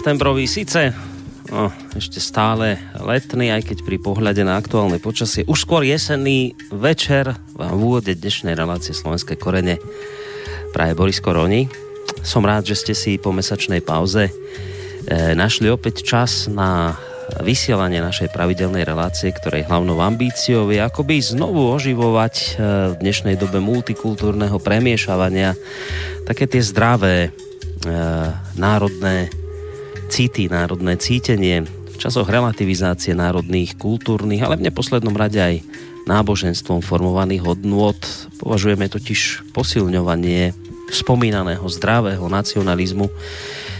septembrový síce no, ešte stále letný, aj keď pri pohľade na aktuálne počasie. Už skôr jesenný večer vám v úvode dnešnej relácie Slovenské korene praje Boris Koroni. Som rád, že ste si po mesačnej pauze e, našli opäť čas na vysielanie našej pravidelnej relácie, ktorej hlavnou ambíciou je akoby znovu oživovať e, v dnešnej dobe multikultúrneho premiešavania také tie zdravé e, národné city, národné cítenie v časoch relativizácie národných, kultúrnych, ale v neposlednom rade aj náboženstvom formovaných hodnôt. Považujeme totiž posilňovanie spomínaného zdravého nacionalizmu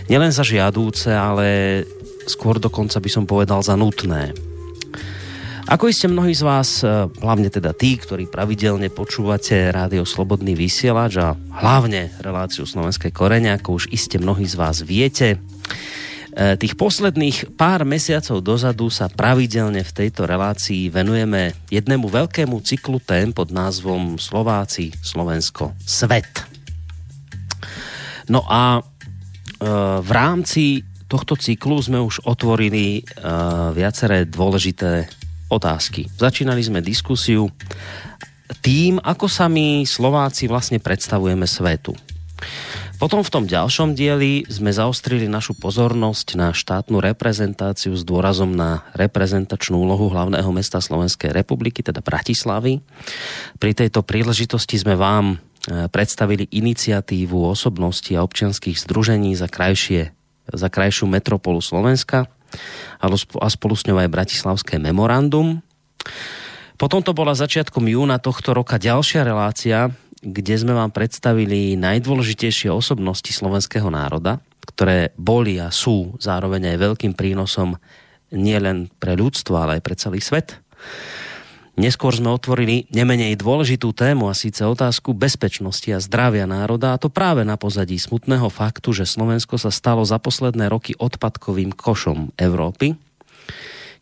nielen za žiadúce, ale skôr dokonca by som povedal za nutné. Ako iste mnohí z vás, hlavne teda tí, ktorí pravidelne počúvate rádio Slobodný vysielač a hlavne reláciu Slovenskej korene, ako už iste mnohí z vás viete, tých posledných pár mesiacov dozadu sa pravidelne v tejto relácii venujeme jednému veľkému cyklu tém pod názvom Slováci, Slovensko, Svet. No a e, v rámci tohto cyklu sme už otvorili e, viaceré dôležité otázky. Začínali sme diskusiu tým, ako sa my Slováci vlastne predstavujeme svetu. Potom v tom ďalšom dieli sme zaostrili našu pozornosť na štátnu reprezentáciu s dôrazom na reprezentačnú úlohu hlavného mesta Slovenskej republiky, teda Bratislavy. Pri tejto príležitosti sme vám e, predstavili iniciatívu osobnosti a občianských združení za, krajšie, za krajšiu metropolu Slovenska a spolu s ňou aj Bratislavské memorandum. Potom to bola začiatkom júna tohto roka ďalšia relácia, kde sme vám predstavili najdôležitejšie osobnosti slovenského národa, ktoré boli a sú zároveň aj veľkým prínosom nielen pre ľudstvo, ale aj pre celý svet. Neskôr sme otvorili nemenej dôležitú tému a síce otázku bezpečnosti a zdravia národa a to práve na pozadí smutného faktu, že Slovensko sa stalo za posledné roky odpadkovým košom Európy,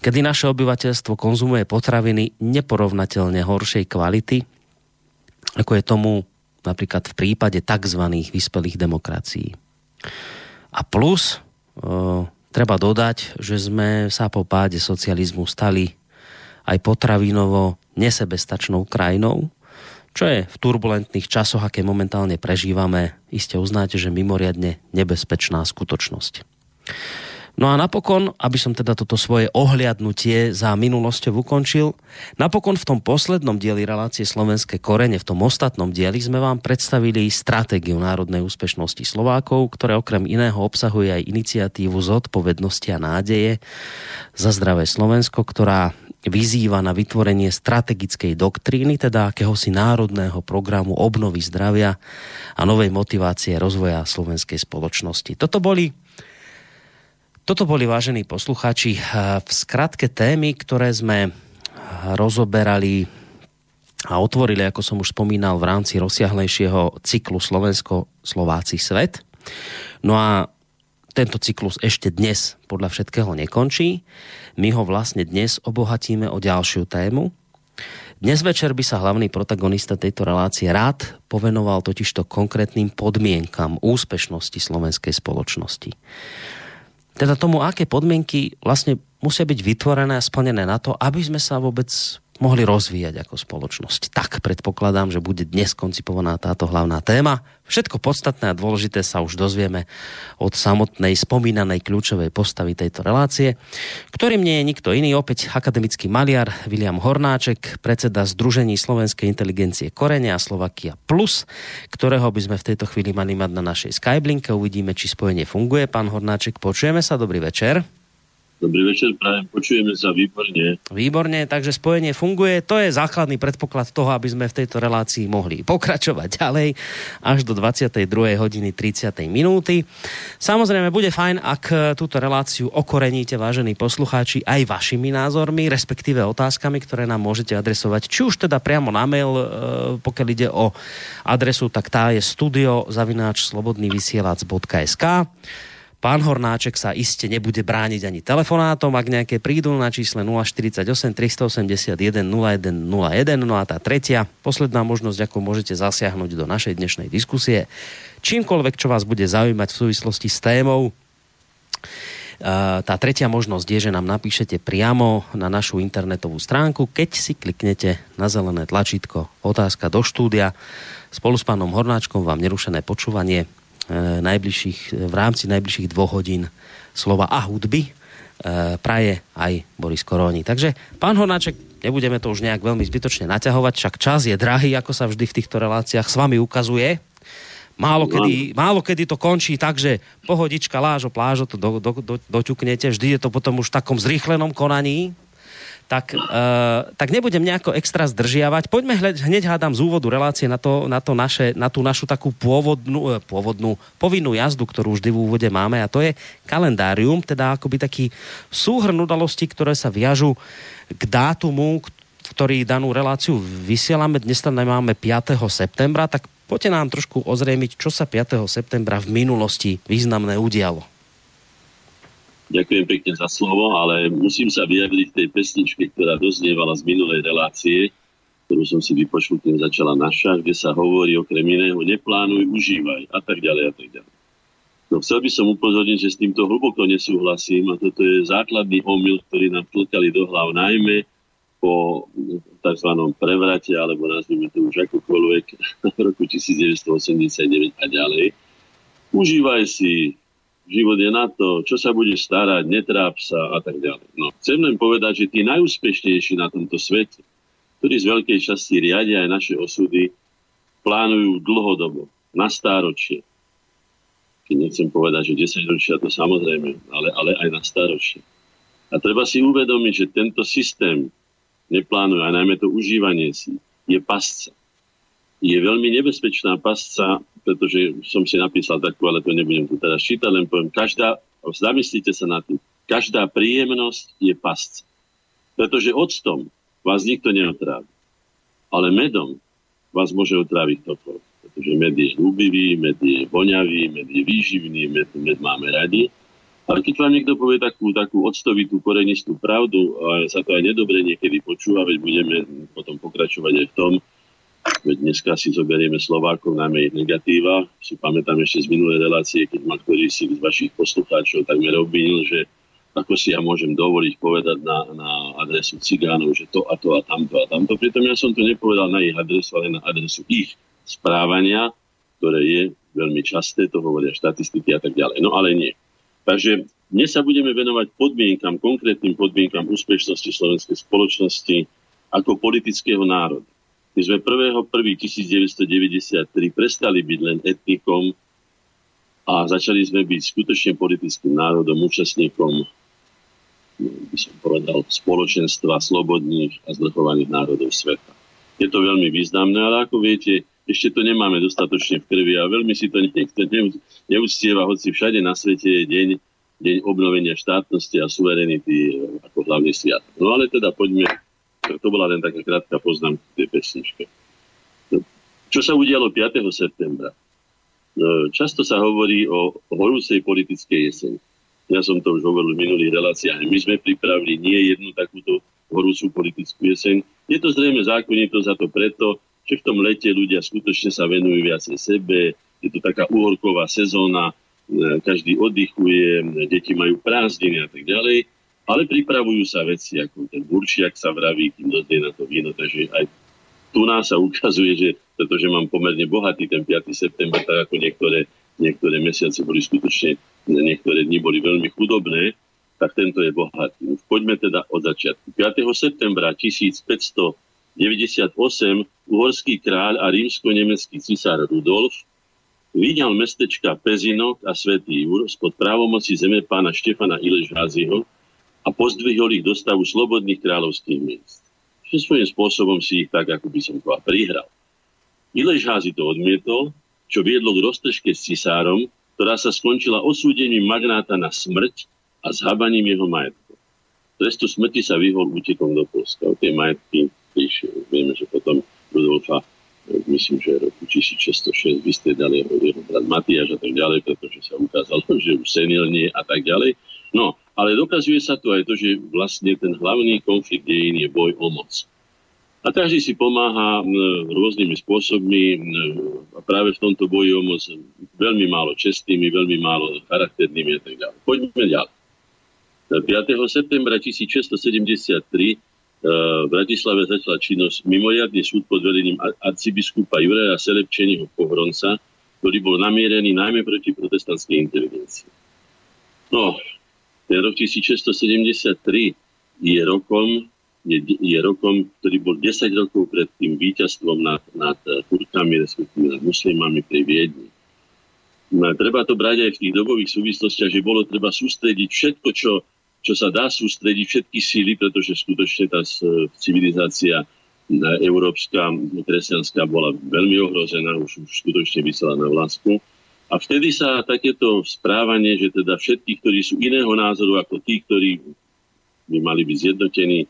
kedy naše obyvateľstvo konzumuje potraviny neporovnateľne horšej kvality ako je tomu napríklad v prípade tzv. vyspelých demokracií. A plus, e, treba dodať, že sme sa po páde socializmu stali aj potravinovo nesebestačnou krajinou, čo je v turbulentných časoch, aké momentálne prežívame, iste uznáte, že mimoriadne nebezpečná skutočnosť. No a napokon, aby som teda toto svoje ohliadnutie za minulosťou ukončil, napokon v tom poslednom dieli relácie Slovenské korene, v tom ostatnom dieli sme vám predstavili stratégiu národnej úspešnosti Slovákov, ktoré okrem iného obsahuje aj iniciatívu zodpovednosti a nádeje za zdravé Slovensko, ktorá vyzýva na vytvorenie strategickej doktríny, teda akéhosi národného programu obnovy zdravia a novej motivácie rozvoja slovenskej spoločnosti. Toto boli toto boli, vážení poslucháči, eh, v skratke témy, ktoré sme rozoberali a otvorili, ako som už spomínal, v rámci rozsiahlejšieho cyklu Slovensko-Slováci svet. No a tento cyklus ešte dnes podľa všetkého nekončí. My ho vlastne dnes obohatíme o ďalšiu tému. Dnes večer by sa hlavný protagonista tejto relácie rád povenoval totižto konkrétnym podmienkam úspešnosti slovenskej spoločnosti teda tomu, aké podmienky vlastne musia byť vytvorené a splnené na to, aby sme sa vôbec mohli rozvíjať ako spoločnosť. Tak predpokladám, že bude dnes koncipovaná táto hlavná téma. Všetko podstatné a dôležité sa už dozvieme od samotnej spomínanej kľúčovej postavy tejto relácie, ktorým nie je nikto iný, opäť akademický maliar William Hornáček, predseda Združení slovenskej inteligencie Korene a Slovakia Plus, ktorého by sme v tejto chvíli mali mať na našej Skyblinke. Uvidíme, či spojenie funguje. Pán Hornáček, počujeme sa. Dobrý večer. Dobrý večer, prajem, počujeme sa výborne. Výborne, takže spojenie funguje. To je základný predpoklad toho, aby sme v tejto relácii mohli pokračovať ďalej až do 22. hodiny 30. minúty. Samozrejme, bude fajn, ak túto reláciu okoreníte, vážení poslucháči, aj vašimi názormi, respektíve otázkami, ktoré nám môžete adresovať, či už teda priamo na mail, e, pokiaľ ide o adresu, tak tá je studio zavináč slobodnyvysielac.sk Pán Hornáček sa iste nebude brániť ani telefonátom, ak nejaké prídu na čísle 048 381 0101. No a tá tretia, posledná možnosť, ako môžete zasiahnuť do našej dnešnej diskusie, čímkoľvek, čo vás bude zaujímať v súvislosti s témou, tá tretia možnosť je, že nám napíšete priamo na našu internetovú stránku, keď si kliknete na zelené tlačítko otázka do štúdia. Spolu s pánom Hornáčkom vám nerušené počúvanie e, najbližších, v rámci najbližších dvoch hodín slova a hudby e, praje aj Boris Koroni. Takže, pán Hornáček, nebudeme to už nejak veľmi zbytočne naťahovať, však čas je drahý, ako sa vždy v týchto reláciách s vami ukazuje. Málo kedy, málo kedy to končí tak, že pohodička, lážo, plážo, to do, do, do, doťuknete, vždy je to potom už v takom zrýchlenom konaní, tak, uh, tak nebudem nejako extra zdržiavať. Poďme hneď, hneď hádam z úvodu relácie na, to, na, to naše, na tú našu takú pôvodnú, eh, pôvodnú povinnú jazdu, ktorú vždy v úvode máme a to je kalendárium, teda akoby taký súhrn udalostí, ktoré sa viažu k dátumu, ktorý danú reláciu vysielame. Dnes tam máme 5. septembra, tak Poďte nám trošku ozrejmiť, čo sa 5. septembra v minulosti významné udialo. Ďakujem pekne za slovo, ale musím sa vyjadriť tej pesničke, ktorá doznievala z minulej relácie, ktorú som si vypočul, keď začala naša, kde sa hovorí okrem iného, neplánuj, užívaj a tak ďalej a tak ďalej. No chcel by som upozorniť, že s týmto hlboko nesúhlasím a toto je základný omyl, ktorý nám tlkali do hlav najmä po tzv. prevrate, alebo nazvime to už akokoľvek, v roku 1989 a ďalej. Užívaj si, život je na to, čo sa bude starať, netráp sa a tak ďalej. No, chcem len povedať, že tí najúspešnejší na tomto svete, ktorí z veľkej časti riadia aj naše osudy, plánujú dlhodobo, na stáročie. Keď nechcem povedať, že 10 ročia to samozrejme, ale, ale aj na stáročie. A treba si uvedomiť, že tento systém neplánujú, a najmä to užívanie si, je pasca. Je veľmi nebezpečná pasca, pretože som si napísal takú, ale to nebudem tu teraz čítať, len poviem, každá, zamyslite sa na tým, každá príjemnosť je pasca. Pretože octom vás nikto neotrávi. Ale medom vás môže otráviť to, Pretože med je ľúbivý, med je voňavý, med je výživný, med, med máme radi. Ale keď vám niekto povie takú, takú octovitú, korenistú pravdu, a sa to aj nedobre niekedy počúva, veď budeme potom pokračovať aj v tom, veď dneska si zoberieme Slovákov, najmä ich negatíva. Si pamätám ešte z minulej relácie, keď ma ktorý si z vašich poslucháčov takmer obvinil, že ako si ja môžem dovoliť povedať na, na adresu cigánov, že to a to a tamto a tamto. Pritom ja som to nepovedal na ich adresu, ale na adresu ich správania, ktoré je veľmi časté, to hovoria štatistiky a tak ďalej. No ale nie. Takže dnes sa budeme venovať podmienkam, konkrétnym podmienkam úspešnosti slovenskej spoločnosti ako politického národa. My sme 1.1.1993 prestali byť len etnikom a začali sme byť skutočne politickým národom, účastníkom by som povedal, spoločenstva slobodných a zvrchovaných národov sveta. Je to veľmi významné, ale ako viete, ešte to nemáme dostatočne v krvi a veľmi si to niekto neúctieva, hoci všade na svete je deň, deň obnovenia štátnosti a suverenity ako hlavný sviat. No ale teda poďme, to bola len taká krátka poznámka tej pesničke. No, čo sa udialo 5. septembra? No, často sa hovorí o horúcej politickej jeseni. Ja som to už hovoril v minulých reláciách. My sme pripravili nie jednu takúto horúcu politickú jeseň. Je to zrejme zákonito za to preto, že v tom lete ľudia skutočne sa venujú viacej sebe, je to taká uhorková sezóna, každý oddychuje, deti majú prázdniny a tak ďalej, ale pripravujú sa veci, ako ten burčiak sa vraví, kým dozde na to víno, takže aj tu nás sa ukazuje, že pretože mám pomerne bohatý ten 5. september, tak ako niektoré, niektoré mesiace boli skutočne, niektoré dni boli veľmi chudobné, tak tento je bohatý. Poďme teda od začiatku. 5. septembra 1500 98 uhorský kráľ a rímsko-nemecký cisár Rudolf vyňal mestečka Pezinok a Svetý Jur spod právomoci zeme pána Štefana Ilešháziho a pozdvihol ich do stavu slobodných kráľovských miest. Čiže svojím spôsobom si ich tak, ako by som to prihral. Ilešházi to odmietol, čo viedlo k roztržke s cisárom, ktorá sa skončila osúdením magnáta na smrť a zhabaním jeho majetku. Trestu smrti sa vyhol útekom do Polska. O tie majetky prišiel. Vieme, že potom Rudolfa, e, myslím, že roku 1606 vystriedali jeho, jeho brat Matiáš a tak ďalej, pretože sa ukázalo, že už senior nie a tak ďalej. No, ale dokazuje sa tu aj to, že vlastne ten hlavný konflikt dejín je boj o moc. A každý si pomáha rôznymi spôsobmi a práve v tomto boji o moc veľmi málo čestnými, veľmi málo charakternými a tak ďalej. Poďme ďalej. 5. septembra 1673 v Bratislave začala činnosť mimoriadný súd pod vedením arcibiskupa Juraja Selepčeního Pohronca, ktorý bol namierený najmä proti protestantskej inteligencii. No, ten rok 1673 je rokom, je, je rokom, ktorý bol 10 rokov pred tým víťazstvom nad, nad Turkami, respektíve nad muslimami pri Viedni. No, treba to brať aj v tých dobových súvislostiach, že bolo treba sústrediť všetko, čo čo sa dá sústrediť všetky síly, pretože skutočne tá civilizácia európska, kresťanská bola veľmi ohrozená, už, už skutočne vysela na vlásku. A vtedy sa takéto správanie, že teda všetky, ktorí sú iného názoru ako tí, ktorí by mali byť zjednotení, e,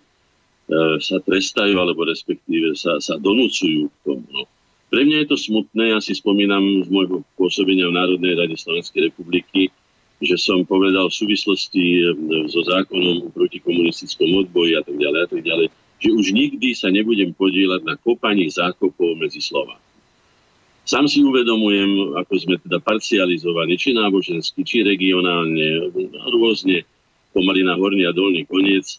sa trestajú, alebo respektíve sa, sa donúcujú k tomu. No. Pre mňa je to smutné, ja si spomínam z môjho pôsobenia v Národnej rade Slovenskej republiky, že som povedal v súvislosti eh, so zákonom o protikomunistickom odboji a tak ďalej a tak ďalej, že už nikdy sa nebudem podielať na kopaní zákopov medzi Slovákmi. Sám si uvedomujem, ako sme teda parcializovaní, či nábožensky, či regionálne, rôzne, pomaly na horný a dolný koniec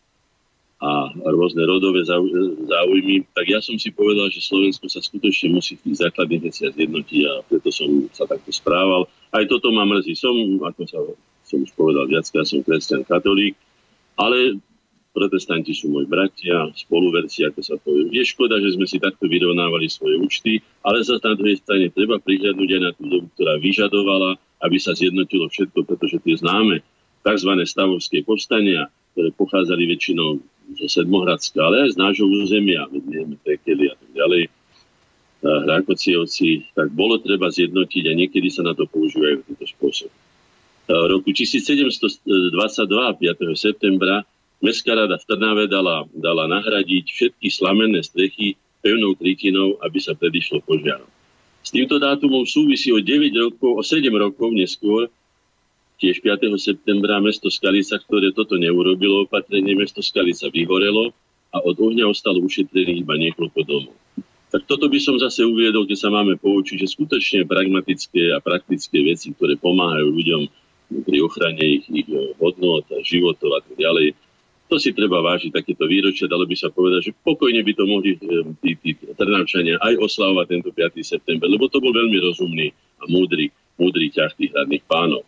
a rôzne rodové záujmy, tak ja som si povedal, že Slovensko sa skutočne musí v tých základných veciach zjednotiť a preto som sa takto správal. Aj toto ma mrzí. Som, ako sa, som už povedal viackrát, som kresťan katolík, ale protestanti sú moji bratia, spoluverci, ako sa povie. Je škoda, že sme si takto vyrovnávali svoje účty, ale zase na druhej strane treba prihľadnúť aj na tú dobu, ktorá vyžadovala, aby sa zjednotilo všetko, pretože tie známe tzv. stavovské povstania, ktoré pochádzali väčšinou zo Sedmohradska, ale aj z nášho územia, vieme Tekely a tak ďalej, Hrákocievci, tak bolo treba zjednotiť a niekedy sa na to používajú tento spôsob. V roku 1722, 5. septembra, Mestská rada v Trnave dala, dala nahradiť všetky slamenné strechy pevnou trytinou, aby sa predišlo požiarom. S týmto dátumom súvisí o 9 rokov, o 7 rokov neskôr tiež 5. septembra mesto Skalica, ktoré toto neurobilo opatrenie, mesto Skalica vyhorelo a od ohňa ostalo ušetrených iba niekoľko domov. Tak toto by som zase uviedol, kde sa máme poučiť, že skutočne pragmatické a praktické veci, ktoré pomáhajú ľuďom pri ochrane ich, ich hodnot a životov a tak ďalej, to si treba vážiť, takéto výročia, dalo by sa povedať, že pokojne by to mohli eh, tí, tí Trnavčania aj oslavovať tento 5. september, lebo to bol veľmi rozumný a múdry, múdry ťah tých hradných pánov.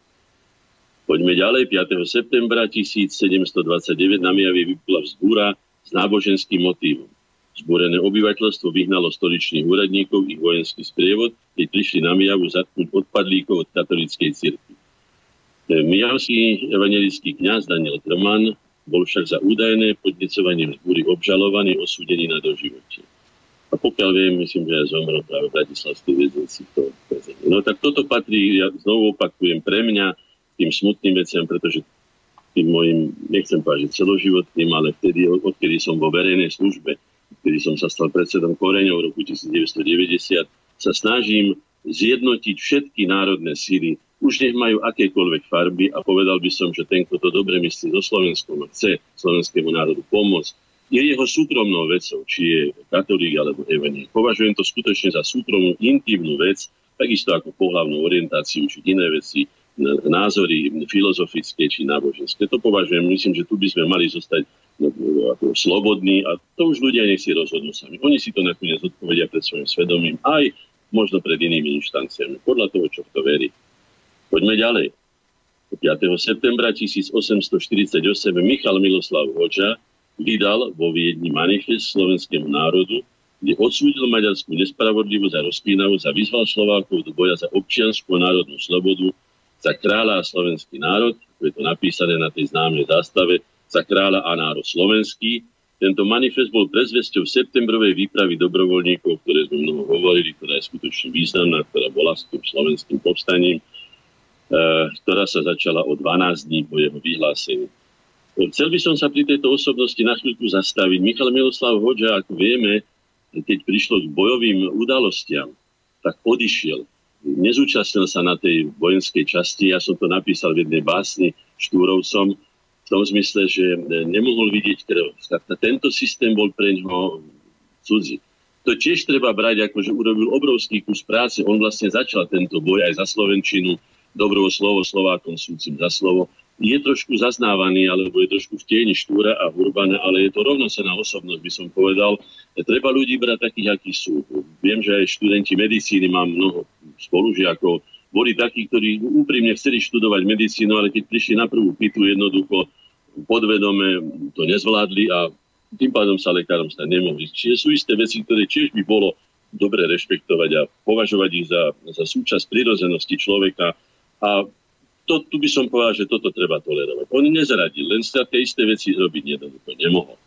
Poďme ďalej. 5. septembra 1729 na Mijavie vypula vzbúra s náboženským motívom. Zbúrené obyvateľstvo vyhnalo stoličných úradníkov ich vojenský sprievod, keď prišli na Mijavu zatknúť odpadlíkov od katolíckej cirkvi. E, Mijavský evangelický kňaz Daniel Trman bol však za údajné podnecovanie vzbúry obžalovaný, osúdený na doživotie. A pokiaľ viem, myslím, že aj zomrel práve v Bratislavskej väzenci. No tak toto patrí, ja znovu opakujem, pre mňa tým smutným veciam, pretože tým môjim, nechcem povedať, celoživotným, ale vtedy, odkedy som vo verejnej službe, kedy som sa stal predsedom Koreňov v roku 1990, sa snažím zjednotiť všetky národné síly, už nech majú akékoľvek farby a povedal by som, že ten, kto to dobre myslí so Slovenskom a chce slovenskému národu pomôcť, je jeho súkromnou vecou, či je katolík alebo evaník. Považujem to skutočne za súkromnú, intimnú vec, takisto ako pohľavnú orientáciu, či iné veci, názory filozofické či náboženské. To považujem, myslím, že tu by sme mali zostať no, ako slobodní a to už ľudia nech si rozhodnú sami. Oni si to nakoniec odpovedia pred svojim svedomím, aj možno pred inými inštanciami, podľa toho, čo to verí. Poďme ďalej. 5. septembra 1848 Michal Miloslav Hoďa vydal vo Viedni manifest slovenskému národu, kde odsúdil maďarskú nespravodlivosť a rozpínavosť a vyzval Slovákov do boja za občianskú národnú slobodu, za kráľa a slovenský národ, ako je to napísané na tej známej zástave, za kráľa a národ slovenský. Tento manifest bol prezvesťou septembrovej výpravy dobrovoľníkov, ktoré sme mnoho hovorili, ktorá je skutočne významná, ktorá bola s tým slovenským povstaním, ktorá sa začala o 12 dní po jeho vyhlásení. Chcel by som sa pri tejto osobnosti na chvíľku zastaviť. Michal Miloslav Hoďa, ako vieme, keď prišlo k bojovým udalostiam, tak odišiel nezúčastnil sa na tej vojenskej časti. Ja som to napísal v jednej básni Štúrovcom v tom zmysle, že nemohol vidieť krv. Tento systém bol pre ňoho cudzí. To tiež treba brať ako, že urobil obrovský kus práce. On vlastne začal tento boj aj za Slovenčinu, dobro slovo Slovákom súcim za slovo. Je trošku zaznávaný, alebo je trošku v tieni Štúra a Urbana, ale je to rovnocená osobnosť, by som povedal. Treba ľudí brať takých, akí sú. Viem, že aj študenti medicíny, mám mnoho spolužiakov, boli takí, ktorí úprimne chceli študovať medicínu, ale keď prišli na prvú pitu, jednoducho podvedome to nezvládli a tým pádom sa lekárom stať nemohli. Čiže sú isté veci, ktoré tiež by bolo dobre rešpektovať a považovať ich za, za súčasť prirozenosti človeka. A to, tu by som povedal, že toto treba tolerovať. On nezradil, len sa tie isté veci robiť jednoducho nemohol.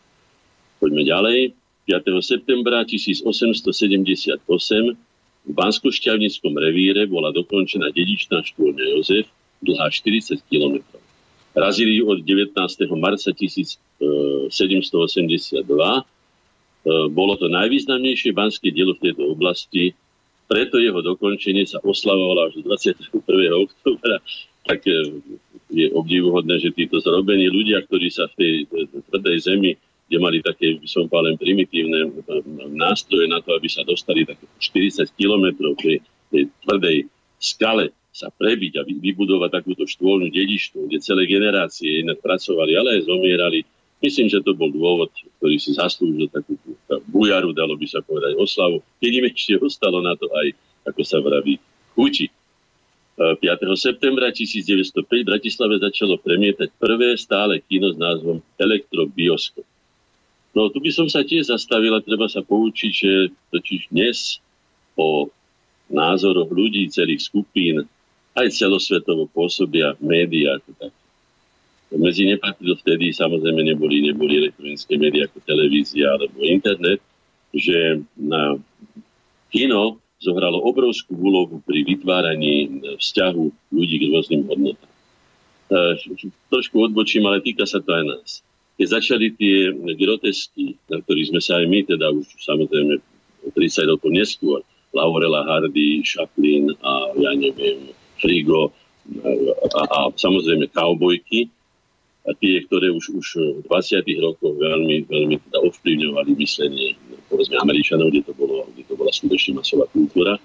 Poďme ďalej. 5. septembra 1878 v Bansko-Šťavnickom revíre bola dokončená dedičná štúrňa Jozef, dlhá 40 km. Razili od 19. marca 1782. E, bolo to najvýznamnejšie banské dielo v tejto oblasti, preto jeho dokončenie sa oslavovalo až do 21. oktobra. Tak e, je obdivuhodné, že títo zrobení ľudia, ktorí sa v tej tvrdej zemi kde mali také, by som povedal, primitívne nástroje na to, aby sa dostali také 40 kilometrov pri tej tvrdej skale sa prebiť a vybudovať takúto štôlnu dedičnú, kde celé generácie inak pracovali, ale aj zomierali. Myslím, že to bol dôvod, ktorý si zaslúžil takú bujaru, dalo by sa povedať, oslavu. Keď ostalo na to aj, ako sa vraví, chuti. 5. septembra 1905 v Bratislave začalo premietať prvé stále kino s názvom Elektrobioskop. No tu by som sa tiež zastavila, treba sa poučiť, že totiž dnes o názoroch ľudí, celých skupín, aj celosvetovo pôsobia médiá ako. Medzi nepatrilo vtedy samozrejme neboli, neboli elektronické médiá ako televízia alebo internet, že na kino zohralo obrovskú úlohu pri vytváraní vzťahu ľudí k rôznym hodnotám. E, trošku odbočím, ale týka sa to aj nás keď začali tie grotesky, na ktorých sme sa aj my, teda už samozrejme 30 rokov neskôr, Laurela Hardy, Chaplin a ja neviem, Frigo a, a samozrejme kaubojky, a tie, ktoré už, už v 20. rokoch veľmi, veľmi teda ovplyvňovali myslenie, povedzme, Američanov, kde to, bolo, kde to bola skutočne masová kultúra,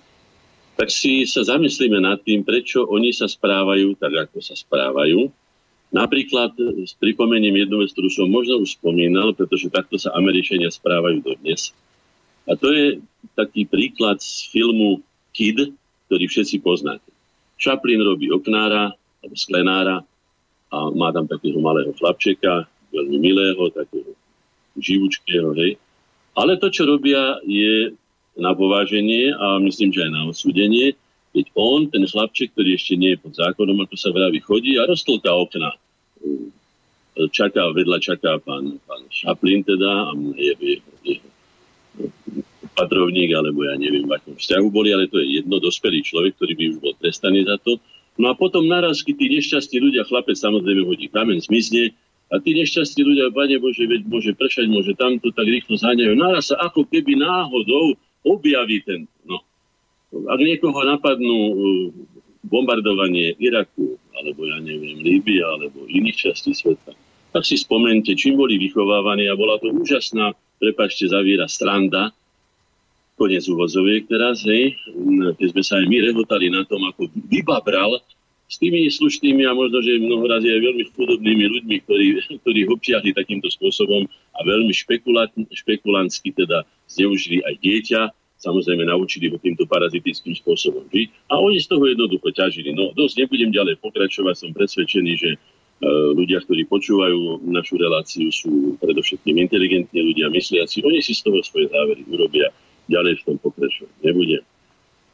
tak si sa zamyslíme nad tým, prečo oni sa správajú tak, ako sa správajú Napríklad e, s pripomením jednu vec, ktorú som možno už spomínal, pretože takto sa Američania správajú dodnes. A to je taký príklad z filmu Kid, ktorý všetci poznáte. Chaplin robí oknára alebo sklenára a má tam takého malého chlapčeka, veľmi milého, takého živúčkého, hej. Ale to, čo robia, je na pováženie a myslím, že aj na osúdenie, keď on, ten chlapček, ktorý ešte nie je pod zákonom, ako sa vraví, chodí a roztlká okna. Čaká, vedľa čaká pán, pán Šaplín teda a je, je, je patrovník, alebo ja neviem, v akom vzťahu boli, ale to je jedno dospelý človek, ktorý by už bol trestaný za to. No a potom naraz, keď tí nešťastní ľudia, chlapec samozrejme hodí kamen, zmizne, a tí nešťastní ľudia, Pane Bože, veď môže pršať, môže tamto, tak rýchlo zháňajú. Naraz sa ako keby náhodou objaví ten, no, ak niekoho napadnú uh, bombardovanie Iraku, alebo ja neviem, Líbia, alebo iných častí sveta, tak si spomente, čím boli vychovávaní a bola to úžasná, prepačte, zavíra stranda, konec úvodzoviek teraz, hej, keď sme sa aj my rehotali na tom, ako vybabral s tými slušnými a možno, že mnoho razy aj veľmi chudobnými ľuďmi, ktorí, ktorí občiahli takýmto spôsobom a veľmi špekulantsky teda zneužili aj dieťa, samozrejme naučili ho týmto parazitickým spôsobom žiť a oni z toho jednoducho ťažili. No dosť nebudem ďalej pokračovať, som presvedčený, že e, ľudia, ktorí počúvajú našu reláciu, sú predovšetkým inteligentní ľudia, mysliaci. Oni si z toho svoje závery urobia. Ďalej v tom pokračovať nebudem.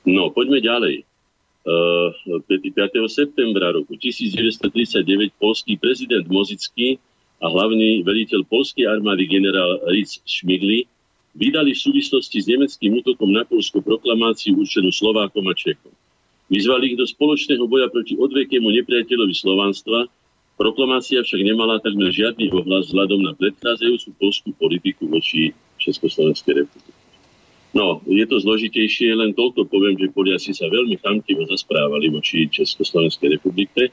No, poďme ďalej. Uh, 5. septembra roku 1939 polský prezident Mozický a hlavný veliteľ polskej armády generál Ritz Šmigli vydali v súvislosti s nemeckým útokom na Polsko proklamáciu určenú Slovákom a Čechom. Vyzvali ich do spoločného boja proti odvekému nepriateľovi slovanstva, proklamácia však nemala takmer žiadny ohlas vzhľadom na predchádzajúcu polskú politiku voči Československej republiky. No, je to zložitejšie, len toľko poviem, že Poliaci sa veľmi chamtivo zasprávali voči Československej republike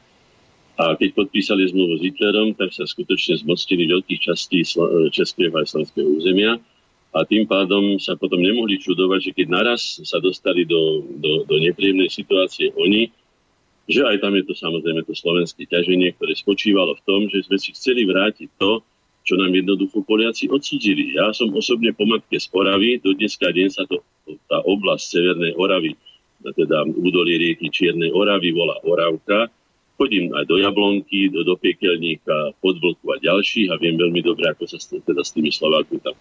a keď podpísali zmluvu s Hitlerom, tak sa skutočne zmocnili veľkých častí českého a slovenského územia a tým pádom sa potom nemohli čudovať, že keď naraz sa dostali do, do, do nepríjemnej situácie oni, že aj tam je to samozrejme to slovenské ťaženie, ktoré spočívalo v tom, že sme si chceli vrátiť to, čo nám jednoducho Poliaci odsudzili. Ja som osobne po matke z Oravy, do dneska deň sa to, tá oblasť Severnej Oravy, teda údolie rieky Čiernej Oravy volá Oravka, chodím aj do Jablonky, do, do Piekelníka, Podvlku a ďalších a viem veľmi dobre, ako sa teda s tými Slovákmi tam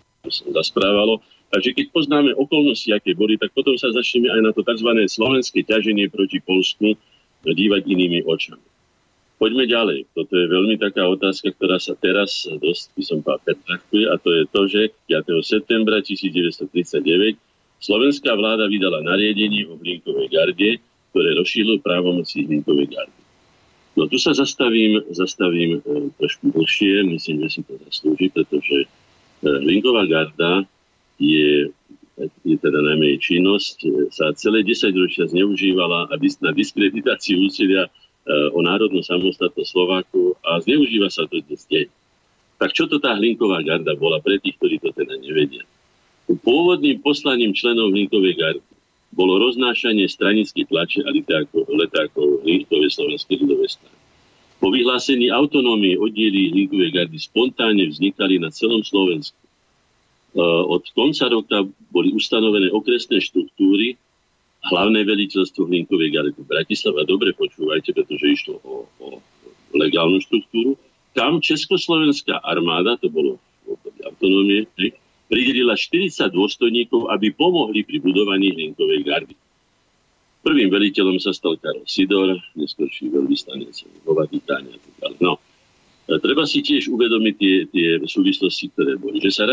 zasprávalo. Takže keď poznáme okolnosti, aké boli, tak potom sa začneme aj na to tzv. slovenské ťaženie proti Polsku dívať inými očami. Poďme ďalej. Toto je veľmi taká otázka, ktorá sa teraz dosť, by som povedal, a to je to, že 5. septembra 1939 slovenská vláda vydala nariadenie o Hlinkovej garde, ktoré rozšírilo právomocí Hlinkovej gardy. No tu sa zastavím, zastavím e, trošku dlhšie, myslím, že si to zaslúži, pretože e, Linková garda je, je teda najmä jej činnosť, e, sa celé 10 ročia zneužívala na diskreditáciu úsilia e, o národnú samostatnosť Slováku a zneužíva sa to dnes deň. Tak čo to tá Hlinková garda bola pre tých, ktorí to teda nevedia? Pôvodným poslaním členov Hlinkovej gardy bolo roznášanie stranických tlače a letákov, letákov Linkovej slovenskej ľudovej strany. Po vyhlásení autonómie oddiely Linkovej gardy spontánne vznikali na celom Slovensku. E, od konca roka boli ustanovené okresné štruktúry, hlavné veliteľstvo Hlinkovej gardy Bratislava. Dobre počúvajte, pretože išlo o, o legálnu štruktúru. Kam Československá armáda, to bolo v autonómie, pridelila 40 dôstojníkov, aby pomohli pri budovaní Hlinkovej gardy. Prvým veliteľom sa stal Karol Sidor, neskôrší veľvyslanec vo Vatikáne a tak ďalej. No, treba si tiež uvedomiť tie, tie súvislosti, ktoré boli. Že sa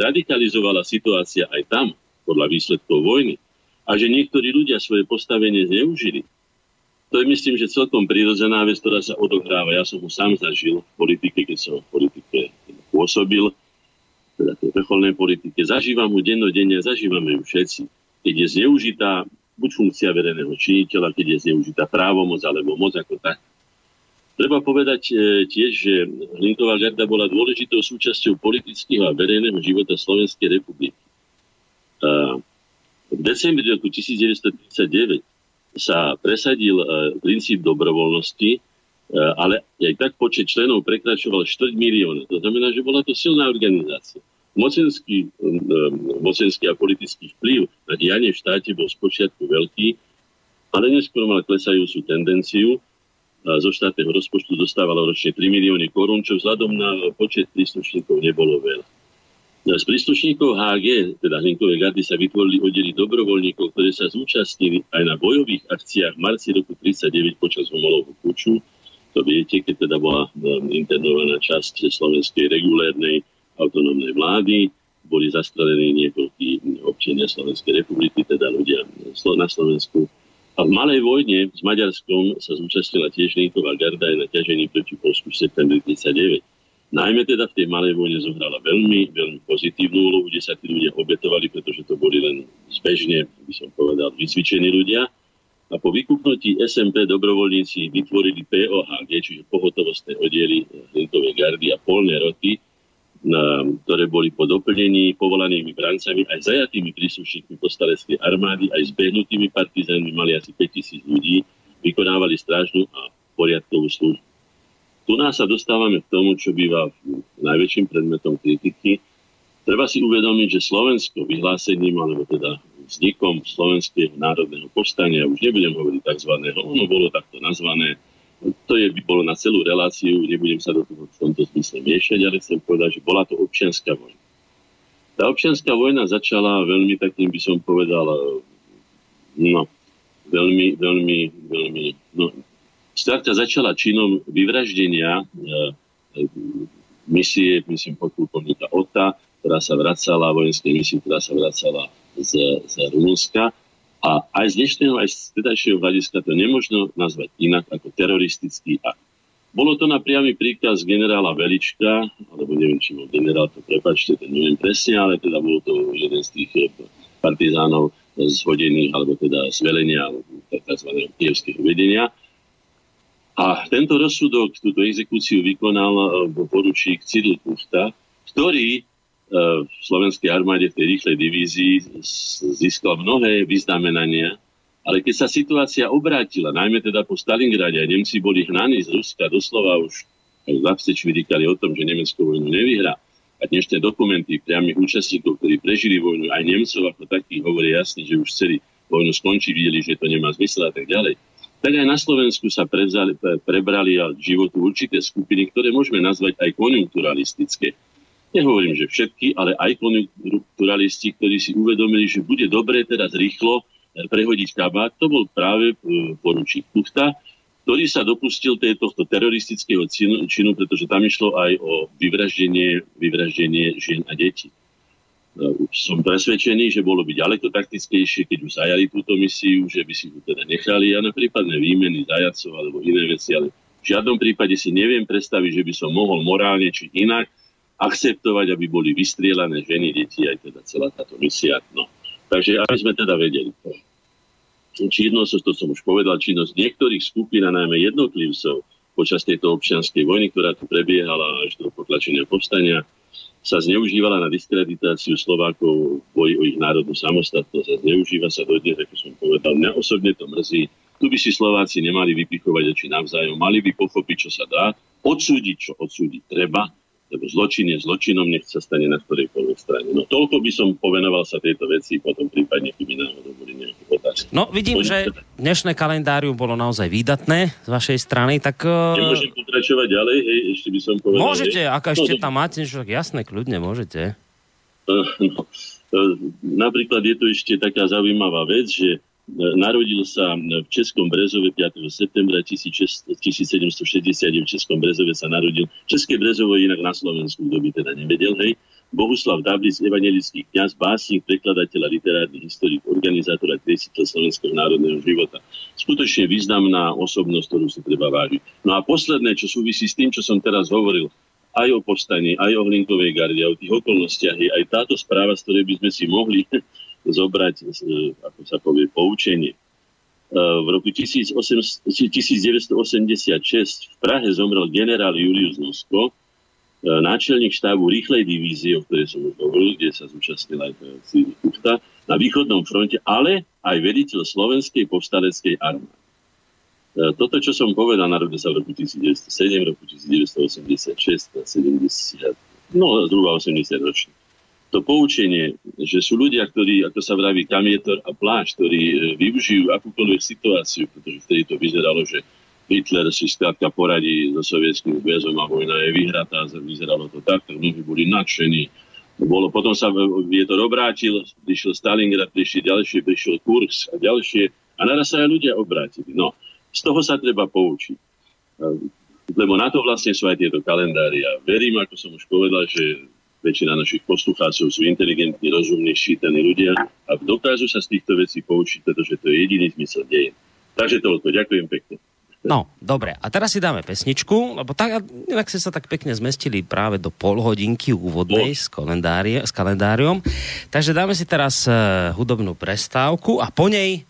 radikalizovala situácia aj tam, podľa výsledkov vojny, a že niektorí ľudia svoje postavenie zneužili. To je myslím, že celkom prirodzená vec, ktorá sa odohráva. Ja som ho sám zažil v politike, keď som v politike pôsobil teda tej vrcholnej politike. Zažívam ho dennodenne, zažívame ju všetci. Keď je zneužitá buď funkcia verejného činiteľa, keď je zneužitá právomoc alebo moc ako tak. Treba povedať e, tiež, že Hlinková garda bola dôležitou súčasťou politického a verejného života Slovenskej republiky. V decembri roku 1939 sa presadil e, princíp dobrovoľnosti, e, ale aj tak počet členov prekračoval 4 milióna. To znamená, že bola to silná organizácia mocenský, um, mocenský a politický vplyv na dianie v štáte bol spočiatku veľký, ale neskôr mal klesajúcu tendenciu. Zo štátneho rozpočtu dostávalo ročne 3 milióny korún, čo vzhľadom na počet príslušníkov nebolo veľa. Z príslušníkov HG, teda Hlinkovej gardy, sa vytvorili oddely dobrovoľníkov, ktoré sa zúčastnili aj na bojových akciách v marci roku 1939 počas Homolovho puču. To viete, keď teda bola um, internovaná časť slovenskej regulérnej autonómnej vlády, boli zastrelení niekoľkí občania Slovenskej republiky, teda ľudia na Slovensku. A v malej vojne s Maďarskom sa zúčastnila tiež Linková garda aj na ťažení proti Polsku v septembri 1939. Najmä teda v tej malej vojne zohrala veľmi, veľmi pozitívnu úlohu, kde sa tí ľudia obetovali, pretože to boli len zbežne, by som povedal, vysvičení ľudia. A po vykúpnutí SMP dobrovoľníci vytvorili POHG, čiže pohotovostné oddiely Linkovej gardy a polné roty, ktoré boli po doplnení povolanými brancami aj zajatými príslušníkmi postaleckej armády, aj zbehnutými partizánmi, mali asi 5000 ľudí, vykonávali strážnu a poriadkovú službu. Tu nás sa dostávame k tomu, čo býva najväčším predmetom kritiky. Treba si uvedomiť, že Slovensko vyhlásením, alebo teda vznikom Slovenského národného povstania, už nebudem hovoriť tzv. ono bolo takto nazvané, to je, by bolo na celú reláciu, nebudem sa do toho v tomto zmysle miešať, ale chcem povedať, že bola to občianská vojna. Tá občianská vojna začala veľmi takým, by som povedal, no, veľmi, veľmi, veľmi, no, skrátka začala činom vyvraždenia e, misie, myslím, podplukovníka Ota, ktorá sa vracala, vojenskej misie, ktorá sa vracala z, z Rumunska a aj z dnešného, aj z tedajšieho hľadiska to nemožno nazvať inak ako teroristický akt. Bolo to na priamy príkaz generála Velička, alebo neviem, či bol generál, to prepačte, to neviem presne, ale teda bol to jeden z tých eh, partizánov zhodených, alebo teda z velenia, tzv. kievského vedenia. A tento rozsudok, túto exekúciu vykonal eh, poručík Cyril Kuchta, ktorý v slovenskej armáde v tej rýchlej divízii získal mnohé vyznamenania, ale keď sa situácia obrátila, najmä teda po Stalingrade a Nemci boli hnaní z Ruska, doslova už aj Lapseč vydýkali o tom, že Nemecko vojnu nevyhrá. A dnešné dokumenty priamých účastníkov, ktorí prežili vojnu, aj Nemcov ako takých, hovorí jasne, že už chceli vojnu skončiť, videli, že to nemá zmysel a tak ďalej. Tak aj na Slovensku sa prevzali, prebrali životu určité skupiny, ktoré môžeme nazvať aj konjunkturalistické nehovorím, že všetky, ale aj konjunkturalisti, ktorí si uvedomili, že bude dobre teraz rýchlo eh, prehodiť kabát, to bol práve eh, poručík Kuchta, ktorý sa dopustil tohto teroristického činu, pretože tam išlo aj o vyvraždenie, vyvraždenie žien a detí. Eh, som presvedčený, že bolo by ďaleko taktickejšie, keď už zajali túto misiu, že by si ju teda nechali a na prípadné výmeny zajacov alebo iné veci, ale v žiadnom prípade si neviem predstaviť, že by som mohol morálne či inak akceptovať, aby boli vystrielané ženy, deti, aj teda celá táto misia. No. Takže aby sme teda vedeli. Činnosť, to som už povedal, činnosť niektorých skupín a najmä jednotlivcov počas tejto občianskej vojny, ktorá tu prebiehala až do potlačenia povstania, sa zneužívala na diskreditáciu Slovákov v boji o ich národnú samostatnosť a zneužíva sa dodnes, ako som povedal. Mňa osobne to mrzí. Tu by si Slováci nemali vypichovať oči navzájom, mali by pochopiť, čo sa dá, odsúdiť, čo odsúdiť treba lebo zločin je zločinom, nech sa stane na ktorejkoľvek strane. No toľko by som povenoval sa tejto veci, potom prípadne, keby náhodou boli nejaké otázky. No vidím, Poďme že dnešné kalendárium bolo naozaj výdatné z vašej strany, tak... Uh... Nemôžem pokračovať ďalej, hej, ešte by som povedal... Môžete, hej. ak ešte no, tam máte, že jasné, kľudne môžete. Uh, no, uh, napríklad je tu ešte taká zaujímavá vec, že Narodil sa v Českom Brezove 5. septembra 1760 v Českom Brezove sa narodil. České Brezovo je inak na Slovensku, kto by teda nevedel, hej. Bohuslav Dablic, evangelický kňaz, básnik, prekladateľ a literárny historik, organizátor a kresiteľ slovenského národného života. Skutočne významná osobnosť, ktorú si treba vážiť. No a posledné, čo súvisí s tým, čo som teraz hovoril, aj o povstaní, aj o Hlinkovej garde, o tých okolnostiach aj táto správa, z ktorej by sme si mohli zobrať, e, ako sa povie, poučenie. E, v roku 1986 v Prahe zomrel generál Julius Nosko, e, náčelník štábu rýchlej divízie, o ktorej som už hovoril, kde sa zúčastnil aj Cíli Kuchta, na východnom fronte, ale aj vediteľ slovenskej povstaleckej armády. Toto, čo som povedal, narodil sa v roku 1907, roku 1986, 70, no zhruba 80 ročných to poučenie, že sú ľudia, ktorí, ako sa vraví, kamietor a pláž, ktorí e, využijú akúkoľvek situáciu, pretože vtedy to vyzeralo, že Hitler si skrátka poradí so sovietským zväzom a vojna je vyhratá, vyzeralo to tak, tak mnohí boli nadšení. Bolo, potom sa vietor obrátil, prišiel Stalingrad, prišli ďalšie, prišiel Kursk a ďalšie a naraz sa aj ľudia obrátili. No, z toho sa treba poučiť. Lebo na to vlastne sú aj tieto kalendári. A verím, ako som už povedal, že väčšina našich poslucháčov sú inteligentní, rozumní, šítaní ľudia a dokážu sa z týchto vecí poučiť, pretože to je jediný zmysel deje. Takže toľko. Ďakujem pekne. No, dobre. A teraz si dáme pesničku, lebo tak, inak ste sa tak pekne zmestili práve do pol hodinky úvodnej s, s kalendáriom. Takže dáme si teraz uh, hudobnú prestávku a po nej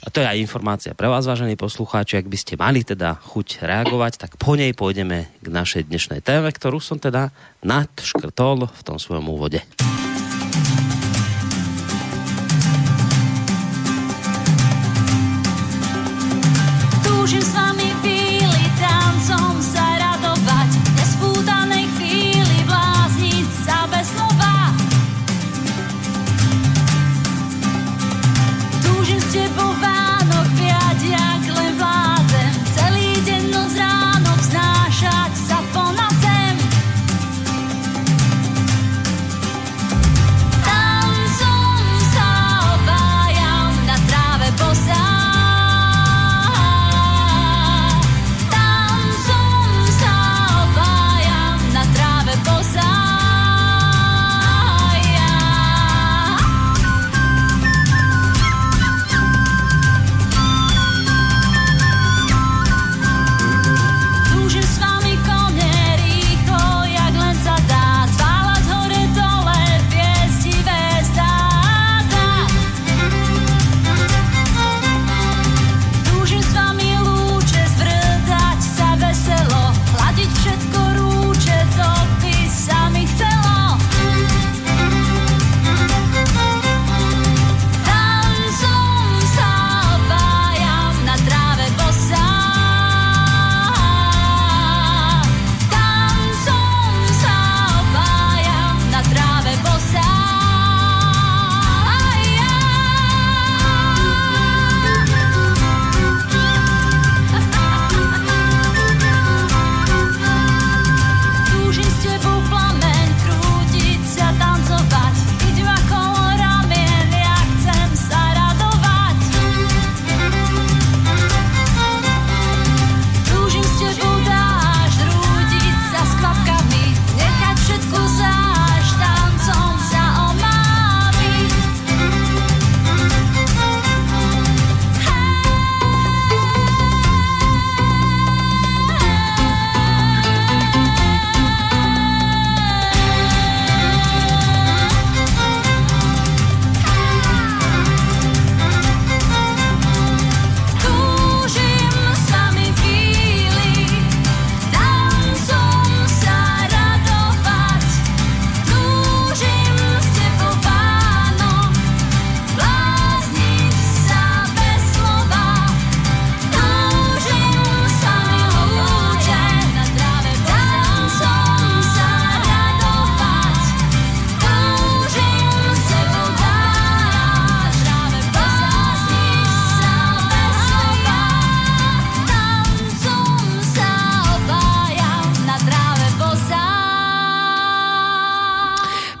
a to je aj informácia pre vás, vážení poslucháči, ak by ste mali teda chuť reagovať, tak po nej pôjdeme k našej dnešnej téme, ktorú som teda nadškrtol v tom svojom úvode.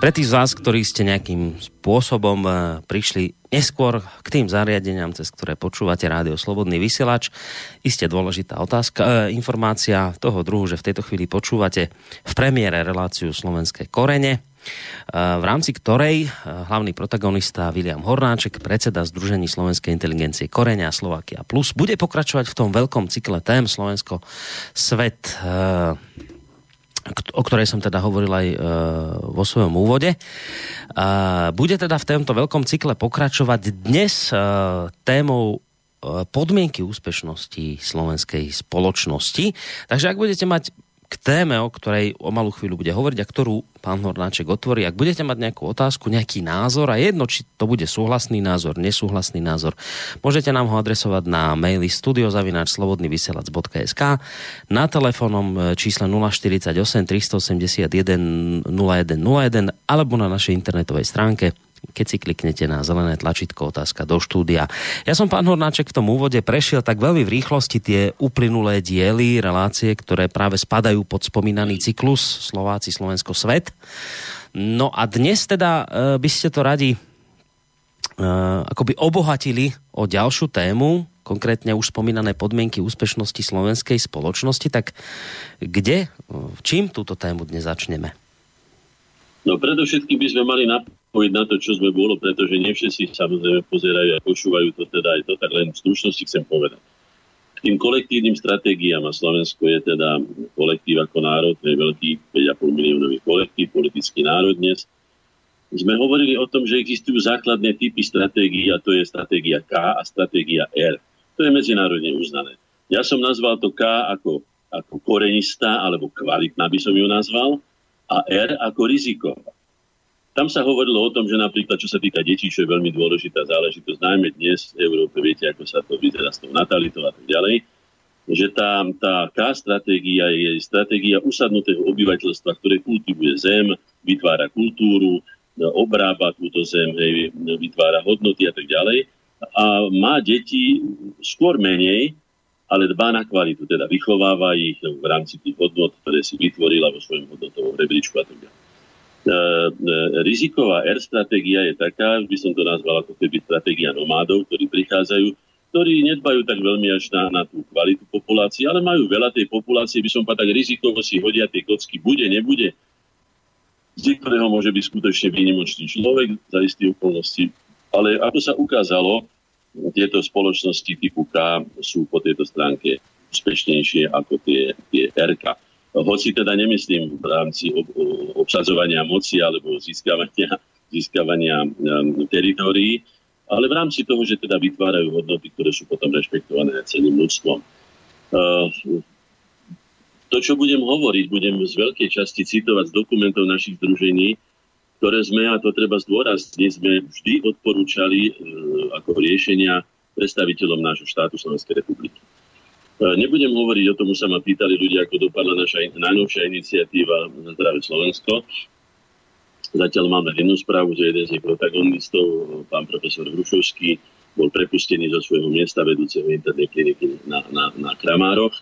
Pre tých z vás, ktorí ste nejakým spôsobom e, prišli neskôr k tým zariadeniam, cez ktoré počúvate rádio Slobodný vysielač, iste dôležitá otázka, e, informácia toho druhu, že v tejto chvíli počúvate v premiére reláciu Slovenské korene, v rámci ktorej hlavný protagonista William Hornáček, predseda Združení slovenskej inteligencie Korenia Slovakia Plus, bude pokračovať v tom veľkom cykle tém Slovensko svet o ktorej som teda hovoril aj e, vo svojom úvode. Bude teda v tomto veľkom cykle pokračovať dnes e, témou e, podmienky úspešnosti slovenskej spoločnosti. Takže ak budete mať k téme, o ktorej o malú chvíľu bude hovoriť a ktorú pán Hornáček otvorí. Ak budete mať nejakú otázku, nejaký názor a jedno, či to bude súhlasný názor, nesúhlasný názor, môžete nám ho adresovať na maili studiozavináčslobodnyvysielac.sk na telefónom e, čísle 048 381 0101 alebo na našej internetovej stránke keď si kliknete na zelené tlačítko otázka do štúdia. Ja som, pán Hornáček, v tom úvode prešiel tak veľmi v rýchlosti tie uplynulé diely, relácie, ktoré práve spadajú pod spomínaný cyklus Slováci, Slovensko, Svet. No a dnes teda e, by ste to radi e, akoby obohatili o ďalšiu tému, konkrétne už spomínané podmienky úspešnosti slovenskej spoločnosti, tak kde, čím túto tému dnes začneme? No predovšetkým by sme mali napojiť na to, čo sme bolo, pretože nie všetci samozrejme pozerajú a počúvajú to teda aj to, tak len v stručnosti chcem povedať. Tým kolektívnym stratégiám a Slovensko je teda kolektív ako národ, to je veľký 5,5 miliónový kolektív, politický národ dnes. Sme hovorili o tom, že existujú základné typy stratégií a to je stratégia K a stratégia R. To je medzinárodne uznané. Ja som nazval to K ako, ako korenista alebo kvalitná by som ju nazval a R ako riziková. Tam sa hovorilo o tom, že napríklad, čo sa týka detí, čo je veľmi dôležitá záležitosť, najmä dnes v Európe, viete, ako sa to vyzerá s tou natalitou a tak ďalej, že tá, tá K stratégia je stratégia usadnutého obyvateľstva, ktoré kultivuje zem, vytvára kultúru, obrába túto zem, hej, vytvára hodnoty a tak ďalej. A má deti skôr menej, ale dbá na kvalitu, teda vychováva ich v rámci tých hodnot, ktoré si vytvorila vo svojom hodnotovom rebríčku a tak ďalej. E, e, riziková R stratégia je taká, by som to nazval ako keby stratégia nomádov, ktorí prichádzajú, ktorí nedbajú tak veľmi až na, na tú kvalitu populácie, ale majú veľa tej populácie, by som povedal, tak rizikovo si hodia tie kocky, bude, nebude, z ktorého môže byť skutočne výnimočný človek za isté okolnosti. Ale ako sa ukázalo, tieto spoločnosti typu K sú po tejto stránke úspešnejšie ako tie, tie RK. Hoci teda nemyslím v rámci ob, obsadzovania moci alebo získavania, získavania um, teritórií, ale v rámci toho, že teda vytvárajú hodnoty, ktoré sú potom rešpektované celým ľudstvom. Uh, to, čo budem hovoriť, budem z veľkej časti citovať z dokumentov našich združení, ktoré sme, a to treba zdôrazniť, sme vždy odporúčali e, ako riešenia predstaviteľom nášho štátu Slovenskej republiky. E, nebudem hovoriť o tom, sa ma pýtali ľudia, ako dopadla naša najnovšia iniciatíva zdravé Slovensko. Zatiaľ máme jednu správu, že jeden z jej protagonistov, pán profesor Hrušovský, bol prepustený zo svojho miesta vedúceho internej kliniky na, na, na Kramároch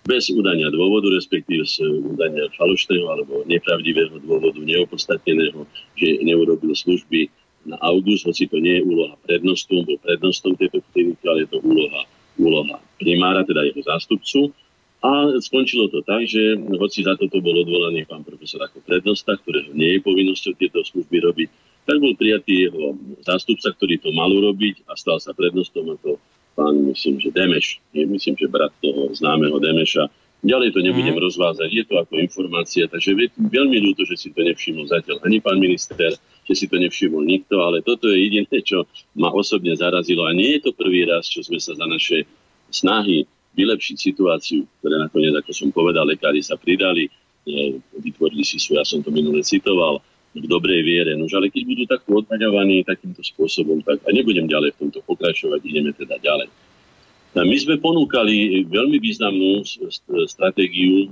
bez udania dôvodu, respektíve z udania falošného alebo nepravdivého dôvodu, neopodstatneného, že neurobil služby na august, hoci to nie je úloha prednostu, bol prednostom tejto kliniky, ale je to úloha, úloha primára, teda jeho zástupcu. A skončilo to tak, že hoci za toto bol odvolaný pán profesor ako prednosta, ktorého nie je povinnosťou tieto služby robiť, tak bol prijatý jeho zástupca, ktorý to mal urobiť a stal sa prednostom a to pán, myslím, že Demeš, myslím, že brat toho známeho Demeša. Ďalej to nebudem mm. rozvázať, je to ako informácia, takže veľmi ľúto, že si to nevšimol zatiaľ ani pán minister, že si to nevšimol nikto, ale toto je jediné, čo ma osobne zarazilo. A nie je to prvý raz, čo sme sa za naše snahy vylepšiť situáciu, ktoré nakoniec, ako som povedal, lekári sa pridali, e, vytvorili si sú, ja som to minule citoval, v dobrej viere. Nož ale keď budú takto odmaňovaní takýmto spôsobom, tak a nebudem ďalej v tomto pokračovať, ideme teda ďalej. A my sme ponúkali veľmi významnú stratégiu e,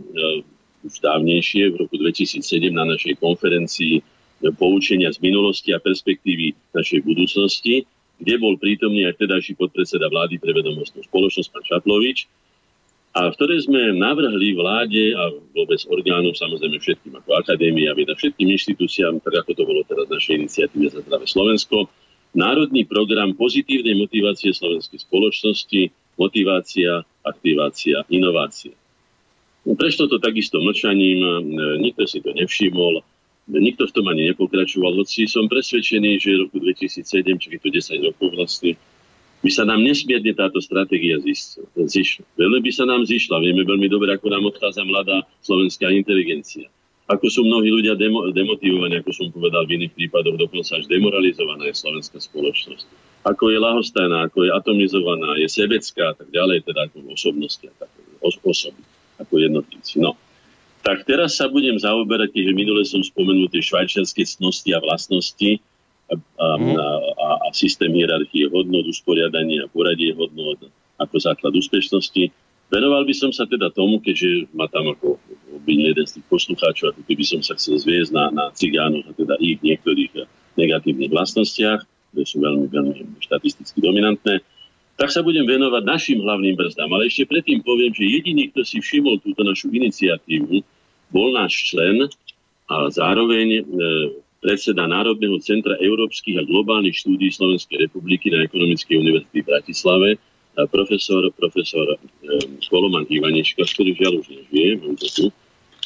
už dávnejšie, v roku 2007 na našej konferencii e, poučenia z minulosti a perspektívy našej budúcnosti, kde bol prítomný aj vtedajší podpredseda vlády pre vedomostnú spoločnosť, pán Šaplovič. a v ktorej sme navrhli vláde a vôbec orgánom, samozrejme všetkým ako akadémia, veda, všetkým inštitúciám, tak ako to bolo teraz v našej iniciatíve za zdravé Slovensko, národný program pozitívnej motivácie slovenskej spoločnosti, motivácia, aktivácia, inovácia. No, prečo to takisto mlčaním, e, nikto si to nevšimol, nikto v tom ani nepokračoval, hoci som presvedčený, že v roku 2007, či to 10 rokov vlastne, by sa nám nesmierne táto stratégia zišla. Veľmi by sa nám zišla. Vieme veľmi dobre, ako nám odchádza mladá slovenská inteligencia. Ako sú mnohí ľudia demo, demotivovaní, ako som povedal v iných prípadoch, dokonca až demoralizovaná je slovenská spoločnosť. Ako je lahostajná, ako je atomizovaná, je sebecká a tak ďalej, teda ako osobnosti a tak, osoby, ako jednotlivci. No. Tak teraz sa budem zaoberať, keďže minule som spomenul tie švajčiarske cnosti a vlastnosti, a, a, a, a systém hierarchie hodnot, usporiadania a poradie hodnot ako základ úspešnosti. Venoval by som sa teda tomu, keďže ma tam ako obviní jeden z tých poslucháčov, ako keby som sa chcel zviezť na, na cigánoch a teda ich niektorých negatívnych vlastnostiach, ktoré sú veľmi, veľmi štatisticky dominantné, tak sa budem venovať našim hlavným brzdám. Ale ešte predtým poviem, že jediný, kto si všimol túto našu iniciatívu, bol náš člen a zároveň e, predseda Národného centra európskych a globálnych štúdí Slovenskej republiky na Ekonomickej univerzite v Bratislave, profesor, profesor um, Koloman ktorý žiaľ už nežije,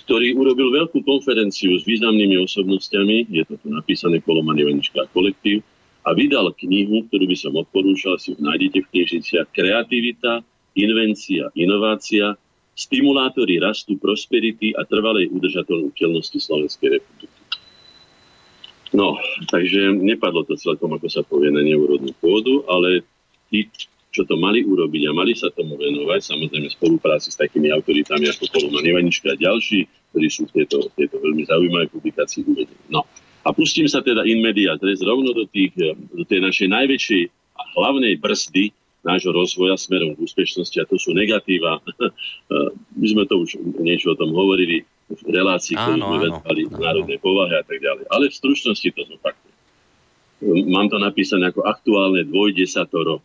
ktorý urobil veľkú konferenciu s významnými osobnostiami, je to tu napísané Koloman Ivanička a kolektív, a vydal knihu, ktorú by som odporúčal, si ju nájdete v knižniciach, Kreativita, invencia, inovácia, stimulátory rastu, prosperity a trvalej udržateľnosti Slovenskej republiky. No, takže nepadlo to celkom, ako sa povie, na neúrodnú pôdu, ale tí, čo to mali urobiť a mali sa tomu venovať, samozrejme v spolupráci s takými autoritami ako Koloman Ivanička a ďalší, ktorí sú v tejto, veľmi zaujímavé publikácii uvedení. No. A pustím sa teda in media res rovno do, tých, do tej našej najväčšej a hlavnej brzdy nášho rozvoja smerom k úspešnosti a to sú negatíva. My sme to už niečo o tom hovorili v relácii, ktorú sme venovali národnej povahe a tak ďalej. Ale v stručnosti to zopakujem. Mám to napísané ako aktuálne dvojdesatoro.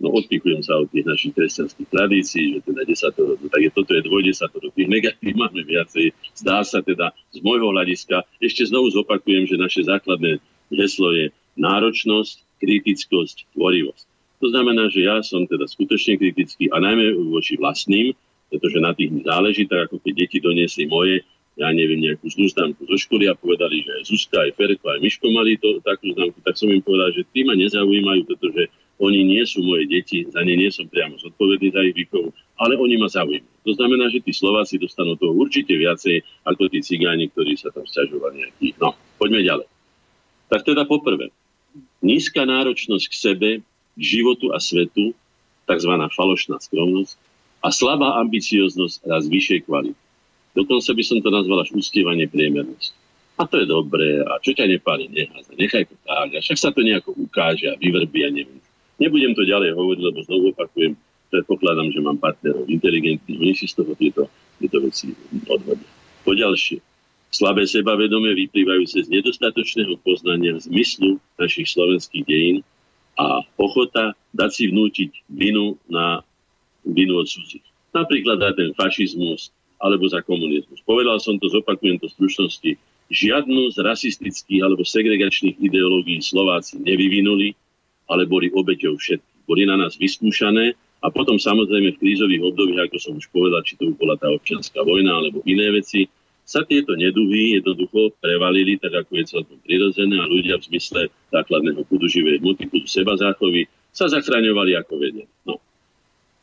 No odpichujem sa od tých našich kresťanských tradícií, že teda desatoro, no, tak je, toto je dvojdesatoro. Tých negatív máme viacej. Zdá sa teda z môjho hľadiska, ešte znovu zopakujem, že naše základné heslo je náročnosť, kritickosť, tvorivosť. To znamená, že ja som teda skutočne kritický a najmä voči vlastným, pretože na tých mi záleží, tak ako keď deti doniesli moje, ja neviem, nejakú známku zo školy a povedali, že aj Zuzka, aj Ferko, aj Miško mali to, takú známku, tak som im povedal, že tí ma nezaujímajú, pretože oni nie sú moje deti, za ne nie som priamo zodpovedný za ich výchovu, ale oni ma zaujímajú. To znamená, že tí Slováci dostanú toho určite viacej ako tí cigáni, ktorí sa tam sťažovali nejakých. No, poďme ďalej. Tak teda poprvé, nízka náročnosť k sebe, k životu a svetu, tzv. falošná skromnosť, a slabá ambicioznosť raz vyššej kvality. Dokonca by som to nazval až ústievanie priemernosti. A to je dobré, a čo ťa nepáli, neháza, nechaj to tak, a však sa to nejako ukáže a vyvrbí, a neviem. Nebudem to ďalej hovoriť, lebo znovu opakujem, predpokladám, že mám partnerov inteligentných, oni si z toho tieto, tieto veci odvodia. Po ďalšie, slabé sebavedomie vyplývajúce z nedostatočného poznania zmyslu našich slovenských dejín a ochota dať si vnútiť vinu na vinu od cudzích. Napríklad aj ten fašizmus alebo za komunizmus. Povedal som to, zopakujem to v stručnosti. Žiadnu z rasistických alebo segregačných ideológií Slováci nevyvinuli, ale boli obeťou všetkých. Boli na nás vyskúšané a potom samozrejme v krízových obdobiach, ako som už povedal, či to bola tá občianská vojna alebo iné veci, sa tieto neduhy jednoducho prevalili, tak ako je celkom prirodzené a ľudia v zmysle základného kudu živej hmoty, kudu seba záchovy sa zachraňovali ako vedia. No.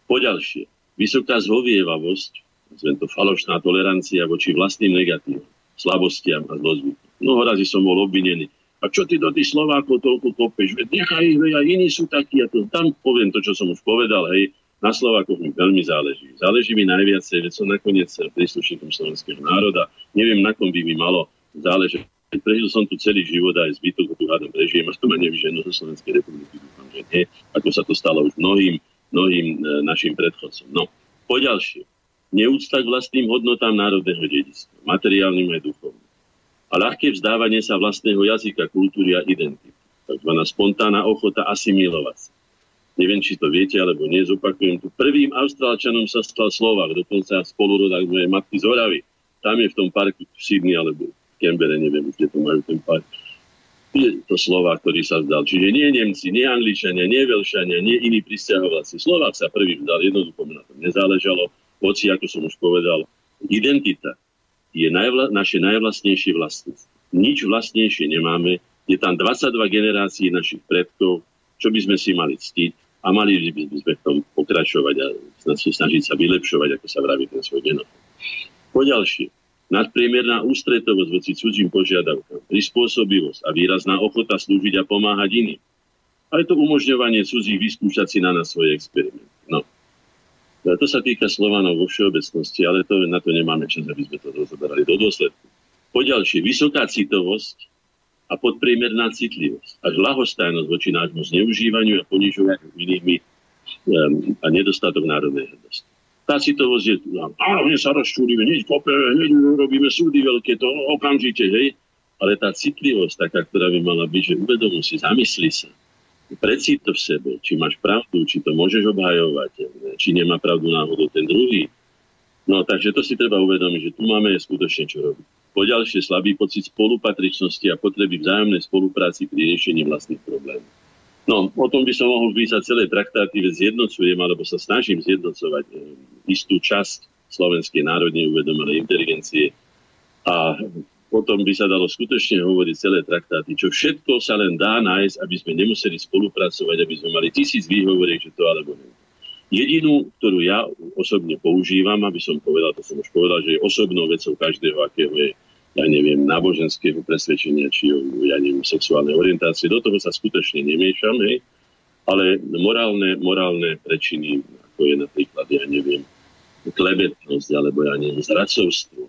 Poďalšie, vysoká zhovievavosť, to falošná tolerancia voči vlastným negatívom, slabostiam a zlozvykom. Mnoho razy som bol obvinený. A čo ty do tých Slovákov toľko kopeš? Veď nechaj ich, veď aj iní sú takí. A to, tam poviem to, čo som už povedal. Hej, na Slovákoch mi veľmi záleží. Záleží mi najviacej, veď som nakoniec príslušníkom slovenského národa. Neviem, na kom by mi malo záležať. Prežil som tu celý život aj zbytok, tu hádam prežijem, a to ma nevyženú zo Slovenskej republiky. Dúfam, že nie. Ako sa to stalo už mnohým mnohým e, našim predchodcom. No, poďalšie. Neúcta k vlastným hodnotám národného dedistva, materiálnym aj duchovným. A ľahké vzdávanie sa vlastného jazyka, kultúry a identity. Takzvaná spontánna ochota asimilovať sa. neviem, či to viete, alebo nie, zopakujem tu. Prvým Austrálčanom sa stal Slovak, dokonca spolurodak mojej matky z Oravy. Tam je v tom parku v Sydney alebo v Canberra, neviem, kde to majú ten park. Je to Slovák, ktorý sa vzdal. Čiže nie Nemci, nie Angličania, nie Velšania, nie iní pristahovalci. Slovák sa prvý vzdal, jednoducho na tom nezáležalo. Hoci, ako som už povedal, identita je najvla- naše najvlastnejšie vlastníctvo. Nič vlastnejšie nemáme. Je tam 22 generácií našich predkov, čo by sme si mali ctiť a mali by sme v tom pokračovať a snažiť sa vylepšovať, ako sa vraví ten svoj genofón. Poďalšie, nadpriemerná ústretovosť voci cudzím požiadavkám, prispôsobivosť a výrazná ochota slúžiť a pomáhať iným. Aj to umožňovanie cudzích vyskúšať si na nás svoje experimenty. No, to sa týka Slovanov vo všeobecnosti, ale to, na to nemáme čas, aby sme to rozoberali do dôsledku. Poďalšie, vysoká citovosť a podpriemerná citlivosť, až lahostajnosť voči nášmu zneužívaniu a ponižovaniu inými um, a nedostatok národnej hrdosti. Tá citovosť je áno, hneď sa rozčúrime, hneď kopeme, hneď robíme súdy veľké, to okamžite, hej. Ale tá citlivosť, taká, ktorá by mala byť, že uvedomú si, zamysli sa, precít to v sebe, či máš pravdu, či to môžeš obhajovať, či nemá pravdu náhodou ten druhý. No takže to si treba uvedomiť, že tu máme skutočne čo robiť. Poďalšie slabý pocit spolupatričnosti a potreby vzájomnej spolupráci pri riešení vlastných problémov. No, o tom by som mohol písať celé traktáty, veď zjednocujem, alebo sa snažím zjednocovať eh, istú časť slovenskej národnej uvedomelej inteligencie a potom by sa dalo skutočne hovoriť celé traktáty, čo všetko sa len dá nájsť, aby sme nemuseli spolupracovať, aby sme mali tisíc výhovoriek, že to alebo nie. Jedinú, ktorú ja osobne používam, aby som povedal, to som už povedal, že je osobnou vecou každého, akého je, ja neviem, náboženského presvedčenia, či ja neviem, sexuálnej orientácie. Do toho sa skutočne nemiešam, hej. Ale morálne, morálne prečiny, ako je napríklad, ja neviem, klebetnosť, alebo ja neviem, zradcovstvo,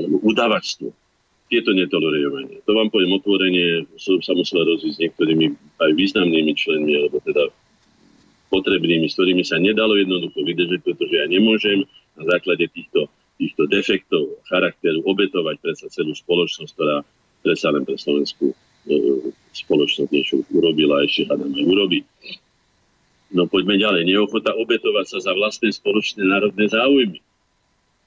alebo udavačstvo, tieto netolerujeme. To vám poviem otvorenie, som sa musel rozísť s niektorými aj významnými členmi, alebo teda potrebnými, s ktorými sa nedalo jednoducho vydržať, pretože ja nemôžem na základe týchto, týchto defektov charakteru obetovať predsa celú spoločnosť, ktorá predsa len pre Slovensku e, spoločnosť niečo urobila a ešte hádam aj urobí. No poďme ďalej. Neochota obetovať sa za vlastné spoločné národné záujmy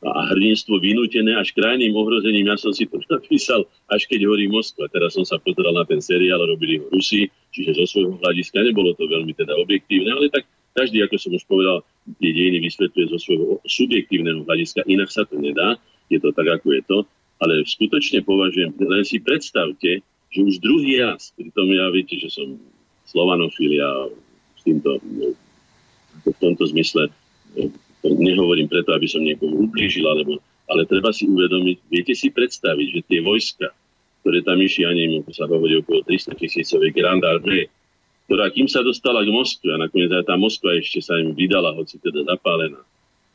a hrdinstvo vynútené až krajným ohrozením. Ja som si to napísal, až keď horí Moskva. Teraz som sa pozeral na ten seriál, robili ho Rusi, čiže zo svojho hľadiska nebolo to veľmi teda objektívne, ale tak každý, ako som už povedal, tie dejiny vysvetľuje zo svojho subjektívneho hľadiska, inak sa to nedá, je to tak, ako je to, ale skutočne považujem, len si predstavte, že už druhý raz, pritom ja viete, že som slovanofil, ja s týmto, v tomto zmysle nehovorím preto, aby som niekomu ublížil, alebo, ale treba si uvedomiť, viete si predstaviť, že tie vojska, ktoré tam išli, ani ako sa hovorí okolo 300 tisícovej Grand Armée, ktorá kým sa dostala k Moskve, a nakoniec aj tá Moskva ešte sa im vydala, hoci teda zapálená.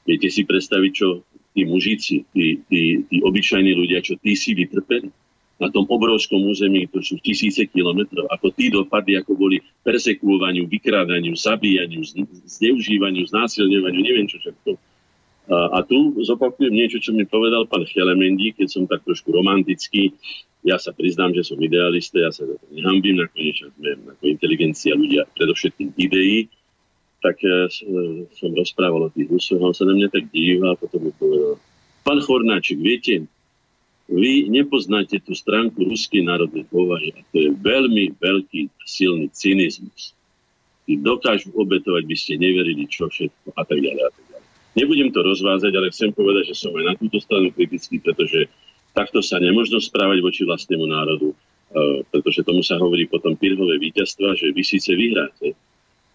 Viete si predstaviť, čo tí mužici, tí, tí, tí obyčajní ľudia, čo tí si vytrpeli? Na tom obrovskom území, to sú tisíce kilometrov, ako tí dopady, ako boli persekuovaniu, vykrádaniu, zabíjaniu, zneužívaniu, znásilňovaniu, neviem čo všetko. A, a tu zopakujem niečo, čo mi povedal pán Chelemendi, keď som tak trošku romantický. Ja sa priznám, že som idealista, ja sa za to nehambím, nakoniec sme ako inteligencia ľudia, predovšetkým ideí, tak ja e, som rozprával o tých Rusoch, on sa na mňa tak díval a potom mi povedal, pán Chornáček, viete, vy nepoznáte tú stránku ruskej národnej povahy a to je veľmi veľký silný cynizmus. Tí dokážu obetovať, by ste neverili, čo všetko a tak ďalej a tak ďalej. Nebudem to rozvázať, ale chcem povedať, že som aj na túto stranu kritický, pretože takto sa nemožno správať voči vlastnému národu, e, pretože tomu sa hovorí potom pirhové víťazstva, že vy síce vyhráte,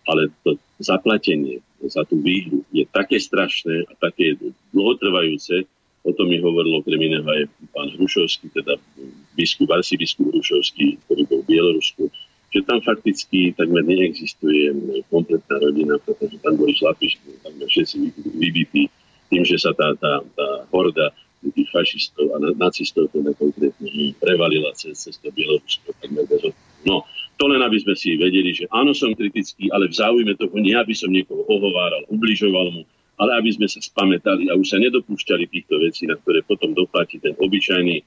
ale to zaplatenie za tú výhru je také strašné a také dlhotrvajúce, O tom mi hovoril okrem iného aj pán Hrušovský, teda biskup, arcibiskup Hrušovský, ktorý bol v Bielorusku, že tam fakticky takmer neexistuje kompletná rodina, pretože tam boli šlapi, takmer všetci vybití tým, že sa tá, tá, tá horda tých fašistov a nacistov teda konkrétne prevalila cez, cez to Bielorusko. No, to len aby sme si vedeli, že áno, som kritický, ale v záujme toho nie, aby som niekoho ohováral, ubližoval mu, ale aby sme sa spametali a už sa nedopúšťali týchto vecí, na ktoré potom doplatí ten obyčajný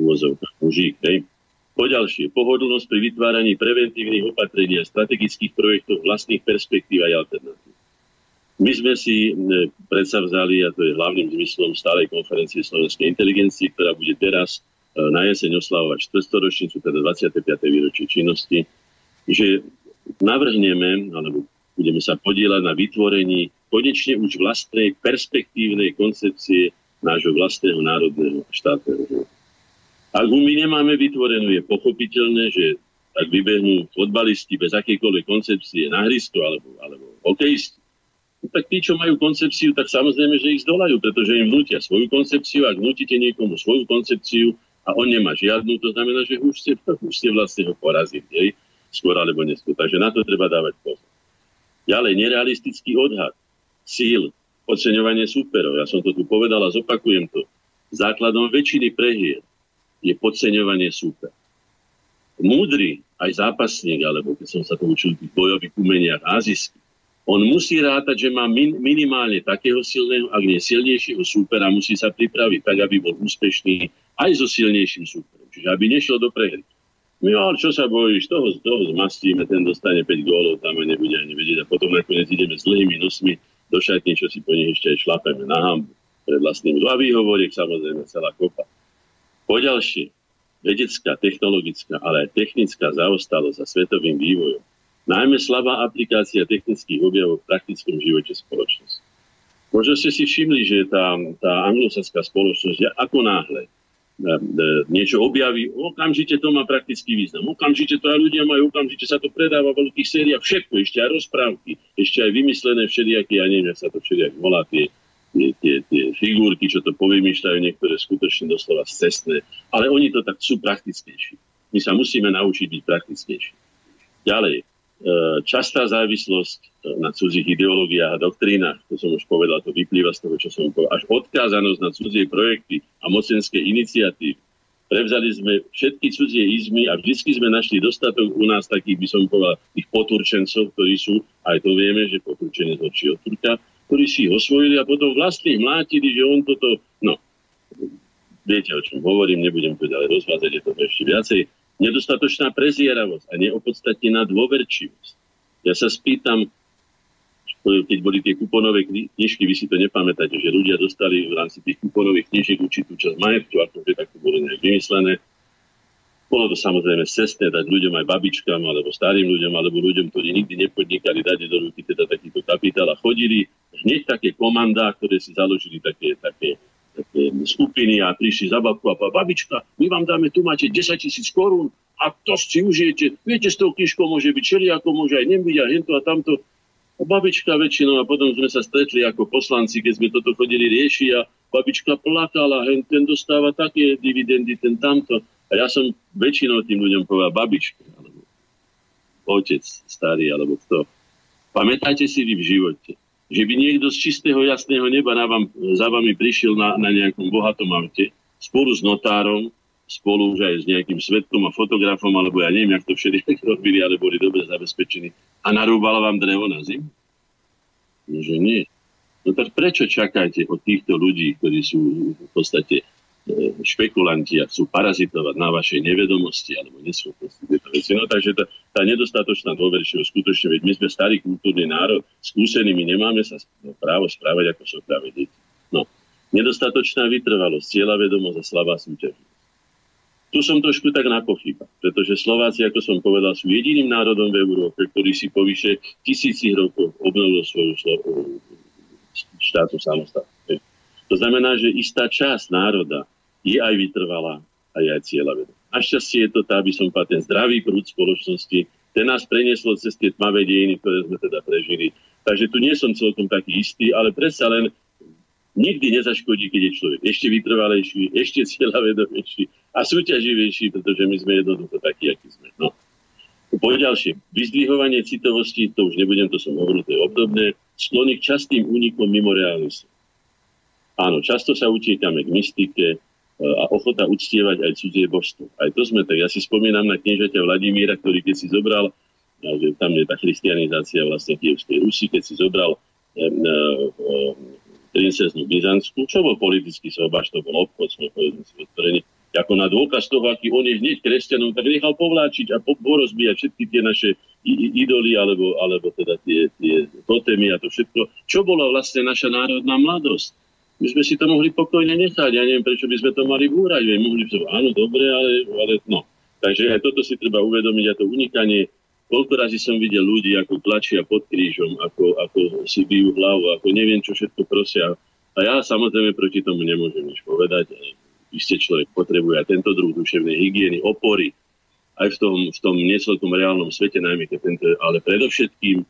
úvozov mužík. Hej. Poďalšie, pohodlnosť pri vytváraní preventívnych opatrení a strategických projektov vlastných perspektív a alternatív. My sme si predsa vzali, a to je hlavným zmyslom stálej konferencie slovenskej inteligencie, ktorá bude teraz e, na jeseň oslavovať 400 ročnicu, teda 25. výročie činnosti, že navrhneme, alebo budeme sa podielať na vytvorení konečne už vlastnej perspektívnej koncepcie nášho vlastného národného štátneho. Ak my nemáme vytvorenú, je pochopiteľné, že ak vybehnú fotbalisti bez akejkoľvek koncepcie na hrysko alebo, alebo hokejisti, no tak tí, čo majú koncepciu, tak samozrejme, že ich zdolajú, pretože im vnútia svoju koncepciu. Ak vnútite niekomu svoju koncepciu a on nemá žiadnu, to znamená, že už ste, už ste vlastne ho porazili, hej? skôr alebo neskôr. Takže na to treba dávať pozor. Ďalej, nerealistický odhad síl, oceňovanie súperov. Ja som to tu povedal a zopakujem to. Základom väčšiny prehier je podceňovanie súper. Múdry, aj zápasník, alebo keď som sa to učil v tých bojových umeniach azijských, on musí rátať, že má min, minimálne takého silného, ak nie silnejšieho súpera, musí sa pripraviť tak, aby bol úspešný aj so silnejším súperom. Čiže aby nešiel do prehry. No ale čo sa bojíš, toho, toho zmastíme, ten dostane 5 gólov, tam nebude ani vedieť. A potom nakoniec ideme s dlhými nosmi do šatní, čo si po nich ešte aj šlapeme na hambu pred vlastným. A výhovoriek samozrejme celá kopa. Poďalšie, vedecká, technologická, ale aj technická zaostalosť za svetovým vývojom. Najmä slabá aplikácia technických objavov v praktickom živote spoločnosti. Možno ste si všimli, že tá, tá anglosaská spoločnosť, ako náhle niečo objaví, okamžite to má praktický význam. Okamžite to aj ľudia majú, okamžite sa to predáva v veľkých sériách, všetko, ešte aj rozprávky, ešte aj vymyslené všelijaké, ja neviem, sa to všelijak volá, tie tie, tie, tie figurky, čo to povymýšľajú, niektoré skutočne doslova cestné. Ale oni to tak sú praktickejší. My sa musíme naučiť byť praktickejší. Ďalej, e, častá závislosť e, na cudzích ideológiách a doktrínach, to som už povedal, to vyplýva z toho, čo som povedal, až odkázanosť na cudzie projekty a mocenské iniciatívy. Prevzali sme všetky cudzie izmy a vždy sme našli dostatok u nás takých, by som povedal, tých poturčencov, ktorí sú, aj to vieme, že poturčenec horší od Turka, ktorí si osvojili a potom vlastne mlátili, že on toto, no, viete, o čom hovorím, nebudem to ďalej rozvádzať, je to ešte viacej, nedostatočná prezieravosť a neopodstatnená dôverčivosť. Ja sa spýtam, keď boli tie kuponové knižky, vy si to nepamätáte, že ľudia dostali v rámci tých kuponových knižiek určitú časť majetku, ako že tak to bolo nejak vymyslené. Bolo to samozrejme cestné dať ľuďom aj babičkám, alebo starým ľuďom, alebo ľuďom, ktorí nikdy nepodnikali, dať do ruky teda takýto kapitál a chodili hneď také komandá, ktoré si založili také, také, skupiny a prišli za babku a babička, my vám dáme, tu máte 10 tisíc korún a to si užijete. Viete, s tou knižkou môže byť ako môže aj nebyť a hento a tamto. A babička väčšinou a potom sme sa stretli ako poslanci, keď sme toto chodili riešiť a babička plakala, hen, ten dostáva také dividendy, ten tamto. A ja som väčšinou tým ľuďom povedal babička, alebo otec starý, alebo kto. Pamätáte si vy v živote, že by niekto z čistého jasného neba na vám, za vami prišiel na, na nejakom bohatom aute spolu s notárom, spolu už aj s nejakým svetkom a fotografom, alebo ja neviem, jak to všetci robili, ale boli dobre zabezpečení a narúbal vám drevo na zim? No, že nie. No tak prečo čakáte od týchto ľudí, ktorí sú v podstate špekulanti a chcú parazitovať na vašej nevedomosti alebo neschopnosti tieto veci. No takže tá, tá nedostatočná dôverčivosť skutočne, veď my sme starý kultúrny národ, skúsení, my nemáme sa no, právo správať ako sú práve deti. No, nedostatočná vytrvalosť, cieľa vedomosť a slabá súťaž. Tu som trošku tak na pochyba, pretože Slováci, ako som povedal, sú jediným národom v Európe, ktorý si po vyše tisícich rokov obnovil svoju štátu samostatnosť. To znamená, že istá časť národa je aj vytrvalá a je aj cieľavedomá. Našťastie je to tá, aby som povedal, ten zdravý prúd spoločnosti, ten nás prenieslo cez tie tmavé dejiny, ktoré sme teda prežili. Takže tu nie som celkom taký istý, ale predsa len nikdy nezaškodí, keď je človek ešte vytrvalejší, ešte cieľavedomejší a súťaživejší, pretože my sme jednoducho takí, akí sme. No. Po ďalšie, vyzdvihovanie citovosti, to už nebudem, to som hovoril, to je obdobné, sklony k častým únikom mimo reálnosti. Áno, často sa utiekame k mystike, a ochota uctievať aj cudzie božstvo. Aj to sme tak. Ja si spomínam na kniežaťa Vladimíra, ktorý keď si zobral, že tam je tá christianizácia vlastne Kievskej Rusy, keď si zobral princeznú Byzantsku, čo bol politický sobaš, to bol obchod, sme povedzme si otvorení. ako na dôkaz toho, aký on je hneď kresťanom, tak nechal povláčiť a porozbíjať všetky tie naše idoly, alebo, alebo teda tie, tie totémy a to všetko. Čo bola vlastne naša národná mladosť? My sme si to mohli pokojne nechať. Ja neviem, prečo by sme to mali búrať. Mohli by sme, áno, dobre, ale, ale no. Takže aj toto si treba uvedomiť a to unikanie. Koľko razy som videl ľudí, ako tlačia pod krížom, ako, ako si bijú hlavu, ako neviem, čo všetko prosia. A ja samozrejme proti tomu nemôžem nič povedať isté človek potrebuje tento druh duševnej hygieny, opory, aj v tom, v tom reálnom svete, najmä keď tento, ale predovšetkým,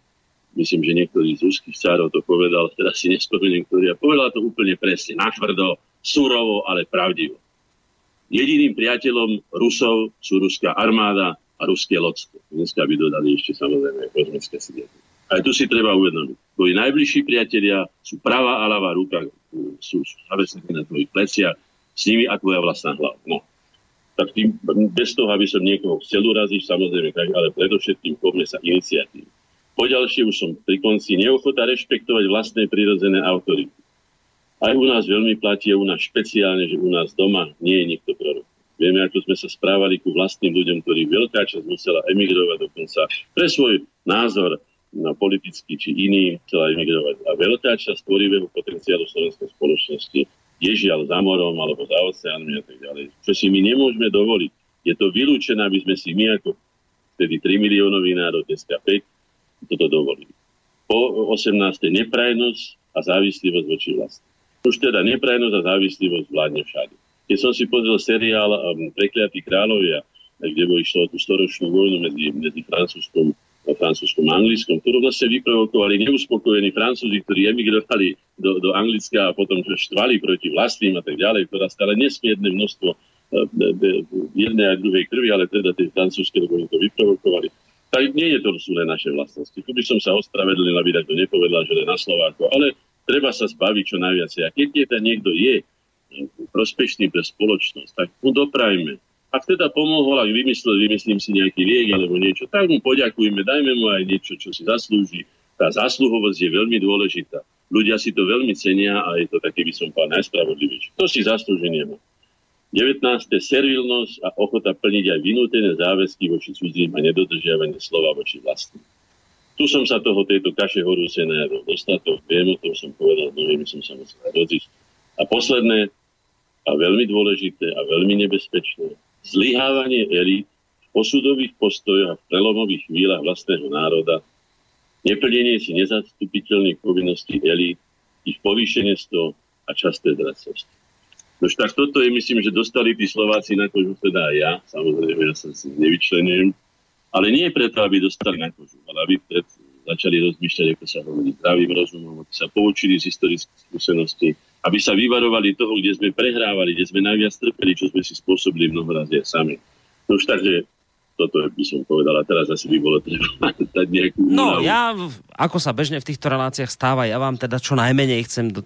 myslím, že niektorý z ruských cárov to povedal, teraz si nespomeniem, ktorý, a povedal to úplne presne, natvrdo, surovo, ale pravdivo. Jediným priateľom Rusov sú ruská armáda a ruské lodstvo. Dneska by dodali ešte samozrejme kozmické siete. Aj tu si treba uvedomiť. Tvoji najbližší priatelia sú pravá a ľavá ruka, sú, sú na tvojich pleciach, s nimi a tvoja vlastná hlava. No. Tak tým, bez toho, aby som niekoho chcel uraziť, samozrejme, ale predovšetkým povne sa iniciatív. Poďalšie už som pri konci neochota rešpektovať vlastné prirodzené autority. Aj u nás veľmi platí, u nás špeciálne, že u nás doma nie je nikto prorok. Vieme, ako sme sa správali ku vlastným ľuďom, ktorí veľká časť musela emigrovať dokonca pre svoj názor na politický či iný chcela emigrovať. A veľká časť tvorivého potenciálu slovenskej spoločnosti je žiaľ za morom alebo za oceánmi a tak ďalej. Čo si my nemôžeme dovoliť. Je to vylúčené, aby sme si my ako vtedy 3 miliónový národ, dneska 5, toto dovolili. Po 18. neprajnosť a závislivosť voči vlasti. Už teda neprajnosť a závislivosť vládne všade. Keď som si pozrel seriál um, Prekliatí kráľovia, kde bolo išlo tú storočnú vojnu medzi, medzi Francúzskom o francúzskom a anglickom, ktorú vlastne vyprovokovali neuspokojení francúzi, ktorí emigrovali do, do Anglicka a potom štvali proti vlastným a tak ďalej, ktorá stala nesmierne množstvo e, jednej a druhej krvi, ale teda tie francúzske, lebo to vyprovokovali. Tak nie je to sú len naše vlastnosti. Tu by som sa ospravedlnil, aby to nepovedal, že len na Slováko, ale treba sa zbaviť čo najviac. A keď ten niekto je prospešný pre spoločnosť, tak mu doprajme ak teda pomohol, ak vymyslel, vymyslím si nejaký liek alebo niečo, tak mu poďakujeme, dajme mu aj niečo, čo si zaslúži. Tá zásluhovosť je veľmi dôležitá. Ľudia si to veľmi cenia a je to taký, by som povedal, najspravodlivejší. To si zaslúži nemá. 19. servilnosť a ochota plniť aj vynútené záväzky voči cudzím a nedodržiavanie slova voči vlastným. Tu som sa toho, tejto kaše horúce najadol dostatok, viem o tom, som povedal, mnohými som sa musel rozísť. A posledné, a veľmi dôležité a veľmi nebezpečné, zlyhávanie elít v osudových postojoch a v prelomových chvíľach vlastného národa, neplnenie si nezastupiteľných povinností elít, ich povýšenectvo a časté zradcovstvo. Nož tak toto je, myslím, že dostali tí Slováci na kožu, teda aj ja, samozrejme, ja sa si nevyčlenujem, ale nie preto, aby dostali na kožu, ale aby pred, začali rozmýšľať, ako sa hovorí, zdravým rozumom, aby sa poučili z historických skúseností, aby sa vyvarovali toho, kde sme prehrávali, kde sme najviac trpeli, čo sme si spôsobili mnoho sami. No už takže toto by som povedal a teraz asi by bolo treba dať nejakú No ja, ako sa bežne v týchto reláciách stáva, ja vám teda čo najmenej chcem do,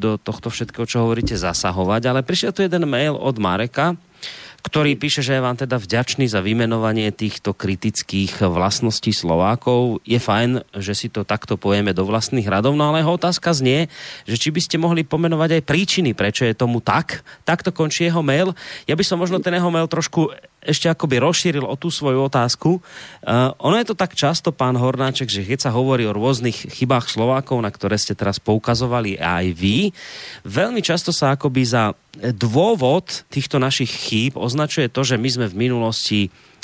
do tohto všetkého, čo hovoríte, zasahovať, ale prišiel tu jeden mail od Mareka, ktorý píše, že je vám teda vďačný za vymenovanie týchto kritických vlastností Slovákov. Je fajn, že si to takto pojeme do vlastných radov, no ale jeho otázka znie, že či by ste mohli pomenovať aj príčiny, prečo je tomu tak. Takto končí jeho mail. Ja by som možno ten jeho mail trošku ešte akoby rozšíril o tú svoju otázku. Uh, ono je to tak často, pán Hornáček, že keď sa hovorí o rôznych chybách Slovákov, na ktoré ste teraz poukazovali aj vy, veľmi často sa akoby za dôvod týchto našich chýb označuje to, že my sme v minulosti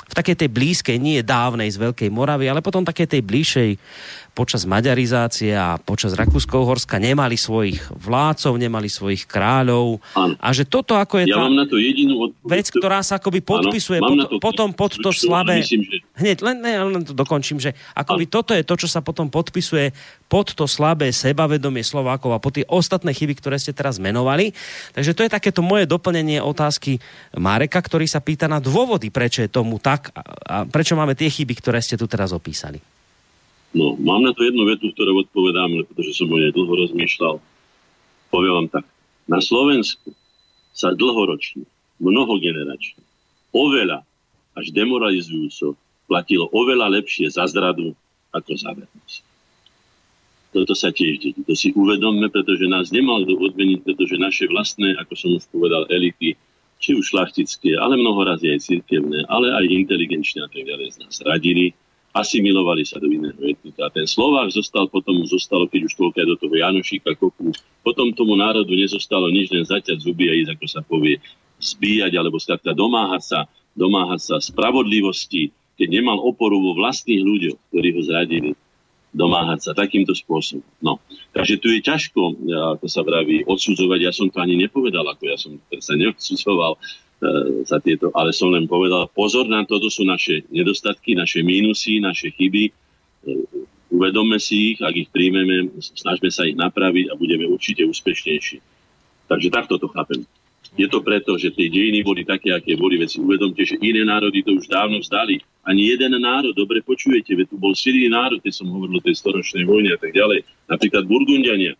v takej tej blízkej, nie dávnej z Veľkej Moravy, ale potom takej tej bližšej počas maďarizácie a počas Rakúsko-Horska nemali svojich vládcov, nemali svojich kráľov. Ano. A že toto ako je ja tá mám na to jedinú odpoveď, vec, ktorá sa akoby podpisuje pot, to, potom pod to slabé... Myslím, že... Hneď, len, ne, len to dokončím, že akoby ano. toto je to, čo sa potom podpisuje pod to slabé sebavedomie Slovákov a po tie ostatné chyby, ktoré ste teraz menovali. Takže to je takéto moje doplnenie otázky Mareka, ktorý sa pýta na dôvody, prečo je tomu tak a prečo máme tie chyby, ktoré ste tu teraz opísali. No, mám na to jednu vetu, ktorú odpovedám, pretože som o nej dlho rozmýšľal. Poviem vám tak. Na Slovensku sa dlhoročne, mnohogeneračne, oveľa až demoralizujúco platilo oveľa lepšie za zradu ako za vernosť. Toto sa tiež deje. To si uvedomme, pretože nás nemal kto odmeniť, pretože naše vlastné, ako som už povedal, elity či už šlachtické, ale mnoho razy aj cirkevné, ale aj inteligenčné a tak ďalej z nás radili, asimilovali sa do iného etnika. A ten Slovák zostal, potom mu zostalo, keď už toľko do toho Janošíka kopu, potom tomu národu nezostalo nič, len zaťať zuby a ísť, ako sa povie, zbíjať, alebo skrátka domáhať sa, domáhať sa spravodlivosti, keď nemal oporu vo vlastných ľuďoch, ktorí ho zradili domáhať sa takýmto spôsobom. No. Takže tu je ťažko, ako sa vraví, odsudzovať. Ja som to ani nepovedal, ako ja som sa neodsudzoval za tieto, ale som len povedal, pozor na to, to sú naše nedostatky, naše mínusy, naše chyby. E, uvedomme si ich, ak ich príjmeme, snažme sa ich napraviť a budeme určite úspešnejší. Takže takto to chápem. Je to preto, že tie dejiny boli také, aké boli. Veď si uvedomte, že iné národy to už dávno vzdali. Ani jeden národ, dobre počujete, veď tu bol silný národ, keď som hovoril o tej storočnej vojne a tak ďalej. Napríklad Burgundiania,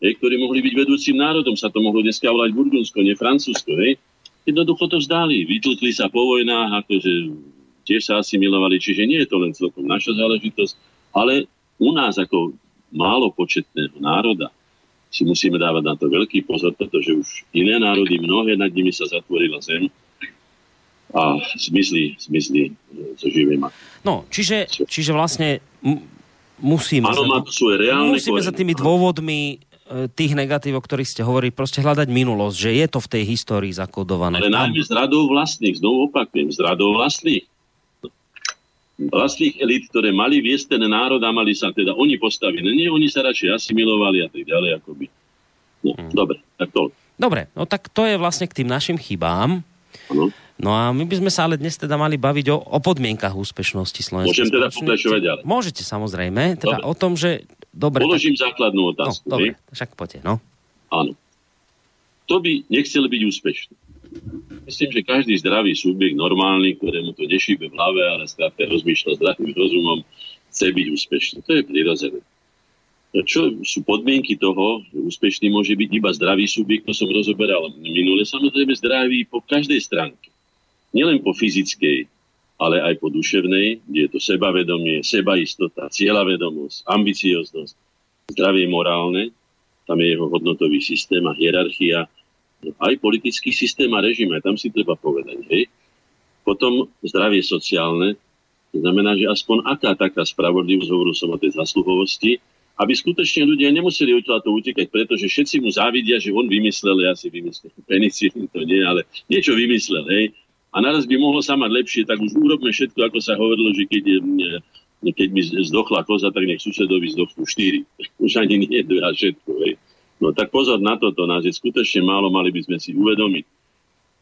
hej, ktorí mohli byť vedúcim národom, sa to mohlo dneska volať Burgundsko, nie Francúzsko. Hej. Jednoducho to vzdali. Vytlkli sa po vojnách, akože tiež sa asimilovali, čiže nie je to len celkom naša záležitosť, ale u nás ako málo početného národa si musíme dávať na to veľký pozor, pretože už iné národy, mnohé nad nimi sa zatvorila zem a zmizli, zmizli zo živej No, čiže, čiže vlastne musíme, ano, za, svoje reálne musíme za tými dôvodmi e, tých negatív, o ktorých ste hovorili, proste hľadať minulosť, že je to v tej histórii zakodované. Ale najmä zradou vlastných, znovu opakujem, zradou vlastných vlastných elít, ktoré mali viesť ten národ a mali sa teda oni postaviť. Nie, oni sa radšej asimilovali a tak ďalej, akoby. No, hmm. dobre, tak to. Dobre, no tak to je vlastne k tým našim chybám. Ano. No a my by sme sa ale dnes teda mali baviť o, o podmienkach úspešnosti Slovenskej Môžem teda pokračovať ďalej? Môžete samozrejme, teda dobre. o tom, že... Dobre, Položím tak... základnú otázku. No, dobre, však poďte, no. Áno. To by nechcel byť úspešný. Myslím, že každý zdravý subjekt, normálny, ktorému to nešíbe v hlave, ale skrátka rozmýšľa zdravým rozumom, chce byť úspešný. To je prirodzené. Čo sú podmienky toho, že úspešný môže byť iba zdravý subjekt, to som rozoberal minule, samozrejme zdravý po každej stránke. Nielen po fyzickej, ale aj po duševnej, kde je to sebavedomie, sebaistota, cieľavedomosť, ambicioznosť, zdravie morálne, tam je jeho hodnotový systém a hierarchia, aj politický systém a režim, aj tam si treba povedať. Hej. Potom zdravie sociálne, to znamená, že aspoň aká taká spravodlivosť, hovoril som o tej zasluhovosti, aby skutočne ľudia nemuseli odtiaľ to utekať, pretože všetci mu závidia, že on vymyslel, ja si vymyslel penicilín, to nie, ale niečo vymyslel, hej. A naraz by mohlo sa mať lepšie, tak už urobme všetko, ako sa hovorilo, že keď, je, keď mi zdochla koza, tak nech susedovi zdochnú štyri. Už ani nie dve a všetko, hej. No tak pozor na toto, nás je skutočne málo, mali by sme si uvedomiť.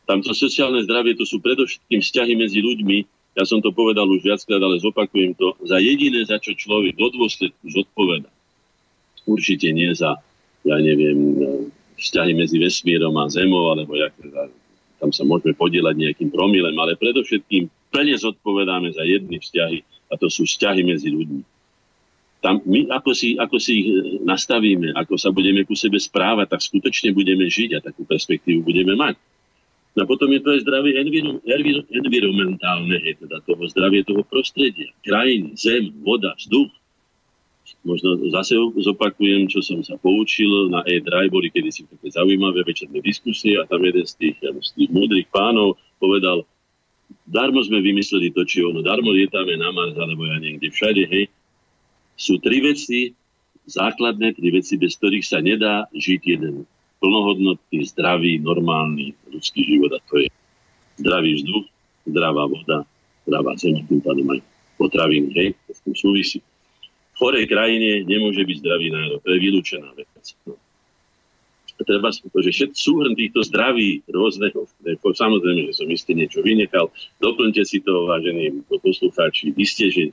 Tamto sociálne zdravie to sú predovšetkým vzťahy medzi ľuďmi. Ja som to povedal už viackrát, ale zopakujem to. Za jediné, za čo človek do dôsledku zodpoveda. Určite nie za, ja neviem, vzťahy medzi vesmírom a zemou, alebo jak, tam sa môžeme podielať nejakým promilem, ale predovšetkým plne zodpovedáme za jedny vzťahy a to sú vzťahy medzi ľuďmi tam my ako si, ako si ich e, nastavíme, ako sa budeme ku sebe správať, tak skutočne budeme žiť a takú perspektívu budeme mať. No a potom je to aj zdravie enviro, enviro, environmentálne, je teda toho zdravie toho prostredia, krajiny, zem, voda, vzduch. Možno zase zopakujem, čo som sa poučil. Na E-Drive boli kedysi také zaujímavé večerné diskusie a tam jeden z tých, z tých múdrych pánov povedal, darmo sme vymysleli to, či ono, darmo lietame na Mars, alebo ja niekde všade, hej, sú tri veci, základné tri veci, bez ktorých sa nedá žiť jeden plnohodnotný, zdravý, normálny ľudský život. A to je zdravý vzduch, zdravá voda, zdravá zem, tým pádom aj potraviny, hej, to s tým súvisí. Chorej krajine nemôže byť zdravý národ, to je vylúčená vec. No. Treba že všet, súhrn týchto zdraví rôzneho, samozrejme, že som isté niečo vynechal, doplňte si to, vážení poslucháči, isté, že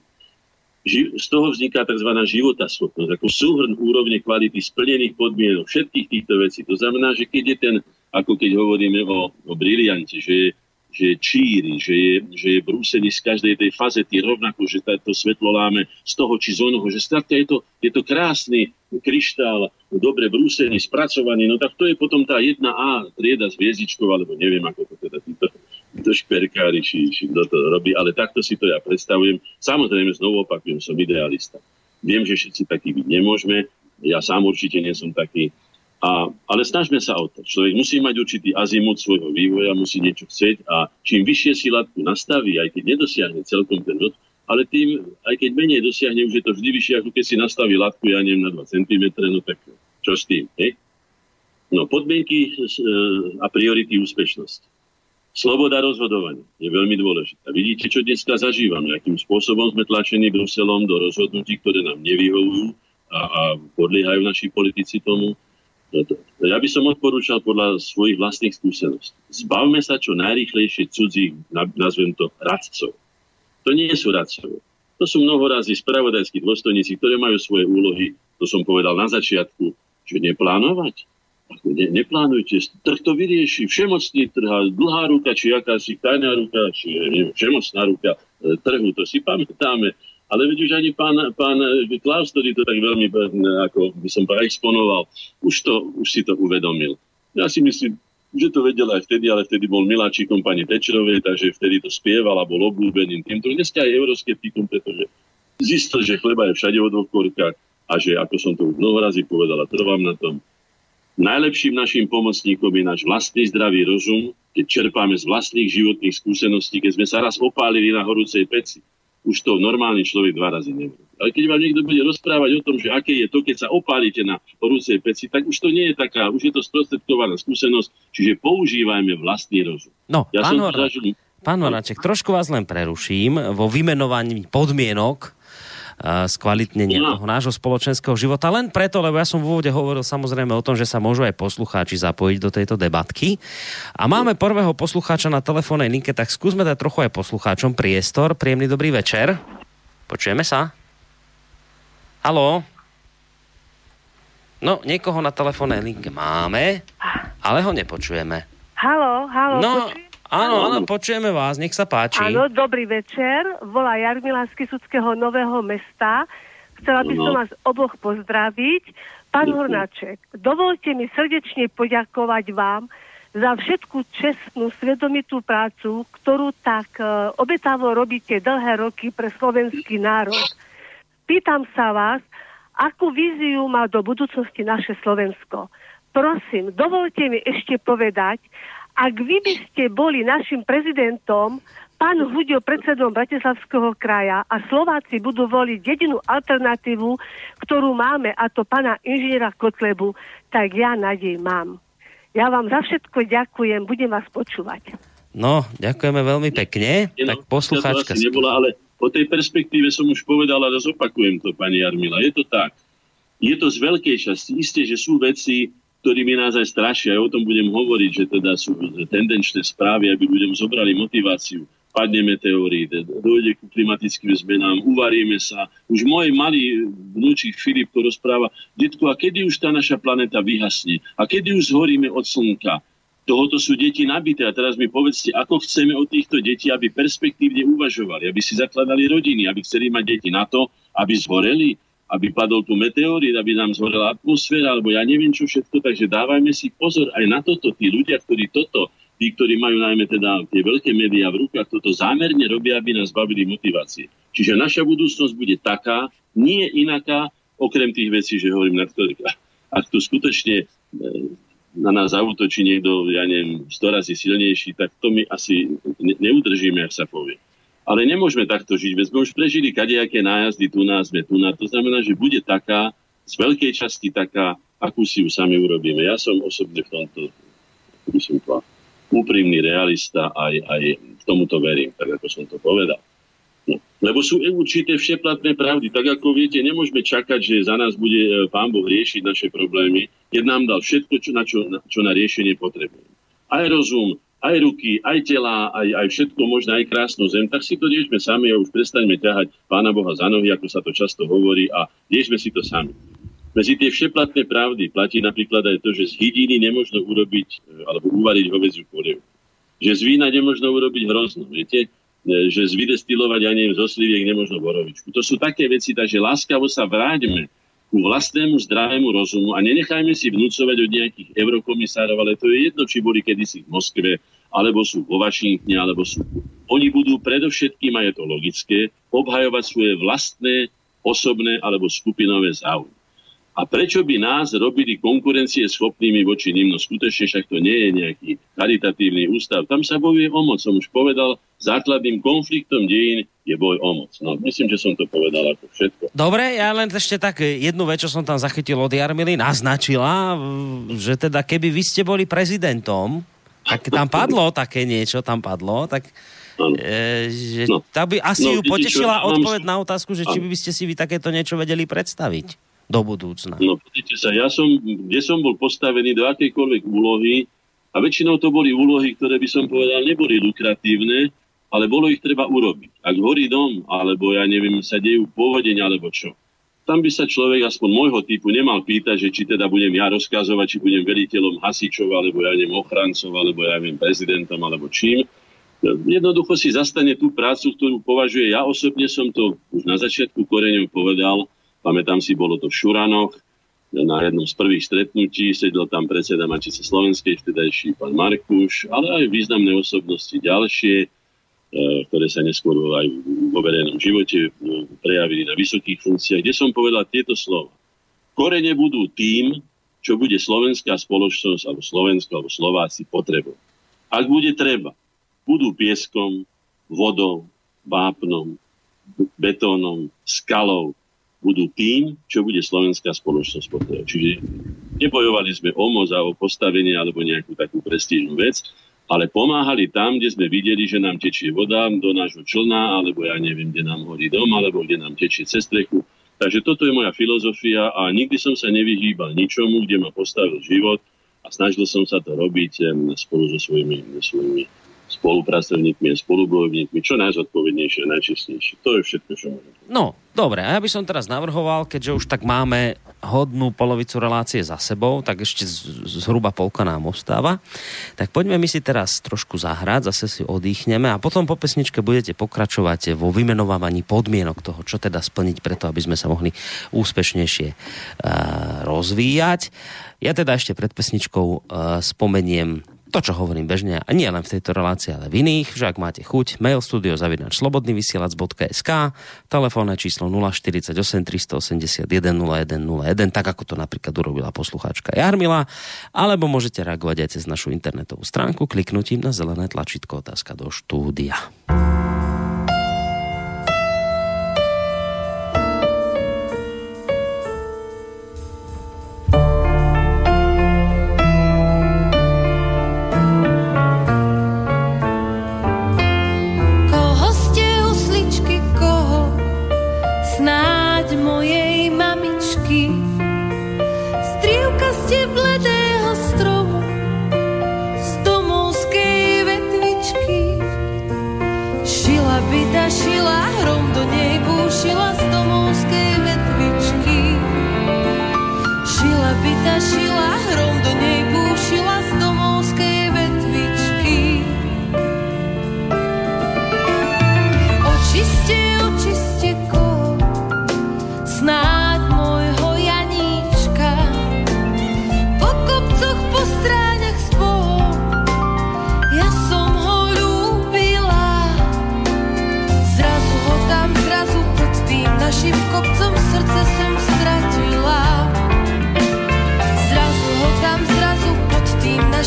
z toho vzniká tzv. životaschopnosť, ako súhrn úrovne kvality splnených podmienok, všetkých týchto vecí. To znamená, že keď je ten, ako keď hovoríme o, o briliante, že je, že je číri, že je, že je brúsený z každej tej fazety rovnako, že to svetlo láme z toho či z onoho, že skrátka je to, je to krásny kryštál, dobre brúsený, spracovaný, no tak to je potom tá jedna A trieda s hviezdičkou, alebo neviem, ako to teda títo to šperkári, či, či kto to robí, ale takto si to ja predstavujem. Samozrejme, znovu opakujem, som idealista. Viem, že všetci takí byť nemôžeme, ja sám určite nie som taký, A, ale snažme sa o to. Človek musí mať určitý azimut svojho vývoja, musí niečo chcieť a čím vyššie si latku nastaví, aj keď nedosiahne celkom ten rod, ale tým, aj keď menej dosiahne, už je to vždy vyššie, ako keď si nastaví latku, ja neviem, na 2 cm, no tak čo s tým, hej? No, podmienky e, a priority úspešnosti. Sloboda rozhodovania je veľmi dôležitá. Vidíte, čo dneska zažívame, akým spôsobom sme tlačení Bruselom do rozhodnutí, ktoré nám nevyhovujú a, a podliehajú naši politici tomu. Ja by som odporúčal podľa svojich vlastných skúseností. Zbavme sa čo najrýchlejšie cudzích, nazvem to, radcov. To nie sú radcov. To sú mnohorazí spravodajskí dôstojníci, ktoré majú svoje úlohy, to som povedal na začiatku, že neplánovať. Ako ne, neplánujte, trh to vyrieši, všemocný trh, dlhá ruka, či akási tajná ruka, či neviem, všemocná ruka e, trhu, to si pamätáme. Ale veď už ani pán, pán Klaus, ktorý to tak veľmi, ako by som povedal, exponoval, už, to, už si to uvedomil. Ja si myslím, že to vedel aj vtedy, ale vtedy bol miláčikom pani Tečerovej, takže vtedy to spieval a bol obľúbeným týmto. Dneska aj euroskeptikom, pretože zistil, že chleba je všade o dvoch korkách a že, ako som to už mnoho razy povedal a trvám na tom, najlepším našim pomocníkom je náš vlastný zdravý rozum, keď čerpáme z vlastných životných skúseností, keď sme sa raz opálili na horúcej peci už to normálny človek dva razy nevie. Ale keď vám niekto bude rozprávať o tom, že aké je to, keď sa opálite na horúcej peci, tak už to nie je taká, už je to sprostredkovaná skúsenosť, čiže používajme vlastný rozum. No, ja pán, Hornáček, zažil... pán Hornáček, trošku vás len preruším. Vo vymenovaní podmienok skvalitnenia no. toho nášho spoločenského života. Len preto, lebo ja som v úvode hovoril samozrejme o tom, že sa môžu aj poslucháči zapojiť do tejto debatky. A máme prvého poslucháča na telefónnej linke, tak skúsme dať trochu aj poslucháčom priestor. Príjemný dobrý večer. Počujeme sa? Haló? No, niekoho na telefónnej linke máme, ale ho nepočujeme. Halo, halo, no, počujem? Áno, áno, počujeme vás, nech sa páči. Áno, dobrý večer. Volá Jarmila z Kisuckého Nového mesta. Chcela by som vás oboch pozdraviť. Pán Hornáček, dovolte mi srdečne poďakovať vám za všetku čestnú, svedomitú prácu, ktorú tak uh, obetavo robíte dlhé roky pre slovenský národ. Pýtam sa vás, akú víziu má do budúcnosti naše Slovensko. Prosím, dovolte mi ešte povedať, ak vy by ste boli našim prezidentom, pán Hudio predsedom Bratislavského kraja a Slováci budú voliť jedinú alternatívu, ktorú máme, a to pána inžiniera Kotlebu, tak ja nádej mám. Ja vám za všetko ďakujem, budem vás počúvať. No, ďakujeme veľmi pekne. No, tak poslucháčka... Ja nebola, ale po tej perspektíve som už povedal, ale zopakujem to, pani Jarmila. Je to tak. Je to z veľkej časti. Isté, že sú veci, ktorými nás aj strašia. Ja o tom budem hovoriť, že teda sú tendenčné správy, aby ľuďom zobrali motiváciu. Padne meteorít, dojde ku klimatickým zmenám, uvaríme sa. Už môj malý vnúčik Filip to rozpráva, detko, a kedy už tá naša planéta vyhasne? A kedy už zhoríme od slnka? Tohoto sú deti nabité. A teraz mi povedzte, ako chceme od týchto detí, aby perspektívne uvažovali, aby si zakladali rodiny, aby chceli mať deti na to, aby zhoreli, aby padol tu meteorit, aby nám zhorela atmosféra, alebo ja neviem čo všetko, takže dávajme si pozor aj na toto. Tí ľudia, ktorí toto, tí, ktorí majú najmä teda tie veľké médiá v rukách, toto zámerne robia, aby nás bavili motivácie. Čiže naša budúcnosť bude taká, nie inaká, okrem tých vecí, že hovorím, na ktorých, ak tu skutočne e, na nás zautočí niekto, ja neviem, 100 razy silnejší, tak to my asi neudržíme, ak sa povie. Ale nemôžeme takto žiť, veď sme už prežili kadejaké nájazdy, tu nás sme, tu na. To znamená, že bude taká, z veľkej časti taká, akú si ju sami urobíme. Ja som osobne v tomto, by som to úprimný realista, aj, aj k tomuto verím, tak ako som to povedal. No. Lebo sú určité všeplatné pravdy. Tak ako viete, nemôžeme čakať, že za nás bude e, Pán Boh riešiť naše problémy, keď nám dal všetko, čo na, čo, čo na riešenie potrebujeme. Aj rozum, aj ruky, aj tela, aj, aj všetko možné, aj krásnu zem, tak si to riešme sami a už prestaňme ťahať Pána Boha za nohy, ako sa to často hovorí a riešme si to sami. Medzi tie všeplatné pravdy platí napríklad aj to, že z hydiny nemôžno urobiť e, alebo uvariť hovedziu polievku. Že z vína nemôžno urobiť hrozno, viete? E, že z vydestilovať, ja neviem, zo sliviek nemôžno borovičku. To sú také veci, takže láskavo sa vráťme ku vlastnému zdravému rozumu a nenechajme si vnúcovať od nejakých eurokomisárov, ale to je jedno, či boli kedysi v Moskve, alebo sú vo Washingtone, alebo sú... Oni budú predovšetkým, a je to logické, obhajovať svoje vlastné, osobné alebo skupinové záujmy. A prečo by nás robili konkurencie schopnými voči ním? No skutočne však to nie je nejaký charitatívny ústav. Tam sa bojuje o moc. Som už povedal, základným konfliktom dejín je boj o moc. No, myslím, že som to povedal ako všetko. Dobre, ja len ešte tak jednu vec, čo som tam zachytil od Jarmily, naznačila, že teda keby vy ste boli prezidentom, tak tam padlo také niečo, tam padlo, tak E, že no. tá by asi no, ju potešila odpoveď na otázku, že či by ste si vy takéto niečo vedeli predstaviť do budúcna. No, pozrite sa, ja som, kde som bol postavený do akejkoľvek úlohy, a väčšinou to boli úlohy, ktoré by som povedal neboli lukratívne, ale bolo ich treba urobiť. Ak horí dom, alebo ja neviem, sa dejú pôvodeň, alebo čo. Tam by sa človek aspoň môjho typu nemal pýtať, že či teda budem ja rozkazovať, či budem veliteľom hasičov, alebo ja neviem, ochrancov, alebo ja neviem, prezidentom, alebo čím. Jednoducho si zastane tú prácu, ktorú považuje. Ja osobne som to už na začiatku koreňov povedal, Pamätám si, bolo to v Šuranoch, na jednom z prvých stretnutí sedel tam predseda Matice Slovenskej, vtedajší pán Markuš, ale aj významné osobnosti ďalšie, e, ktoré sa neskôr aj vo verejnom živote e, prejavili na vysokých funkciách, kde som povedal tieto slova. Korene budú tým, čo bude slovenská spoločnosť, alebo Slovensko, alebo Slováci potrebovať. Ak bude treba, budú pieskom, vodou, vápnom, betónom, skalou, budú tým, čo bude slovenská spoločnosť potrebovať. Čiže nebojovali sme o moc a o postavenie alebo nejakú takú prestížnú vec, ale pomáhali tam, kde sme videli, že nám tečie voda do nášho člna, alebo ja neviem, kde nám horí dom, alebo kde nám tečie cez strechu. Takže toto je moja filozofia a nikdy som sa nevyhýbal ničomu, kde ma postavil život a snažil som sa to robiť spolu so svojimi, svojimi spolupracovníkmi a spolubojovníkmi, čo najzodpovednejšie a najčestnejšie. To je všetko, čo môžem. No, dobre, ja by som teraz navrhoval, keďže už tak máme hodnú polovicu relácie za sebou, tak ešte zhruba polka nám ostáva. Tak poďme my si teraz trošku zahrať, zase si odýchneme a potom po pesničke budete pokračovať vo vymenovávaní podmienok toho, čo teda splniť preto, aby sme sa mohli úspešnejšie uh, rozvíjať. Ja teda ešte pred pesničkou uh, spomeniem to, čo hovorím bežne, a nie len v tejto relácii, ale v iných, že ak máte chuť, mail studio zavinač slobodnyvysielac.sk, telefónne číslo 048 381 0101, tak ako to napríklad urobila poslucháčka Jarmila, alebo môžete reagovať aj cez našu internetovú stránku kliknutím na zelené tlačítko otázka do štúdia.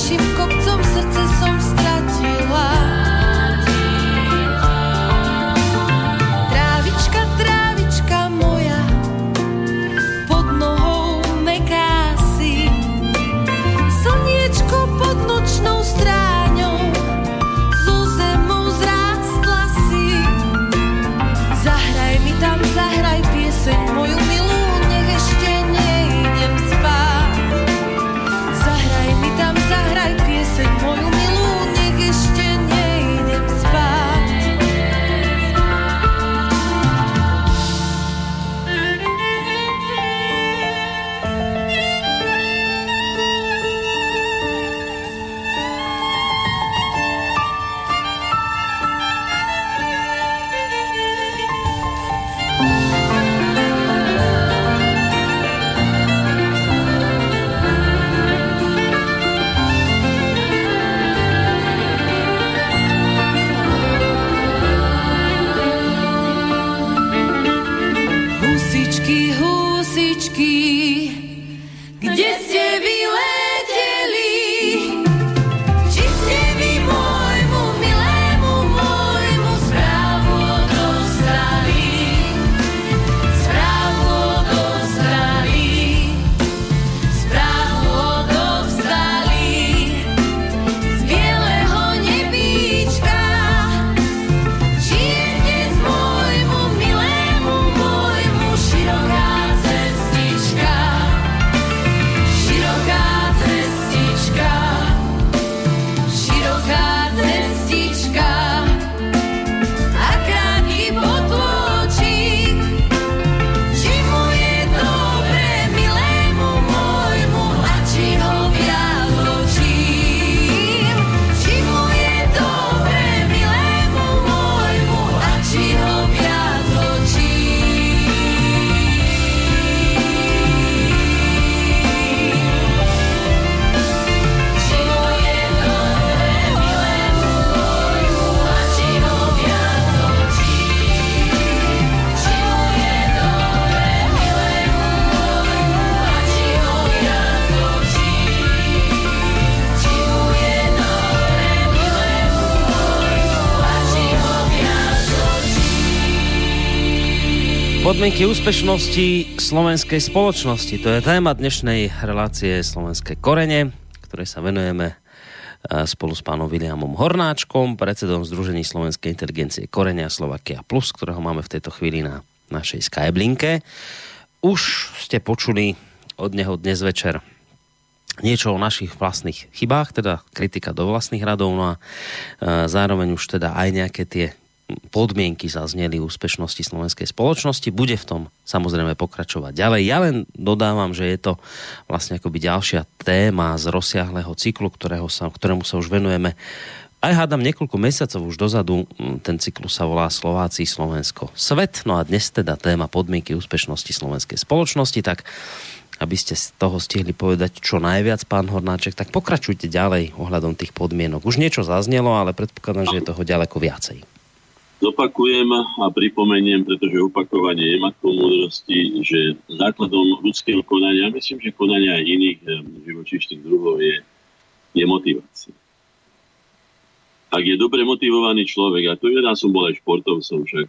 szybko Podmienky úspešnosti slovenskej spoločnosti. To je téma dnešnej relácie Slovenské korene, ktoré sa venujeme e, spolu s pánom Williamom Hornáčkom, predsedom Združení Slovenskej inteligencie Korenia Slovakia Plus, ktorého máme v tejto chvíli na našej Skyblinke. Už ste počuli od neho dnes večer niečo o našich vlastných chybách, teda kritika do vlastných radov, no a e, zároveň už teda aj nejaké tie podmienky zazneli úspešnosti slovenskej spoločnosti. Bude v tom samozrejme pokračovať ďalej. Ja len dodávam, že je to vlastne akoby ďalšia téma z rozsiahleho cyklu, ktorého sa, ktorému sa už venujeme aj hádam niekoľko mesiacov už dozadu, ten cyklus sa volá Slováci, Slovensko, Svet. No a dnes teda téma podmienky úspešnosti slovenskej spoločnosti, tak aby ste z toho stihli povedať čo najviac, pán Hornáček, tak pokračujte ďalej ohľadom tých podmienok. Už niečo zaznelo, ale predpokladám, že je toho ďaleko viacej. Zopakujem a pripomeniem, pretože opakovanie je matkou múdrosti, že základom ľudského konania, myslím, že konania aj iných eh, živočíšnych druhov je, je motivácia. Ak je dobre motivovaný človek, a to ja som bol aj športovcom, však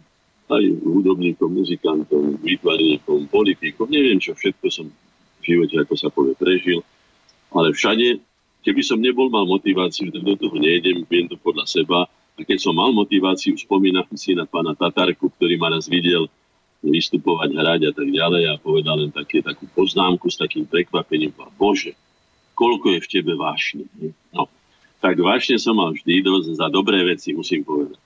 aj hudobníkom, muzikantom, výtvarníkom, politikom, neviem čo všetko som v živote, ako sa povie, prežil, ale všade, keby som nebol mal motiváciu, tak do toho nejdem, viem to podľa seba, a keď som mal motiváciu, spomínam si na pána Tatarku, ktorý ma raz videl vystupovať, hrať a tak ďalej a povedal len také, takú poznámku s takým prekvapením. Bože, koľko je v tebe vášne. No, tak vášne som mal vždy dosť za dobré veci, musím povedať.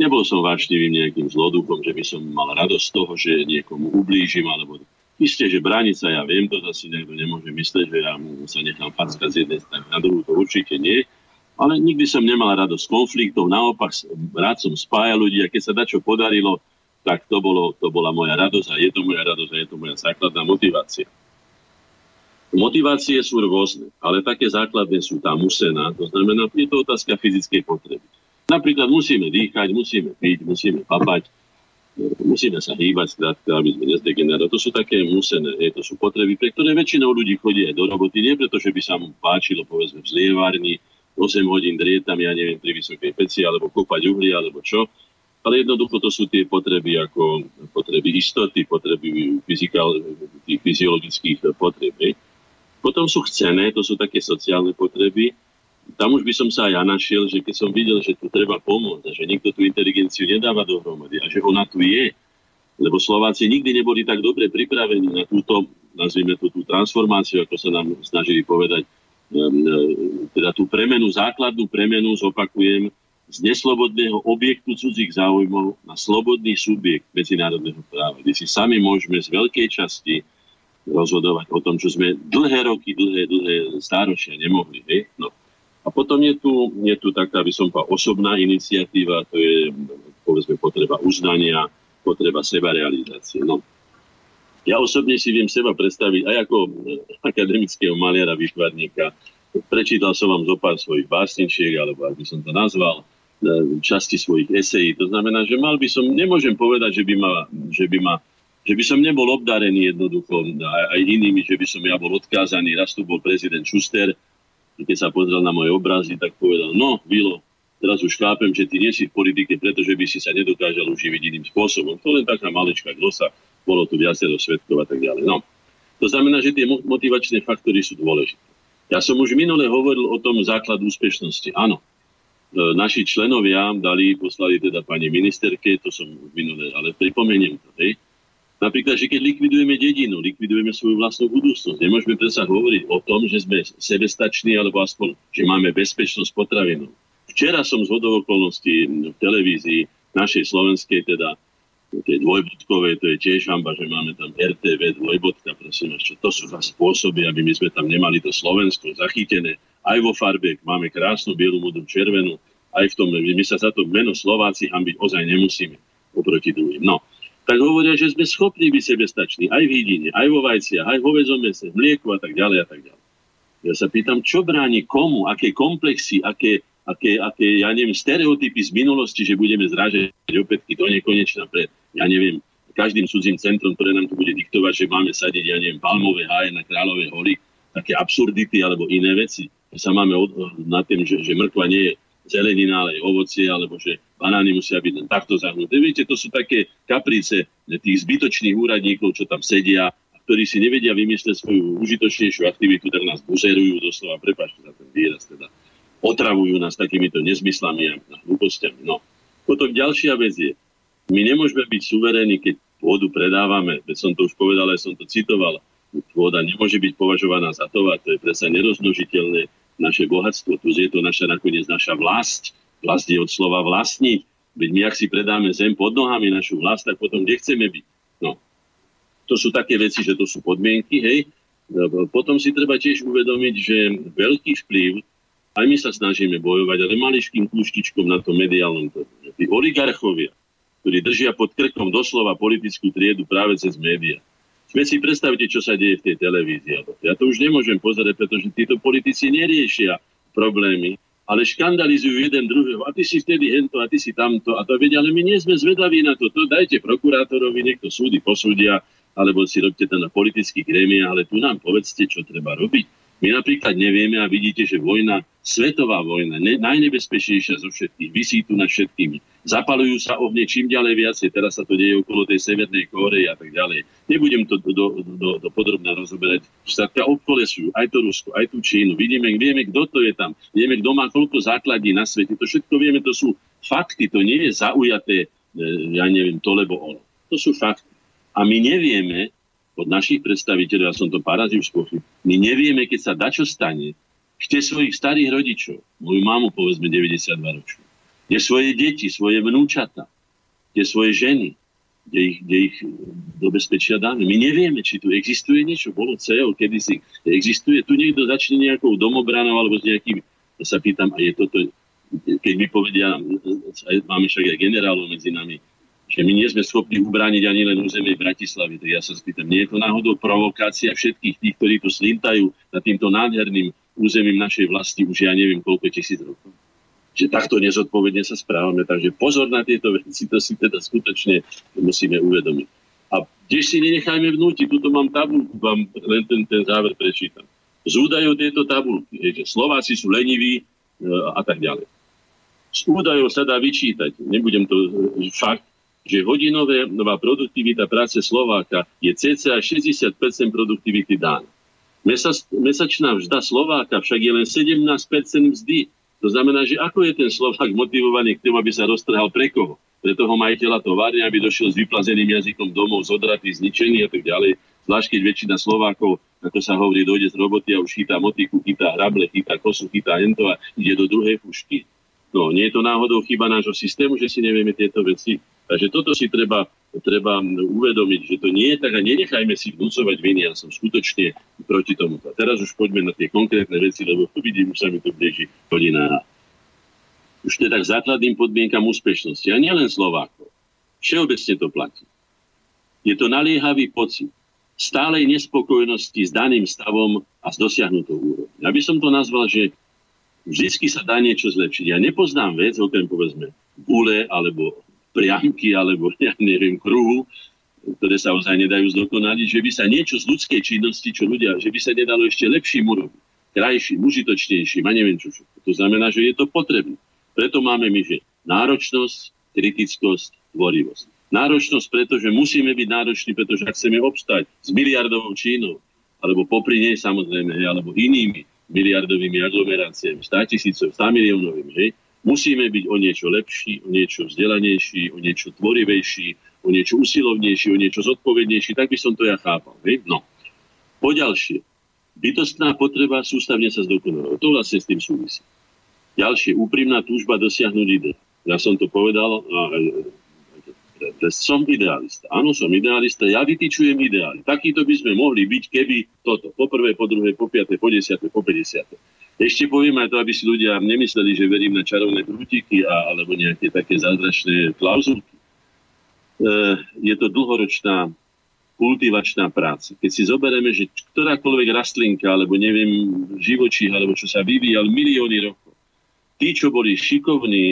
Nebol som vášnivým nejakým zloduchom, že by som mal radosť z toho, že niekomu ublížim, alebo isté, že brániť ja viem, to zase niekto nemôže myslieť, že ja mu sa nechám packať z jednej strany na druhú, to určite nie ale nikdy som nemal radosť konfliktov, naopak rád som spájal ľudí a keď sa dačo podarilo, tak to, bolo, to bola moja radosť a je to moja radosť a je to moja základná motivácia. Motivácie sú rôzne, ale také základné sú tá musená, to znamená, je to otázka fyzickej potreby. Napríklad musíme dýchať, musíme piť, musíme papať, musíme sa hýbať, skrátka, aby sme nezdegenerovali. To sú také musené, to sú potreby, pre ktoré väčšinou ľudí chodí aj do roboty, nie preto, že by sa mu páčilo, povedzme, v zlievárni, 8 hodín drieť tam, ja neviem, pri vysokej peci, alebo kúpať uhlie, alebo čo. Ale jednoducho to sú tie potreby ako potreby istoty, potreby fyzikál, tých fyziologických potreb. Potom sú chcené, to sú také sociálne potreby. Tam už by som sa aj ja našiel, že keď som videl, že tu treba pomôcť a že nikto tú inteligenciu nedáva dohromady a že ona tu je, lebo Slováci nikdy neboli tak dobre pripravení na túto, nazvime to tú transformáciu, ako sa nám snažili povedať teda tú premenu, základnú premenu, zopakujem, z neslobodného objektu cudzích záujmov na slobodný subjekt medzinárodného práva, kde si sami môžeme z veľkej časti rozhodovať o tom, čo sme dlhé roky, dlhé, dlhé stáročia nemohli. Hej? No. A potom je tu, je tu taká, by som povedal, osobná iniciatíva, to je povedzme potreba uznania, potreba sebarealizácie. No. Ja osobne si viem seba predstaviť aj ako akademického maliara, výtvarníka. Prečítal som vám zo pár svojich básničiek, alebo ak by som to nazval, e, časti svojich esejí. To znamená, že mal by som, nemôžem povedať, že by ma, že by ma že by som nebol obdarený jednoducho aj inými, že by som ja bol odkázaný. Raz tu bol prezident Schuster, keď sa pozrel na moje obrazy, tak povedal, no, Vilo, teraz už chápem, že ty nie si v politike, pretože by si sa nedokážal uživiť iným spôsobom. To len taká maličká glosa, bolo tu viacero svetkov a tak ďalej. No, to znamená, že tie motivačné faktory sú dôležité. Ja som už minule hovoril o tom základ úspešnosti. Áno, E, naši členovia dali, poslali teda pani ministerke, to som minulé, ale pripomeniem to, hej. Napríklad, že keď likvidujeme dedinu, likvidujeme svoju vlastnú budúcnosť. Nemôžeme predsa hovoriť o tom, že sme sebestační, alebo aspoň, že máme bezpečnosť potravinov. Včera som z hodovokolností v televízii našej slovenskej, teda tej dvojbodkovej, to je tiež hamba, že máme tam RTV dvojbodka, prosím vás, čo to sú za spôsoby, aby my sme tam nemali to Slovensko zachytené aj vo farbe, máme krásnu bielu, modrú, červenú, aj v tom, my sa za to meno Slováci hambiť ozaj nemusíme oproti druhým. No, tak hovoria, že sme schopní byť sebestační aj v hydine, aj vo vajciach, aj vo väzom mese, mlieku a tak ďalej a tak ďalej. Ja sa pýtam, čo bráni komu, aké komplexy, aké, aké, aké ja neviem, stereotypy z minulosti, že budeme zrážať opätky do nekonečna pre, ja neviem, každým cudzím centrom, ktoré nám tu bude diktovať, že máme sadiť, ja neviem, palmové háje na kráľové hory, také absurdity alebo iné veci. Sa máme od, na tým, že, že mrkva nie je zelenina, ale je ovocie, alebo že banány musia byť len takto zahnuté. Viete, to sú také kaprice tých zbytočných úradníkov, čo tam sedia, ktorí si nevedia vymyslieť svoju užitočnejšiu aktivitu, tak nás buzerujú doslova, prepáčte za ten výraz, teda otravujú nás takýmito nezmyslami a hlúpostiami. No. Potom ďalšia vec je, my nemôžeme byť suverénni, keď pôdu predávame, veď som to už povedal, aj som to citoval, pôda nemôže byť považovaná za tovar, to je predsa nerozmnožiteľné naše bohatstvo, tu je to naša nakoniec naša vlast. Vlast je od slova vlastniť. Veď my, ak si predáme zem pod nohami našu vlast, tak potom kde chceme byť? No. To sú také veci, že to sú podmienky, hej. Potom si treba tiež uvedomiť, že veľký vplyv, aj my sa snažíme bojovať, ale maličkým kúštičkom na to mediálnom trhu. Tí oligarchovia, ktorí držia pod krkom doslova politickú triedu práve cez médiá, Veď si predstavte, čo sa deje v tej televízii. Ja to už nemôžem pozerať, pretože títo politici neriešia problémy, ale škandalizujú jeden druhého. A ty si vtedy hento, a ty si tamto. A to vedia, ale my nie sme zvedaví na to. To dajte prokurátorovi, niekto súdy posúdia, alebo si robte to na politických grémiách, ale tu nám povedzte, čo treba robiť. My napríklad nevieme a vidíte, že vojna, svetová vojna, ne, najnebezpečnejšia zo všetkých, vysí tu nad všetkými. Zapalujú sa ohne čím ďalej viacej, teraz sa to deje okolo tej Severnej Kórey a tak ďalej. Nebudem to do, do, do, do podrobne rozoberať. Skladka obkolesujú aj to Rusko, aj tú Čínu. Vidíme, vieme, kto to je tam. Vieme, kto má koľko základí na svete. To všetko vieme, to sú fakty, to nie je zaujaté, e, ja neviem, to lebo ono. To sú fakty. A my nevieme, od našich predstaviteľov, ja som to parazil v my nevieme, keď sa dačo stane, kde svojich starých rodičov, moju mamu povedzme 92 ročnú, kde svoje deti, svoje vnúčata, kde svoje ženy, kde ich, kde ich dobezpečia dáme. My nevieme, či tu existuje niečo. Bolo CEO, kedy si existuje. Tu niekto začne nejakou domobranou alebo s nejakým, ja sa pýtam, a je toto, keď mi povedia, máme však aj generálov medzi nami, že my nie sme schopní ubrániť ani len územie Bratislavy. Tak ja sa spýtam, nie je to náhodou provokácia všetkých tých, ktorí tu slintajú na týmto nádherným územím našej vlasti už ja neviem koľko tisíc rokov. Že takto nezodpovedne sa správame. Takže pozor na tieto veci, to si teda skutočne musíme uvedomiť. A tiež si nenechajme vnútiť, tuto mám tabulku, vám len ten, ten záver prečítam. Z údajov tieto tabulky, že Slováci sú leniví e, a tak ďalej. Z údajov sa dá vyčítať, nebudem to e, fakt, že hodinová produktivita práce Slováka je cca 60% produktivity Dána. Mesačná vžda Slováka však je len 17% mzdy. To znamená, že ako je ten Slovák motivovaný k tomu, aby sa roztrhal pre koho? Pre toho majiteľa továrne, aby došiel s vyplazeným jazykom domov, zodratý, zničený a tak ďalej. Zvlášť keď väčšina Slovákov, ako sa hovorí, dojde z roboty a už chytá motiku, chytá hrable, chytá kosu, chytá hento a ide do druhej pušky. No, nie je to náhodou chyba nášho systému, že si nevieme tieto veci Takže toto si treba, treba uvedomiť, že to nie je tak a nenechajme si vnúcovať viny. Ja som skutočne proti tomu. A teraz už poďme na tie konkrétne veci, lebo tu vidím, už sa mi to blíži hodina. Už teda k základným podmienkam úspešnosti. A nielen Slovákov. Všeobecne to platí. Je to naliehavý pocit stálej nespokojnosti s daným stavom a s dosiahnutou úrovňou. Ja by som to nazval, že vždy sa dá niečo zlepšiť. Ja nepoznám vec, okrem povedzme gule alebo priamky alebo ja neviem, kruhu, ktoré sa ozaj nedajú zdokonaliť, že by sa niečo z ľudskej činnosti, čo ľudia, že by sa nedalo ešte lepším urobiť, krajším, užitočnejším a neviem čo. To znamená, že je to potrebné. Preto máme my, že náročnosť, kritickosť, tvorivosť. Náročnosť, pretože musíme byť nároční, pretože ak chceme obstať s miliardovou Čínou, alebo popri nej samozrejme, alebo inými miliardovými aglomeráciami, 100 tisícov, 100 miliónovými, hej, musíme byť o niečo lepší, o niečo vzdelanejší, o niečo tvorivejší, o niečo usilovnejší, o niečo zodpovednejší, tak by som to ja chápal. Hej? No. Poďalšie, bytostná potreba sústavne sa zdokonalovať. To vlastne s tým súvisí. Ďalšie, úprimná túžba dosiahnuť ide. Ja som to povedal, som idealista. Áno, som idealista, ja vytýčujem ideály. Takýto by sme mohli byť, keby toto, po prvé, po druhé, po piaté, po desiate, po 50. Ešte poviem aj to, aby si ľudia nemysleli, že verím na čarovné prútiky a, alebo nejaké také zázračné klauzulky. E, je to dlhoročná kultivačná práca. Keď si zoberieme, že ktorákoľvek rastlinka, alebo neviem, živočí, alebo čo sa vyvíjal milióny rokov, tí, čo boli šikovní,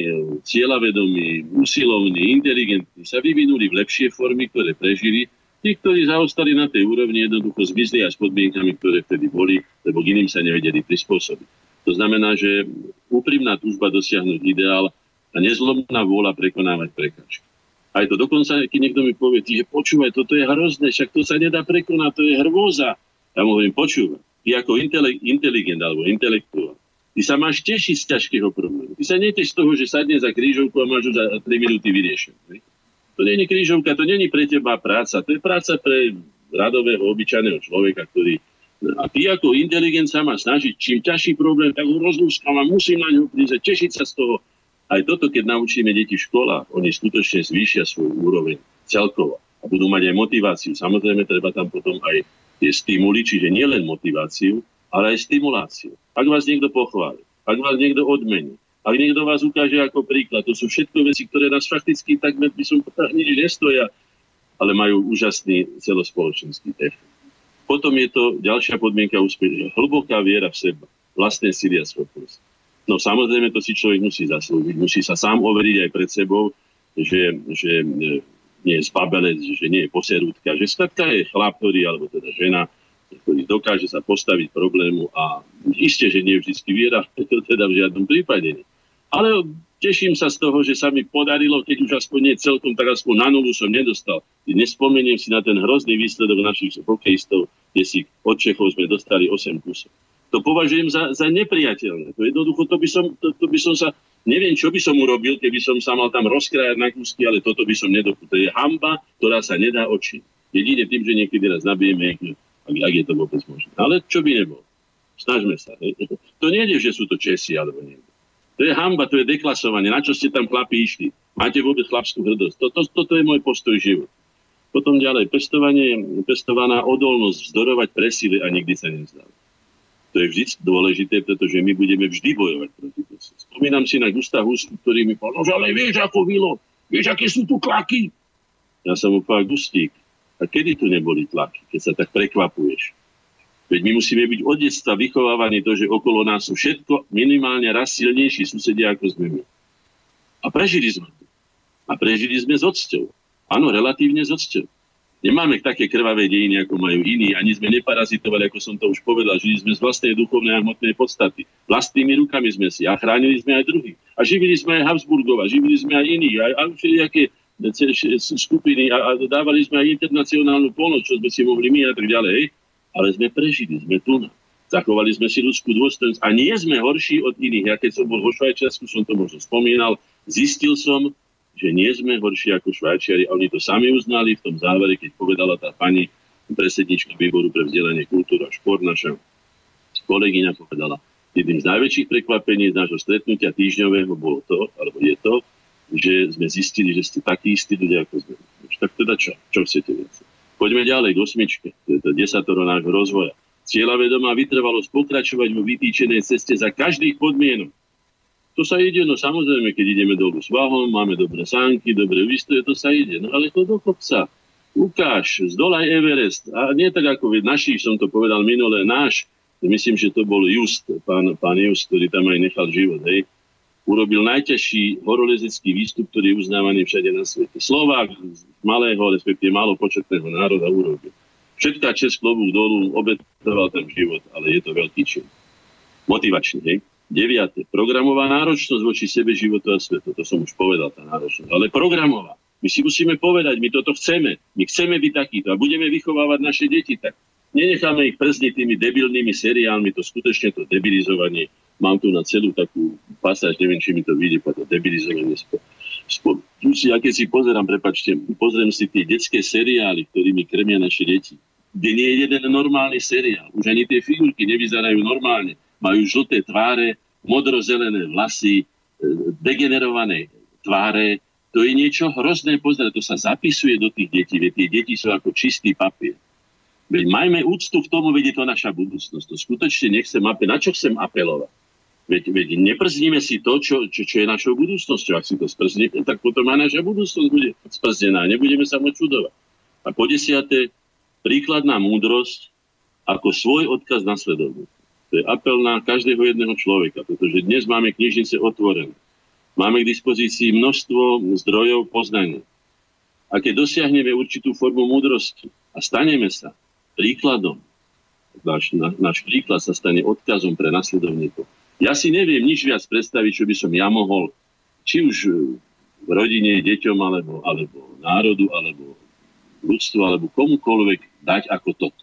cieľavedomí, usilovní, inteligentní, sa vyvinuli v lepšie formy, ktoré prežili. Tí, ktorí zaostali na tej úrovni, jednoducho zmizli s podmienkami, ktoré vtedy boli, lebo k iným sa nevedeli prispôsobiť. To znamená, že úprimná túžba dosiahnuť ideál a nezlomná vôľa prekonávať prekážky. Aj to dokonca, keď niekto mi povie, že počúvaj, toto je hrozné, však to sa nedá prekonať, to je hrôza. Ja mu hovorím, počúvaj, ty ako inteligent alebo intelektuál, ty sa máš tešiť z ťažkého problému. Ty sa neteš z toho, že sadne za krížovku a máš za 3 minúty vyriešené. To není krížovka, to není pre teba práca, to je práca pre radového, obyčajného človeka, ktorý... A ty ako inteligent sa má snažiť, čím ťažší problém, tak ho rozlúskam a musím na ňo prísť, tešiť sa z toho aj toto, keď naučíme deti v školách, oni skutočne zvýšia svoju úroveň celkovo a budú mať aj motiváciu. Samozrejme, treba tam potom aj tie stimuly, čiže nielen motiváciu, ale aj stimuláciu. Ak vás niekto pochváli, ak vás niekto odmení, ak niekto vás ukáže ako príklad, to sú všetko veci, ktoré nás fakticky takmer by som nič nestoja, ale majú úžasný celospoločenský efekt. Potom je to ďalšia podmienka úspechu, hlboká viera v seba, vlastné síly a schopnosti. No samozrejme, to si človek musí zaslúžiť. Musí sa sám overiť aj pred sebou, že, že e, nie je zbabelec, že nie je poserúdka, že skladka je chlap, ktorý, alebo teda žena, ktorý dokáže sa postaviť problému a isté, že nie vždy viera, to teda v žiadnom prípade nie. Ale teším sa z toho, že sa mi podarilo, keď už aspoň nie celkom, tak aspoň na nulu som nedostal. Nespomeniem si na ten hrozný výsledok našich hokejistov, kde si od Čechov sme dostali 8 kusov to považujem za, za nepriateľné. To jednoducho, to by, som, to, to by som sa, neviem, čo by som urobil, keby som sa mal tam rozkrajať na kúsky, ale toto by som nedopustil. To je hamba, ktorá sa nedá oči. Jedine tým, že niekedy raz nabijeme, ak, ak je to vôbec možné. Ale čo by nebolo? Snažme sa. Hej. To nie je, že sú to Česi alebo niekto. To je hamba, to je deklasovanie. Na čo ste tam chlapi išli? Máte vôbec chlapskú hrdosť. To, to, toto je môj postoj život. Potom ďalej, pestovanie, pestovaná odolnosť, vzdorovať presile a nikdy sa nevzdávať. To je vždy dôležité, pretože my budeme vždy bojovať proti tomu. Spomínam si na Gustav Hus, ktorý mi povedal, že ale vieš, ako bylo, vieš, aké sú tu tlaky. Ja som mu povedal, Gustík, a kedy tu neboli tlaky, keď sa tak prekvapuješ? Veď my musíme byť od detstva vychovávaní to, že okolo nás sú všetko minimálne raz silnejší susedia ako sme my. A prežili sme to. A prežili sme s odsťou. Áno, relatívne s odsťou. Nemáme také krvavé dejiny, ako majú iní, ani sme neparazitovali, ako som to už povedal, žili sme z vlastnej duchovnej a hmotnej podstaty. Vlastnými rukami sme si a chránili sme aj druhých. A živili sme aj Habsburgov, a živili sme aj iných, aj, aj všelijaké skupiny a, a dávali sme aj internacionálnu pomoc, čo sme si mohli my a tak ďalej. Ale sme prežili, sme tu. Zachovali sme si ľudskú dôstojnosť a nie sme horší od iných. Ja keď som bol vo Švajčiarsku, som to možno spomínal, zistil som, že nie sme horší ako Švajčiari. A oni to sami uznali v tom závere, keď povedala tá pani predsednička výboru pre vzdelanie, kultúru a šport, naša kolegyňa povedala, jedným z najväčších prekvapení z nášho stretnutia týždňového bolo to, alebo je to, že sme zistili, že ste takí istí ľudia ako sme. Tak teda čo? Čo chcete viac? Poďme ďalej k osmičke. To desatoro nášho rozvoja. Cieľa vedomá vytrvalosť pokračovať vo vytýčenej ceste za každých podmienok to sa ide, no samozrejme, keď ideme dolu s váhom, máme dobré sánky, dobré výstoje, to sa ide. No ale to do kopca. Ukáž, zdolaj Everest. A nie tak ako v našich, som to povedal minule, náš, myslím, že to bol Just, pán, pán Just, ktorý tam aj nechal život, hej. Urobil najťažší horolezecký výstup, ktorý je uznávaný všade na svete. Slovák z malého, respektíve malo početného národa urobil. Všetká čest klobúk dolu, obetoval tam život, ale je to veľký čin. Motivačný, hej? Deviate. Programová náročnosť voči sebe, životu a svetu. To som už povedal, tá náročnosť. Ale programová. My si musíme povedať, my toto chceme. My chceme byť takýto a budeme vychovávať naše deti tak. Nenecháme ich przniť tými debilnými seriálmi, to skutočne to debilizovanie. Mám tu na celú takú pasáž, neviem, či mi to vyjde, to debilizovanie. Spo, spo, si, ja si pozerám, prepačte, pozriem si tie detské seriály, ktorými krmia naše deti, kde nie je jeden normálny seriál. Už ani tie figurky nevyzerajú normálne. Majú žlté tváre, modrozelené vlasy, e, degenerované tváre. To je niečo hrozné, pozrieť, to sa zapisuje do tých detí, veď tie deti sú ako čistý papier. Veď majme úctu k tomu, veď je to naša budúcnosť. To skutočne nechcem apelovať. Na čo chcem apelovať? Veď, veď neprzníme si to, čo, čo, čo je našou budúcnosťou. Ak si to sprzneme, tak potom aj naša budúcnosť bude sprznená. Nebudeme sa moc čudovať. A po desiate, príkladná múdrosť ako svoj odkaz na sledovnú. To je apel na každého jedného človeka, pretože dnes máme knižnice otvorené. Máme k dispozícii množstvo zdrojov poznania. A keď dosiahneme určitú formu múdrosti a staneme sa príkladom. Náš, na, náš príklad sa stane odkazom pre nasledovníkov. Ja si neviem nič viac predstaviť, čo by som ja mohol, či už v rodine, deťom, alebo, alebo národu, alebo ľudstvu, alebo komukoľvek dať ako toto.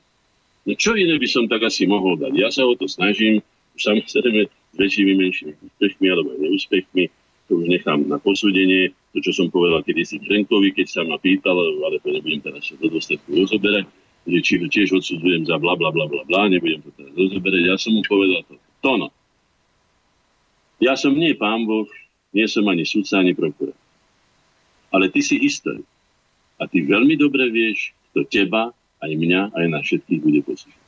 No čo iné by som tak asi mohol dať? Ja sa o to snažím, samozrejme s väčšími, menšími úspechmi alebo aj neúspechmi, to už nechám na posúdenie, to, čo som povedal kedysi Trenkovi, keď sa ma pýtal, ale to nebudem teraz do dostatku rozoberať, že či ho tiež odsudzujem za bla bla bla bla bla, nebudem to teraz rozoberať. Ja som mu povedal to. Tono. Ja som nie pán Boh, nie som ani sudca, ani prokurátor. Ale ty si historik. A ty veľmi dobre vieš, kto teba, aj mňa, aj na všetkých bude posúšať.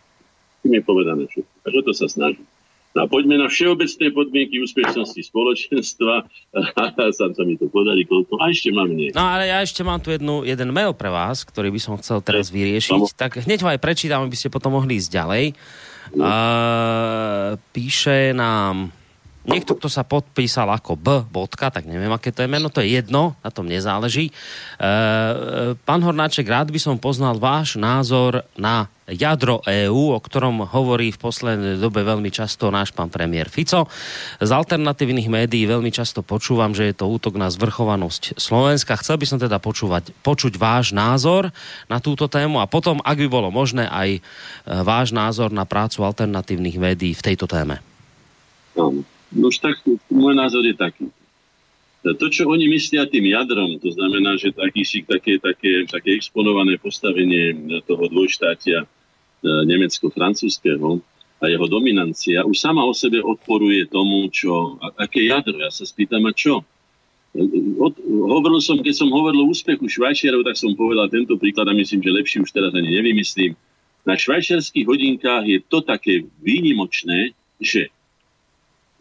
Tým je povedané všetko. A to sa snažím. No a poďme na všeobecné podmienky úspešnosti spoločenstva. Sám sa mi to podarí koľko. A ešte mám nie. No ale ja ešte mám tu jednu, jeden mail pre vás, ktorý by som chcel teraz vyriešiť. Tak hneď ho aj prečítam, aby ste potom mohli ísť ďalej. No. Uh, píše nám niekto, kto sa podpísal ako B. Bodka, tak neviem, aké to je meno, to je jedno, na tom nezáleží. E, pán Hornáček, rád by som poznal váš názor na jadro EÚ, o ktorom hovorí v poslednej dobe veľmi často náš pán premiér Fico. Z alternatívnych médií veľmi často počúvam, že je to útok na zvrchovanosť Slovenska. Chcel by som teda počúvať, počuť váš názor na túto tému a potom, ak by bolo možné, aj e, váš názor na prácu alternatívnych médií v tejto téme. No už tak, môj názor je taký. To, čo oni myslia tým jadrom, to znamená, že taký, také, také, také exponované postavenie toho dvojštátia nemecko-francúzského a jeho dominancia už sama o sebe odporuje tomu, čo, aké jadro. Ja sa spýtam, a čo? Od, hovoril som, keď som hovoril o úspechu Švajčiarov, tak som povedal tento príklad a myslím, že lepší už teraz ani nevymyslím. Na švajčiarských hodinkách je to také výnimočné, že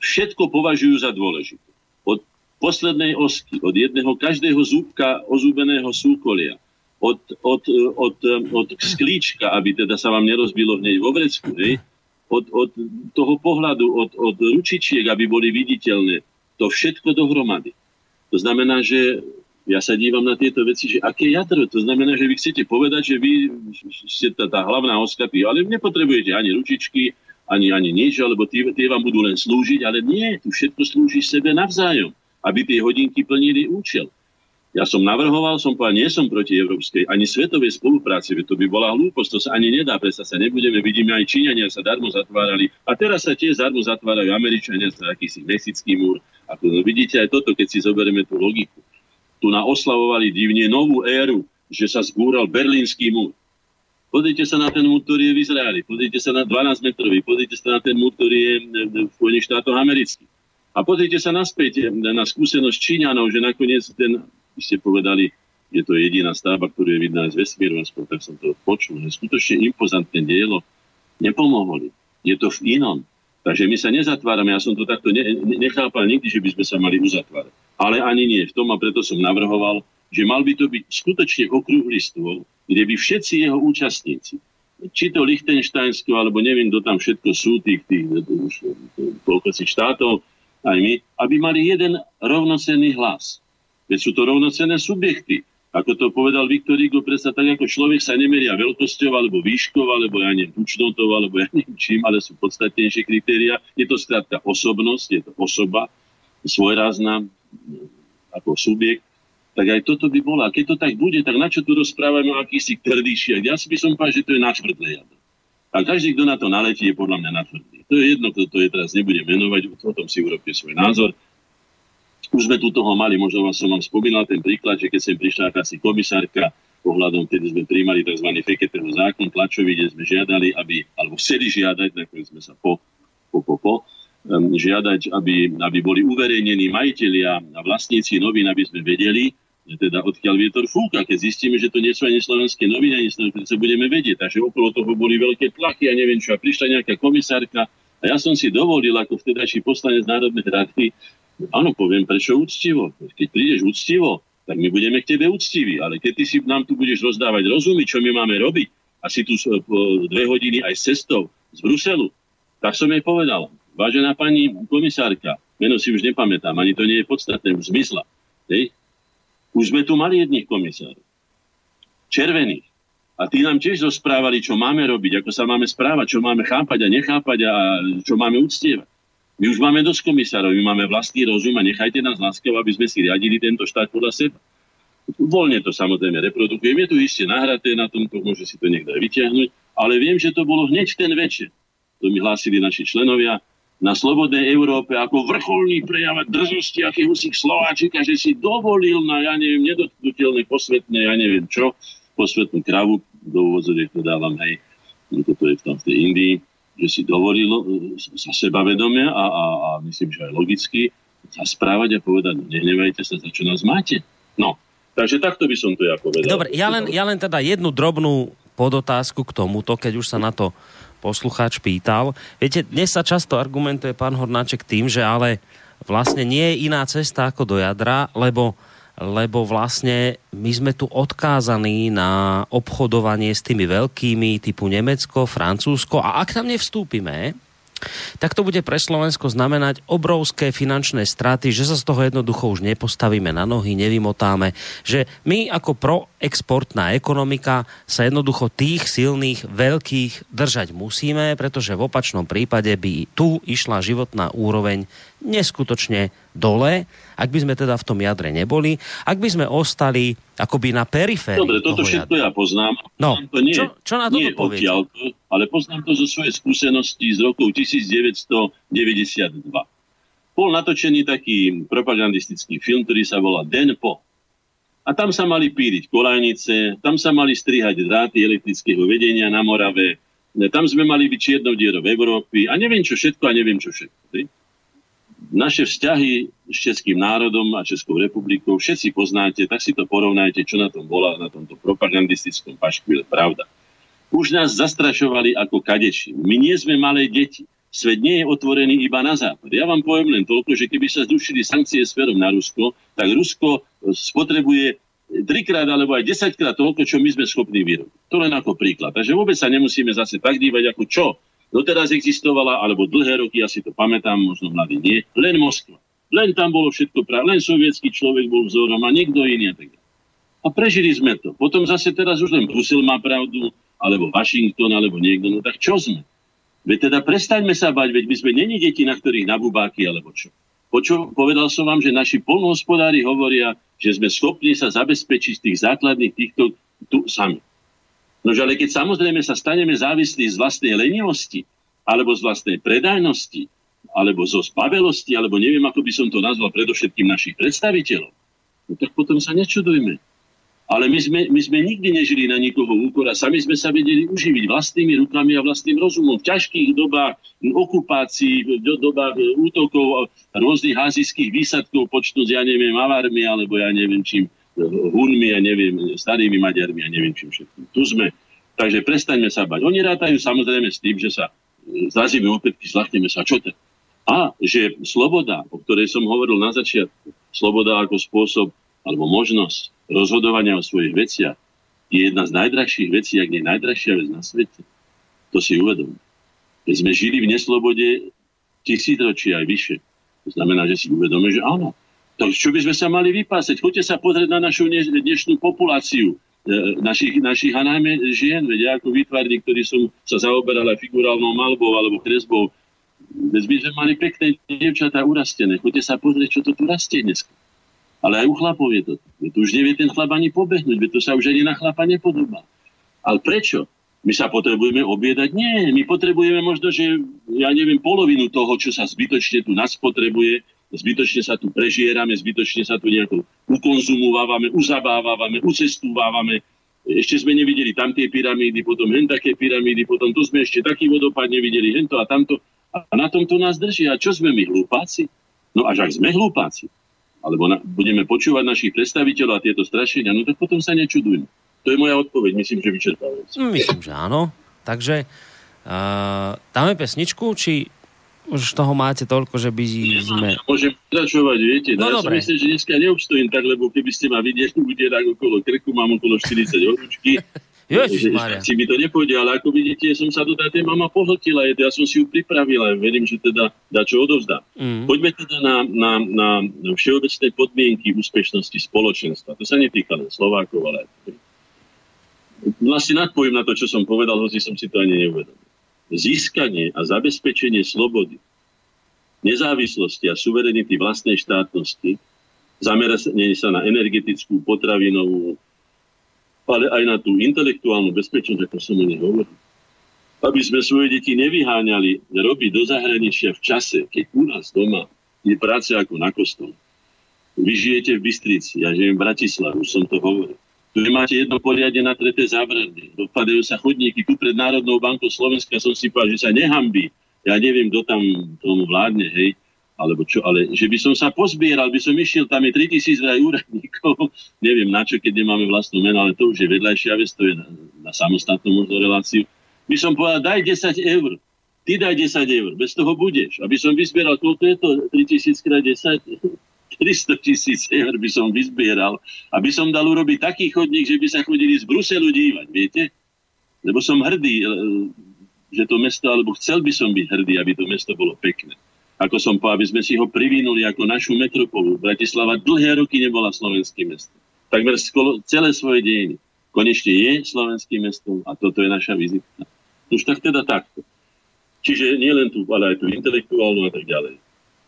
všetko považujú za dôležité. Od poslednej osky, od jedného každého zúbka ozúbeného súkolia, od, od, od, od sklíčka, aby teda sa vám nerozbilo hneď vo vrecku, hej? Od, od toho pohľadu, od, od ručičiek, aby boli viditeľné, to všetko dohromady. To znamená, že ja sa dívam na tieto veci, že aké jadro, to znamená, že vy chcete povedať, že vy ste tá, tá hlavná oska, ale nepotrebujete ani ručičky, ani, ani nič, alebo tie, tie vám budú len slúžiť, ale nie, tu všetko slúži sebe navzájom, aby tie hodinky plnili účel. Ja som navrhoval, som povedal, nie som proti európskej ani svetovej spolupráci, to by bola hlúposť, to sa ani nedá, predsa sa nebudeme, vidíme aj Číňania sa darmo zatvárali a teraz sa tiež darmo zatvárajú Američania sa akýsi mexický múr. Ako no, vidíte aj toto, keď si zoberieme tú logiku. Tu na oslavovali divne novú éru, že sa zbúral berlínsky múr. Pozrite sa na ten múr, ktorý je v Izraeli. Pozrite sa na 12 metrový. Pozrite sa na ten múr, ktorý je v Spojených štátoch amerických. A pozrite sa naspäť na skúsenosť Číňanov, že nakoniec ten, vy ste povedali, je to jediná stavba, ktorú je vidná z vesmíru, aspoň tak som to počul, že skutočne impozantné dielo nepomohli. Je to v inom. Takže my sa nezatvárame, ja som to takto ne, nechápal nikdy, že by sme sa mali uzatvárať. Ale ani nie v tom a preto som navrhoval, že mal by to byť skutočne okrúhly stôl, kde by všetci jeho účastníci, či to Lichtensteinsko, alebo neviem, kto tam všetko sú, tých, tých, tých, tých štátov, aj my, aby mali jeden rovnocenný hlas. Veď sú to rovnocenné subjekty. Ako to povedal Viktor Igo, predsa tak ako človek sa nemeria veľkosťou, alebo výškou, alebo ja neviem, tučnotou, alebo ja neviem čím, ale sú podstatnejšie kritéria. Je to skrátka osobnosť, je to osoba, svojrázna, ako subjekt, tak aj toto by bolo. A keď to tak bude, tak na čo tu rozprávame o akýsi tvrdýšiach? Ja si by som povedal, že to je na tvrdé jadro. A každý, kto na to naletí, je podľa mňa na tvrdý. To je jedno, kto to je teraz, nebudem menovať, o tom si urobte svoj názor. Už sme tu toho mali, možno som vám spomínal ten príklad, že keď sem prišla akási komisárka pohľadom, keď sme príjmali tzv. Feketého zákon tlačový, kde sme žiadali, aby, alebo chceli žiadať, nakoniec sme sa po, po, po, po um, žiadať, aby, aby boli uverejnení majiteľia a vlastníci novín, aby sme vedeli, teda odkiaľ vietor fúka. Keď zistíme, že to nie sú ani slovenské noviny, ani slovenské, budeme vedieť. Takže okolo toho boli veľké tlaky a neviem čo. A prišla nejaká komisárka a ja som si dovolil ako vtedajší poslanec Národnej rady Áno, poviem, prečo úctivo. Keď prídeš úctivo, tak my budeme k tebe úctiví. Ale keď ty si nám tu budeš rozdávať rozumy, čo my máme robiť, a si tu dve hodiny aj s cestou z Bruselu, tak som jej povedal, vážená pani komisárka, meno si už nepamätám, ani to nie je podstatné, už zmysla. Hej? Už sme tu mali jedných komisárov. Červených. A tí nám tiež rozprávali, čo máme robiť, ako sa máme správať, čo máme chápať a nechápať a čo máme uctievať. My už máme dosť komisárov, my máme vlastný rozum a nechajte nás láskov, aby sme si riadili tento štát podľa seba. Voľne to samozrejme reprodukujem. Je tu isté nahraté na tomto, môže si to niekto aj vyťahnuť, ale viem, že to bolo hneď ten večer. To mi hlásili naši členovia na Slobodnej Európe ako vrcholný prejav drzosti akéhosi Slováčika, že si dovolil na, ja neviem, nedotknutelné posvetné, ja neviem čo, posvetnú kravu, do úvodzových to dávam, hej, toto je v tom v tej Indii, že si dovolil e, sa sebavedomia a, a, a myslím, že aj logicky sa správať a povedať, nehnevajte sa, za čo nás máte. No, takže takto by som to ja povedal. Dobre, ja len, ja len teda jednu drobnú podotázku k tomuto, keď už sa na to poslucháč pýtal. Viete, dnes sa často argumentuje pán Hornáček tým, že ale vlastne nie je iná cesta ako do jadra, lebo lebo vlastne my sme tu odkázaní na obchodovanie s tými veľkými typu Nemecko, Francúzsko. A ak tam nevstúpime, tak to bude pre Slovensko znamenať obrovské finančné straty, že sa z toho jednoducho už nepostavíme na nohy, nevymotáme, že my ako proexportná ekonomika sa jednoducho tých silných, veľkých držať musíme, pretože v opačnom prípade by tu išla životná úroveň neskutočne dole, ak by sme teda v tom jadre neboli, ak by sme ostali akoby na periférii Dobre, toto všetko jadra. ja poznám. No, to nie, čo, čo na toto odtiaľ, ale poznám to zo svojej skúsenosti z rokov 1992. Bol natočený taký propagandistický film, ktorý sa volá Den po. A tam sa mali píriť kolajnice, tam sa mali strihať dráty elektrického vedenia na Morave, tam sme mali byť čiernou dierou Európy a neviem čo všetko a neviem čo všetko naše vzťahy s českým národom a Českou republikou všetci poznáte, tak si to porovnajte, čo na tom bola, na tomto propagandistickom paškvile pravda. Už nás zastrašovali ako kadeči. My nie sme malé deti. Svet nie je otvorený iba na západ. Ja vám poviem len toľko, že keby sa zrušili sankcie smerom na Rusko, tak Rusko spotrebuje trikrát alebo aj desaťkrát toľko, čo my sme schopní vyrobiť. To len ako príklad. Takže vôbec sa nemusíme zase tak dívať, ako čo doteraz existovala, alebo dlhé roky, ja si to pamätám, možno mladý nie, len Moskva. Len tam bolo všetko práve, len sovietský človek bol vzorom a niekto iný a tak A prežili sme to. Potom zase teraz už len Brusel má pravdu, alebo Washington, alebo niekto. No tak čo sme? Veď teda prestaňme sa bať, veď my sme není deti, na ktorých nabubáky, alebo čo. Počo, povedal som vám, že naši polnohospodári hovoria, že sme schopní sa zabezpečiť z tých základných týchto tu sami. No ale keď samozrejme sa staneme závislí z vlastnej lenivosti, alebo z vlastnej predajnosti, alebo zo spavelosti, alebo neviem, ako by som to nazval predovšetkým našich predstaviteľov, no tak potom sa nečudujme. Ale my sme, my sme nikdy nežili na nikoho úkor a sami sme sa vedeli uživiť vlastnými rukami a vlastným rozumom. V ťažkých dobách okupácií, v dobách útokov rôznych azijských výsadkov počnúť, ja neviem, avármi, alebo ja neviem čím, Hunmi a neviem, starými Maďarmi a neviem čím všetkým. Tu sme. Takže prestaňme sa bať. Oni rátajú samozrejme s tým, že sa e, zrazíme opätky, zlachneme sa. Čo to? A že sloboda, o ktorej som hovoril na začiatku, sloboda ako spôsob alebo možnosť rozhodovania o svojich veciach je jedna z najdrahších vecí, ak nie najdrahšia vec na svete. To si uvedom. Keď sme žili v neslobode tisícročí aj vyše, To znamená, že si uvedome, že áno. Tak čo by sme sa mali vypásať? Choďte sa pozrieť na našu dnešnú populáciu e, našich, našich a najmä žien, veď ja ako výtvarník, ktorý som sa zaoberal aj figurálnou malbou alebo kresbou, veď my sme mali pekné dievčatá urastené. Choďte sa pozrieť, čo to tu rastie dnes. Ale aj u chlapov je to. Veď to už nevie ten chlap ani pobehnúť, veď to sa už ani na chlapa nepodobá. Ale prečo? My sa potrebujeme obiedať? Nie, my potrebujeme možno, že ja neviem, polovinu toho, čo sa zbytočne tu nás potrebuje, zbytočne sa tu prežierame, zbytočne sa tu nejako ukonzumovávame, uzabávávame, ucestúvávame. Ešte sme nevideli tam tie pyramídy, potom hen také pyramídy, potom tu sme ešte taký vodopád nevideli, hento a tamto. A na tomto nás drží. A čo sme my, hlupáci? No až ak sme hlupáci, alebo na, budeme počúvať našich predstaviteľov a tieto strašenia, no tak potom sa nečudujme. To je moja odpoveď, myslím, že vyčerpávajúca. Myslím, že áno. Takže uh, dáme pesničku, či už toho máte toľko, že by sme... Ja môžem pokračovať, viete. No, no ja dobre. som myslím, že dneska neobstojím tak, lebo keby ste ma videli tak okolo krku, mám okolo 40 horúčky. Ježišmarja. Si mi to nepôjde, ale ako vidíte, som sa do tej mama pohltila, ja som si ju pripravila, verím, že teda dá čo odovzdá. Mm. Poďme teda na, na, na všeobecné podmienky úspešnosti spoločenstva. To sa netýka len Slovákov, ale vlastne nadpojím na to, čo som povedal, hoci som si to ani neuvedomil získanie a zabezpečenie slobody, nezávislosti a suverenity vlastnej štátnosti, zameranie sa na energetickú, potravinovú, ale aj na tú intelektuálnu bezpečnosť, ako som o nej hovoril. Aby sme svoje deti nevyháňali robiť do zahraničia v čase, keď u nás doma je práce ako na kostole. Vy žijete v Bystrici, ja žijem v Bratislave, už som to hovoril. Tu nemáte jedno poriadne na treté zavreté. Dopadajú sa chodníky. Tu pred Národnou bankou Slovenska som si povedal, že sa nehambí. Ja neviem, kto tam tomu vládne, hej. Alebo čo, ale že by som sa pozbieral, by som išiel, tam je 3000 aj úradníkov. neviem na čo, keď nemáme vlastnú menu, ale to už je vedľajšia vec, to je na, na samostatnú možno reláciu. By som povedal, daj 10 eur. Ty daj 10 eur, bez toho budeš. Aby som vyzbieral, koľko je to? 3000 krát 10? 300 tisíc eur by som vyzbieral, aby som dal urobiť taký chodník, že by sa chodili z Bruselu dívať, viete? Lebo som hrdý, e, že to mesto, alebo chcel by som byť hrdý, aby to mesto bolo pekné. Ako som povedal, aby sme si ho privinuli ako našu metropolu. Bratislava dlhé roky nebola slovenským mestom. Takmer celé svoje dejiny. Konečne je slovenským mestom a toto je naša vizitka. Už tak teda takto. Čiže nie len tu, ale aj tu intelektuálnu a tak ďalej.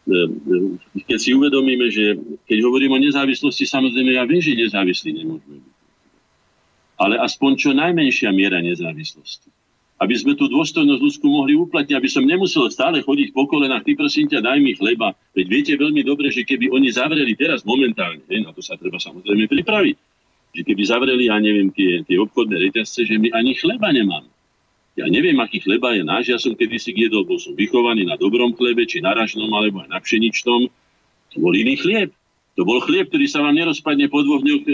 Keď si uvedomíme, že keď hovorím o nezávislosti, samozrejme ja viem, že nezávislí nemôžeme byť. Ale aspoň čo najmenšia miera nezávislosti. Aby sme tú dôstojnosť ľudskú mohli uplatniť, aby som nemusel stále chodiť po kolenách, ty prosím ťa, daj mi chleba. Veď viete veľmi dobre, že keby oni zavreli teraz momentálne, na to sa treba samozrejme pripraviť, že keby zavreli, ja neviem, tie, tie obchodné reťazce, že my ani chleba nemáme. Ja neviem, aký chleba je náš. Ja som kedysi jedol, bol som vychovaný na dobrom chlebe, či na ražnom, alebo aj na pšeničnom. To bol iný chlieb. To bol chlieb, ktorý sa vám nerozpadne po dvoch dňoch e,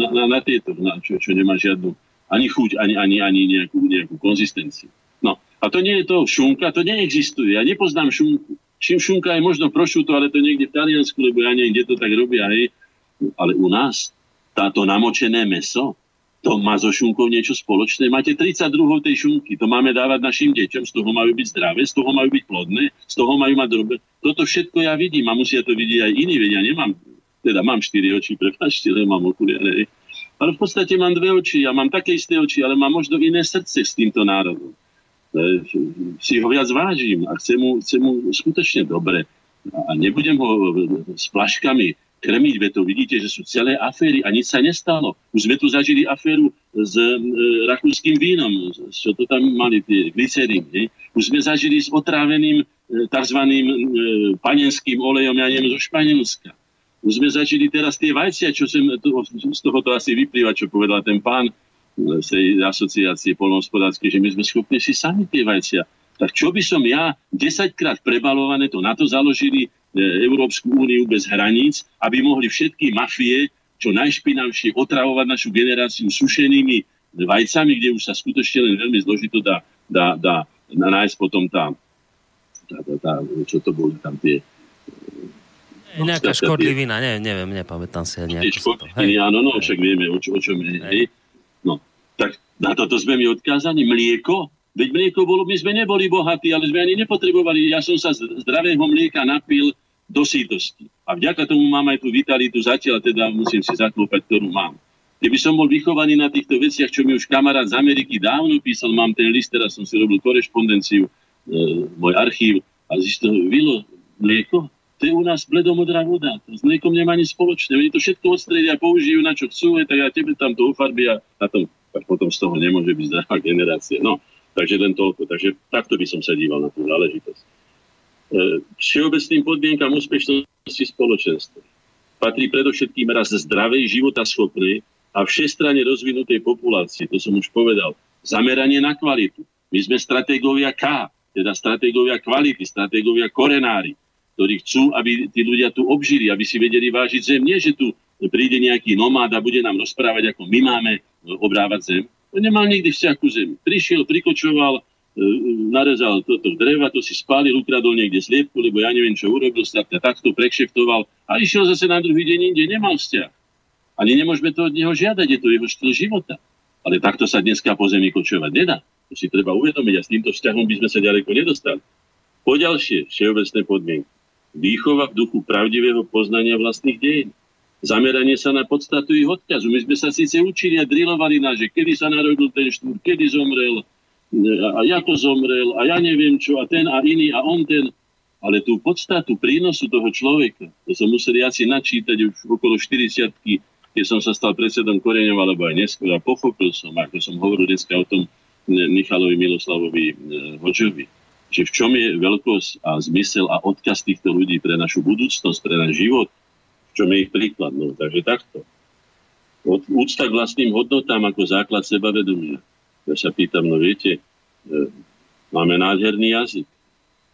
na, na, na tieto, na, čo, čo nemá žiadnu ani chuť, ani, ani, ani nejakú, nejakú konzistenciu. No, a to nie je to šunka, to neexistuje. Ja nepoznám šunku. Čím šunka je možno prošuto, ale to niekde v Taliansku, lebo ja neviem, kde to tak robia. Hej. Ale u nás táto namočené meso, to má so šunkou niečo spoločné. Máte 32 tej šunky, to máme dávať našim deťom, z toho majú byť zdravé, z toho majú byť plodné, z toho majú mať drobe. Toto všetko ja vidím a musia to vidieť aj iní, vedia, ja nemám, teda mám štyri oči, prepáčte, ale mám okuliare. Ale v podstate mám dve oči, ja mám také isté oči, ale mám možno iné srdce s týmto národom. E, si ho viac vážim a chcem mu, chcem mu skutočne dobre. A nebudem ho s plaškami krmiť, veď to vidíte, že sú celé aféry a nič sa nestalo. Už sme tu zažili aféru s e, rakúskym vínom, čo to tam mali, tie glycerín. Hej. Už sme zažili s otráveným e, tzv. E, panenským olejom, ja neviem, zo Španielska. Už sme zažili teraz tie vajcia, čo sem, to, z toho to asi vyplýva, čo povedal ten pán e, z tej asociácie polnohospodárskej, že my sme schopní si sami tie vajcia. Tak čo by som ja 10 krát prebalované to na to založili, E, Európsku úniu bez hraníc, aby mohli všetky mafie čo najšpinavšie otravovať našu generáciu sušenými vajcami, kde už sa skutočne len veľmi zložito dá, dá, dá nájsť potom tá, tá, tá, tá, čo to boli tam tie nejaká škodlivina, ne, neviem, nepamätám si. Škodliviny, áno, no, však vieme, o, čo, o čom je. Hej. No, tak na toto sme mi odkázaní. Mlieko, veď mlieko bolo, my sme neboli bohatí, ale sme ani nepotrebovali. Ja som sa zdravého mlieka napil do sítosti. A vďaka tomu mám aj tú vitalitu zatiaľ, teda musím si zaklúpať, ktorú mám. Keby som bol vychovaný na týchto veciach, čo mi už kamarát z Ameriky dávno písal, mám ten list, teraz som si robil korešpondenciu, e, môj archív, a zistil, Vilo, mlieko, to je u nás bledomodrá voda, to s mliekom nemá nič spoločné, oni to všetko odstredia, použijú na čo chcú, tak ja tebe tam to ufarbia, a tom, tak potom z toho nemôže byť zdravá generácia. No, takže len toľko. Takže takto by som sa díval na tú záležitosť. E, všeobecným podmienkam úspešnosti spoločenstva patrí predovšetkým raz zdravej, života schopnej a všestranne rozvinutej populácie, to som už povedal, zameranie na kvalitu. My sme stratégovia K, teda stratégovia kvality, stratégovia korenári, ktorí chcú, aby tí ľudia tu obžili, aby si vedeli vážiť zem. Nie, že tu príde nejaký nomád a bude nám rozprávať, ako my máme obrávať zem. On nemal nikdy vzťah ku zemi. Prišiel, prikočoval, e, narezal toto dreva, to si spálil, ukradol niekde sliepku, lebo ja neviem, čo urobil, sa takto prekšeftoval a išiel zase na druhý deň inde, nemal vzťah. Ani nemôžeme to od neho žiadať, je to jeho štýl života. Ale takto sa dneska po zemi kočovať nedá. To si treba uvedomiť a s týmto vzťahom by sme sa ďaleko nedostali. Poďalšie všeobecné podmienky. Výchova v duchu pravdivého poznania vlastných dejín. Zameranie sa na podstatu ich odkazu. My sme sa síce učili a drilovali na, že kedy sa narodil ten štúr, kedy zomrel, a ako zomrel, a ja neviem čo, a ten a iný, a on ten. Ale tú podstatu prínosu toho človeka, to som musel asi načítať už okolo 40 keď som sa stal predsedom Koreňov, alebo aj neskôr a pochopil som, ako som hovoril dneska o tom Michalovi Miloslavovi e, Hoďovi, že v čom je veľkosť a zmysel a odkaz týchto ľudí pre našu budúcnosť, pre náš život, v čom je ich príklad. No, takže takto. Úcta k vlastným hodnotám ako základ sebavedomia. Ja sa pýtam, no viete, e, máme nádherný jazyk.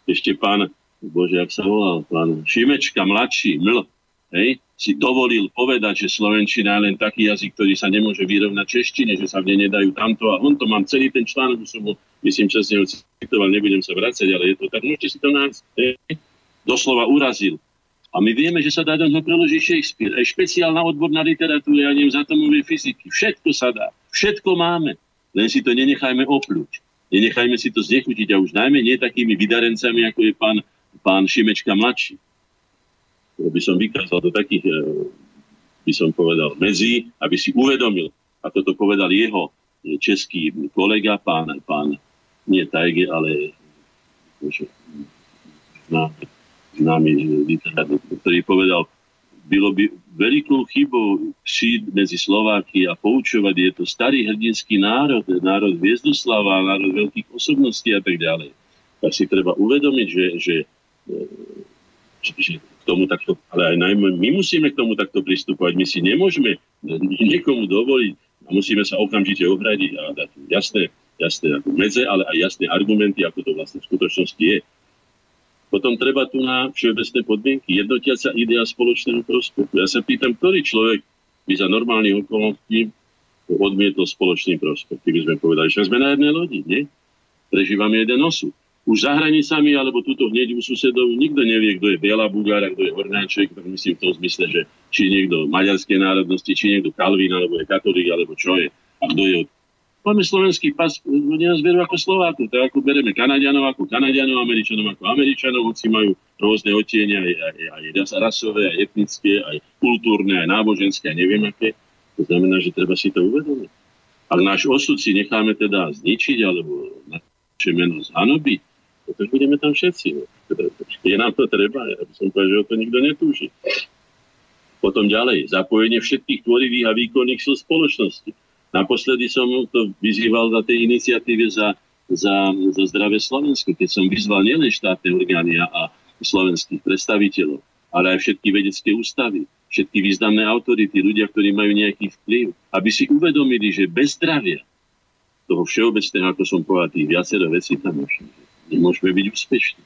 Ešte pán, bože, jak sa volal, pán Šimečka, mladší, ml, hej, si dovolil povedať, že Slovenčina je len taký jazyk, ktorý sa nemôže vyrovnať češtine, že sa v nej nedajú tamto a on to mám celý ten článok, som ho, myslím, z neho citoval, nebudem sa vrácať, ale je to tak, môžete si to nájsť, hej, doslova urazil. A my vieme, že sa dá do toho preložiť Shakespeare. Aj špeciálna odborná literatúra, ja neviem, z atomovej fyziky. Všetko sa dá. Všetko máme. Len si to nenechajme opľuť. Nenechajme si to znechutiť a už najmä nie takými vydarencami, ako je pán, pán Šimečka mladší by som vykázal do takých, e, by som povedal, medzí, aby si uvedomil, a toto povedal jeho český kolega, pán, pán nie Tajge, ale známy literát, ktorý povedal, bylo by veľkou chybou šít medzi Slováky a poučovať. Je to starý hrdinský národ, národ Viezdoslava, národ veľkých osobností a tak ďalej. Tak si treba uvedomiť, že, že, že, že k tomu takto, ale aj najmä my musíme k tomu takto pristupovať. My si nemôžeme niekomu dovoliť a musíme sa okamžite ohradiť a dať jasné, jasné medze, ale aj jasné argumenty, ako to vlastne v skutočnosti je. Potom treba tu na všeobecné podmienky. Jednotiaca idea spoločného prospechu. Ja sa pýtam, ktorý človek by za normálnych okolností odmietol spoločný prospech. Keby sme povedali, že sme na jednej lodi, nie? Prežívame jeden osud už za hranicami, alebo túto hneď u susedov, nikto nevie, kto je Biela Bugára, kto je Hornáček, tak myslím v tom zmysle, že či niekto maďarskej národnosti, či niekto Kalvín, alebo je katolík, alebo čo je, a kto je. Máme slovenský pas, ľudia nás berú ako Slovákov, tak ako bereme Kanadianov ako Kanadianov, Američanov ako Američanov, hoci majú rôzne odtiene, aj, aj, aj rasové, aj etnické, aj kultúrne, aj náboženské, aj neviem aké. To znamená, že treba si to uvedomiť. Ak náš osud si necháme teda zničiť, alebo naše meno zhanobiť, pretože budeme tam všetci. No. Teda, je nám to treba, ja by som povedal, že o to nikto netúži. Potom ďalej, zapojenie všetkých tvorivých a výkonných síl spoločnosti. Naposledy som to vyzýval na tej iniciatíve za, za, za zdravé Slovensko, keď som vyzval nielen štátne orgány a slovenských predstaviteľov, ale aj všetky vedecké ústavy, všetky významné autority, ľudia, ktorí majú nejaký vplyv, aby si uvedomili, že bez zdravia toho všeobecného, ako som povedal, tých viacero vecí tam nemôžeme byť úspešní.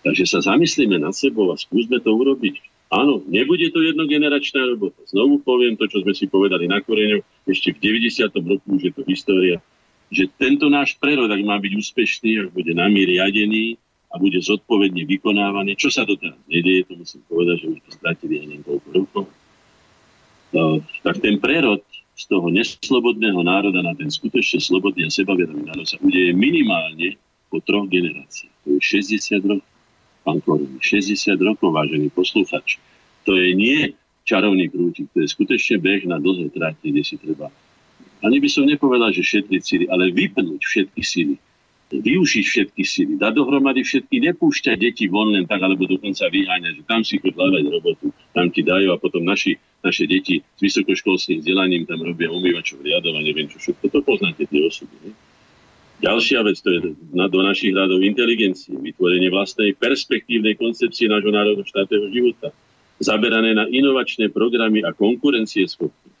Takže sa zamyslíme nad sebou a skúsme to urobiť. Áno, nebude to jednogeneračná robota. Znovu poviem to, čo sme si povedali na koreňu, ešte v 90. roku už je to história, že tento náš prerod, ak má byť úspešný, ak bude nami riadený a bude zodpovedne vykonávaný, čo sa to teraz nedieje, to musím povedať, že už to stratili aj niekoľko rokov, no, tak ten prerod z toho neslobodného národa na ten skutočne slobodný a sebavedomý národ sa udeje minimálne po troch generáciách. To je 60 rokov. Pán Korun. 60 rokov, vážený posluchač. To je nie čarovný prútik, to je skutočne beh na dlhé tráte, kde si treba ani by som nepovedal, že šetriť síly, ale vypnúť všetky síly využiť všetky síly, dať dohromady všetky, nepúšťať deti von len tak, alebo dokonca vyháňať, že tam si chod hľadať robotu, tam ti dajú a potom naši, naše deti s vysokoškolským vzdelaním tam robia umývačov riadov a neviem čo všetko. To poznáte tie osoby. Ne? Ďalšia vec, to je na, do našich radov inteligencie, vytvorenie vlastnej perspektívnej koncepcie nášho národno štátneho života, zaberané na inovačné programy a konkurencieschopnosť.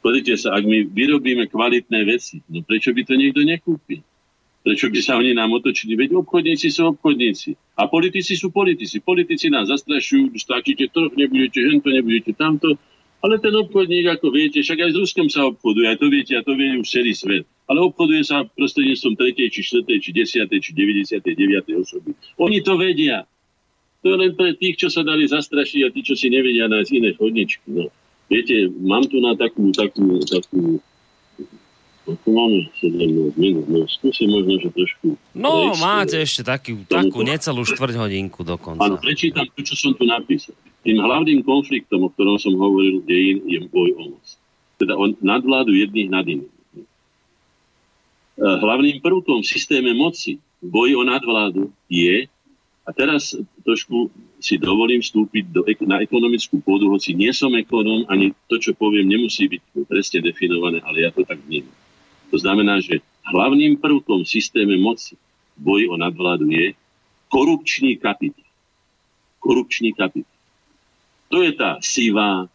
Pozrite sa, ak my vyrobíme kvalitné veci, no prečo by to niekto nekúpil? Prečo by sa oni nám otočili? Veď obchodníci sú obchodníci. A politici sú politici. Politici nás zastrašujú, stlačíte trh, nebudete hento, nebudete tamto. Ale ten obchodník, ako viete, však aj s Ruskom sa obchoduje, aj to viete, a to vie už celý svet. Ale obchoduje sa prostredníctvom 3., či 4., či 10., či 99. osoby. Oni to vedia. To je len pre tých, čo sa dali zastrašiť a tí, čo si nevedia nájsť iné chodničky. No. Viete, mám tu na takú, takú, takú ako máme 17 minút, no skúsim možno, že trošku... No, prejsť, máte ešte takú, takú necelú štvrť hodinku dokonca. Áno, prečítam to, čo som tu napísal. Tým hlavným konfliktom, o ktorom som hovoril, dejín, je boj o moc. Teda o nadvládu jedných nad inými. E, hlavným prvkom v systéme moci boj o nadvládu je, a teraz trošku si dovolím vstúpiť do, na ekonomickú pôdu, hoci nie som ekonóm, ani to, čo poviem, nemusí byť presne definované, ale ja to tak vnímam. To znamená, že hlavným prvkom v systéme moci boji o nadvládu je korupčný kapitál. Korupčný kapitál. To je tá sivá,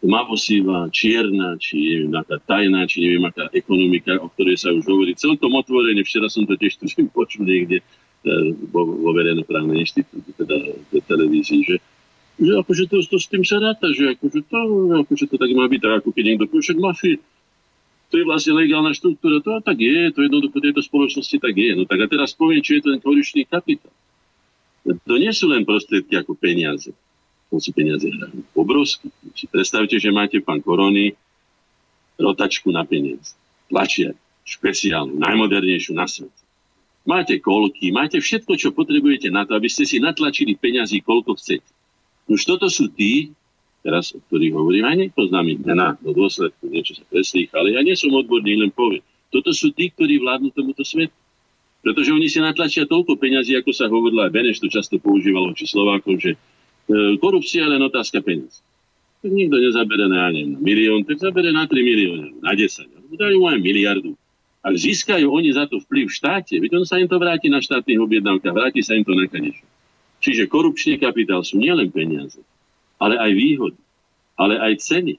tmavosivá, čierna, či neviem, aká tajná, či neviem, aká ekonomika, o ktorej sa už hovorí celkom otvorene. Včera som to tiež tuším počul niekde e, vo, vo verejnoprávnej inštitúte, teda v televízii, že že akože to, to s tým sa ráta, že akože to, akože to tak má byť, tak ako keď niekto však mafie, to je vlastne legálna štruktúra. To tak je, to jednoducho tejto spoločnosti tak je. No tak a teraz poviem, čo je ten korupčný kapitál. To nie sú len prostriedky ako peniaze. To sú peniaze hrajú obrovské. Si predstavte, že máte pán Korony rotačku na peniaze. Tlačia špeciálnu, najmodernejšiu na svete. Máte kolky, máte všetko, čo potrebujete na to, aby ste si natlačili peniazy, koľko chcete. Už toto sú tí, teraz, o ktorých hovorím, aj nepoznám ich mená, do dôsledku niečo sa ale ja nie som odborný, len poviem. Toto sú tí, ktorí vládnu tomuto svetu. Pretože oni si natlačia toľko peňazí, ako sa hovorilo aj Beneš, to často používalo či Slovákov, že korupcia je len otázka peniaz. Tak nikto nezabere na, neviem, na milión, tak zabere na 3 milióny, na 10. Dajú aj miliardu. Ak získajú oni za to vplyv v štáte, veď on sa im to vráti na štátnych objednávkach, vráti sa im to na kadešu. Čiže korupčný kapitál sú nielen peniaze, ale aj výhody, ale aj ceny.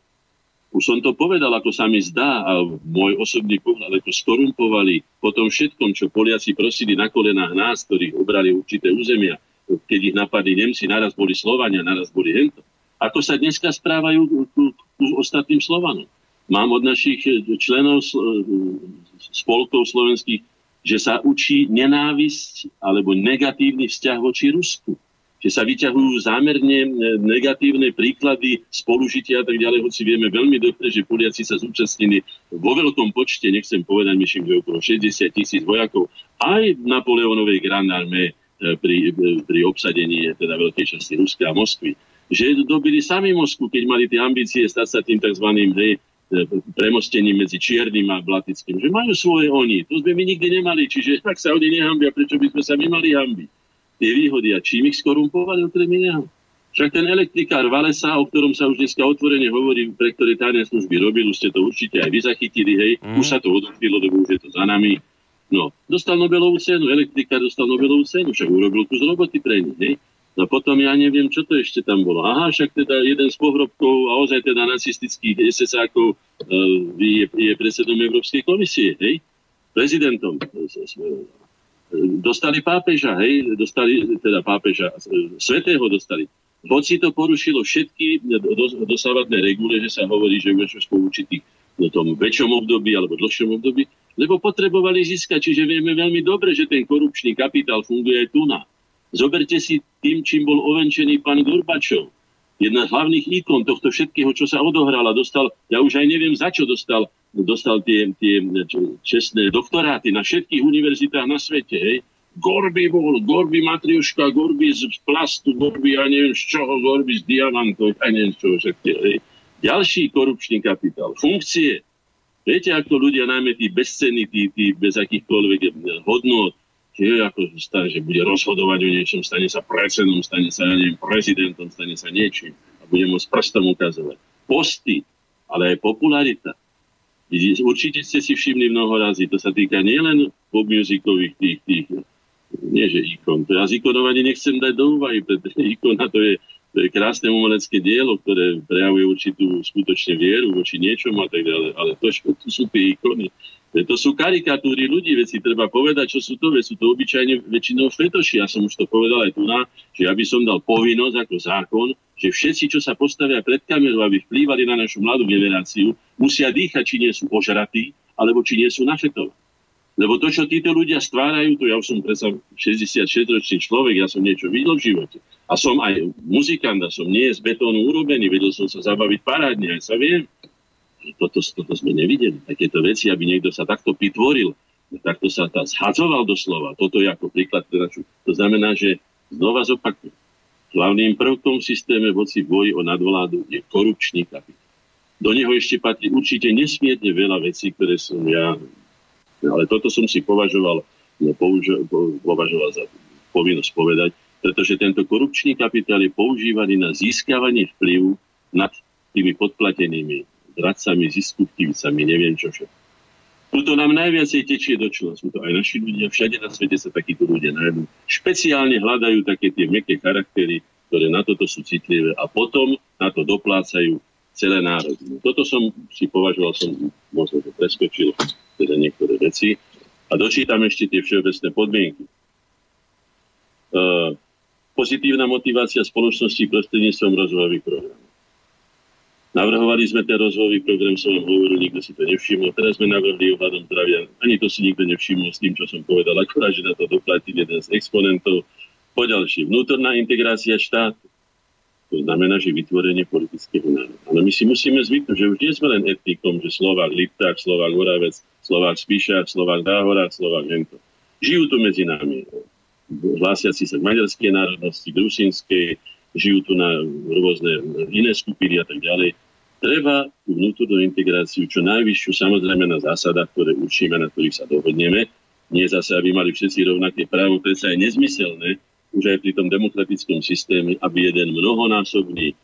Už som to povedal, ako sa mi zdá, a môj osobný pohľad, ako skorumpovali po tom všetkom, čo Poliaci prosili na kolenách nás, ktorých obrali určité územia, keď ich napadli Nemci, naraz boli Slovania, naraz boli Hento. Ako sa dneska správajú k ostatným Slovanom. Mám od našich členov spolkov slovenských, že sa učí nenávisť alebo negatívny vzťah voči Rusku že sa vyťahujú zámerne e, negatívne príklady spolužitia a tak ďalej, hoci vieme veľmi dobre, že Poliaci sa zúčastnili vo veľkom počte, nechcem povedať, myslím, že okolo 60 tisíc vojakov, aj v Napoleonovej Grand Armée pri, e, pri obsadení teda veľkej časti Ruska a Moskvy. Že dobili sami Moskvu, keď mali tie ambície stať sa tým tzv. Hej, premostením medzi Čiernym a Blatickým. Že majú svoje oni. To sme my nikdy nemali. Čiže tak sa oni nehambia, prečo by sme sa my mali hambiť tie výhody. A čím ich skorumpovali okrem iného? Však ten elektrikár Valesa, o ktorom sa už dneska otvorene hovorí, pre ktoré tajné služby robil, už ste to určite aj vy zachytili, hej, mm. už sa to odchýlo, lebo už je to za nami. No, dostal Nobelovú cenu, elektrikár dostal Nobelovú cenu, však urobil kus roboty pre nich, hej. No potom ja neviem, čo to ešte tam bolo. Aha, však teda jeden z pohrobkov a ozaj teda nacistických SS-ákov uh, je, je predsedom Európskej komisie, hej, prezidentom dostali pápeža, hej, dostali teda pápeža, svetého dostali. Hoci to porušilo všetky dosávadné regule, že sa hovorí, že po určitých tom väčšom období alebo dlhšom období, lebo potrebovali získať, čiže vieme veľmi dobre, že ten korupčný kapitál funguje aj tu na. Zoberte si tým, čím bol ovenčený pán Gorbačov jedna z hlavných ikon tohto všetkého, čo sa odohrala. Dostal, ja už aj neviem, za čo dostal, dostal tie, tie čestné doktoráty na všetkých univerzitách na svete. Hej. Gorby bol, Gorby matrioška, Gorby z plastu, Gorby, ja neviem z čoho, Gorby z diamantov, ja neviem z čoho všetkého. Ďalší korupčný kapitál. Funkcie. Viete, ako ľudia, najmä tí bezcenní, tí, tí bez akýchkoľvek hodnot, že ako stane, že bude rozhodovať o niečom, stane sa predsedom, stane sa, ja neviem, prezidentom, stane sa niečím a bude môcť prstom ukazovať. Posty, ale aj popularita. Určite ste si všimli mnoho razy, to sa týka nielen pop musicových tých, tých nie že ikon, to ja z ikonovanie nechcem dať do úvahy, pretože ikona to je, to je krásne umelecké dielo, ktoré prejavuje určitú skutočne vieru voči niečomu a tak ďalej, ale to, to sú tie ikony. To sú karikatúry ľudí, veci treba povedať, čo sú to, veď sú to obyčajne väčšinou fetoši. Ja som už to povedal aj tu na, že ja by som dal povinnosť ako zákon, že všetci, čo sa postavia pred kamerou, aby vplývali na našu mladú generáciu, musia dýchať, či nie sú ožratí, alebo či nie sú našetovaní. Lebo to, čo títo ľudia stvárajú, to ja už som predsa 66-ročný človek, ja som niečo videl v živote. A som aj muzikant, a som nie z betónu urobený, vedel som sa zabaviť parádne, aj sa viem. Toto, toto sme nevideli. Takéto veci, aby niekto sa takto pitvoril, takto sa tá zhadzoval doslova. Toto je ako príklad. Teda, to znamená, že znova zopakujem. Hlavným prvkom v systéme voci boji o nadvládu je korupčný kapitál. Do neho ešte patrí určite nesmierne veľa vecí, ktoré som ja ale toto som si považoval, no, použo, považoval za povinnosť povedať, pretože tento korupčný kapitál je používaný na získavanie vplyvu nad tými podplatenými zradcami, ziskuptivcami, neviem čo všetko. Tuto nám najviacej tečie do čela. Sú to aj naši ľudia, všade na svete sa takíto ľudia nájdú. Špeciálne hľadajú také tie meké charaktery, ktoré na toto sú citlivé a potom na to doplácajú celé národy. No, toto som si považoval, som možno to preskočil, teda niektoré veci. A dočítam ešte tie všeobecné podmienky. Uh, pozitívna motivácia spoločnosti prostredníctvom rozvojových programov. Navrhovali sme ten rozvojový program, som vám hovoril, nikto si to nevšimol. Teraz sme navrhli ohľadom zdravia. Ani to si nikto nevšimol s tým, čo som povedal. Akorát, že na to doplatí jeden z exponentov. Poďalšie, vnútorná integrácia štátu. To znamená, že vytvorenie politického národa. Ale my si musíme zvyknúť, že už nie sme len etnikom, že Slovák Lipták, Slovák Moravec, Slovák Spíšák, Slovák Dáhora, Slovák Hento. Žijú tu medzi nami. Hlásiaci sa k maďarskej národnosti, grusinskej, žijú tu na rôzne iné skupiny a tak ďalej. Treba tú vnútornú integráciu čo najvyššiu, samozrejme na zásadách, ktoré učíme, na ktorých sa dohodneme. Nie zase, aby mali všetci rovnaké právo, predsa je nezmyselné, už aj pri tom demokratickom systéme, aby jeden mnohonásobný,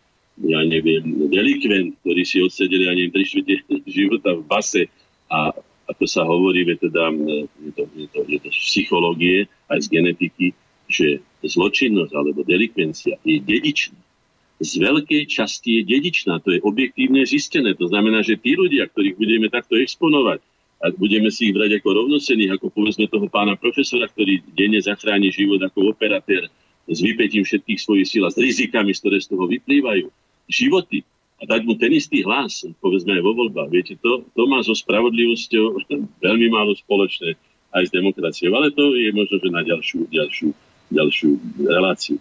ja neviem, delikvent, ktorý si odsedeli, ja neviem, tri života v base a ako sa hovorí, teda, je to, je, to, je to z psychológie, aj z genetiky, že zločinnosť alebo delikvencia je dedičná. Z veľkej časti je dedičná, to je objektívne zistené. To znamená, že tí ľudia, ktorých budeme takto exponovať, a budeme si ich brať ako rovnocených, ako povedzme toho pána profesora, ktorý denne zachráni život ako operatér s vypetím všetkých svojich síl a s rizikami, ktoré z toho vyplývajú. Životy. A dať mu ten istý hlas, povedzme aj vo voľbách. Viete, to, to má so spravodlivosťou veľmi málo spoločné aj s demokraciou. Ale to je možno, že na ďalšiu, ďalšiu, ďalšiu reláciu.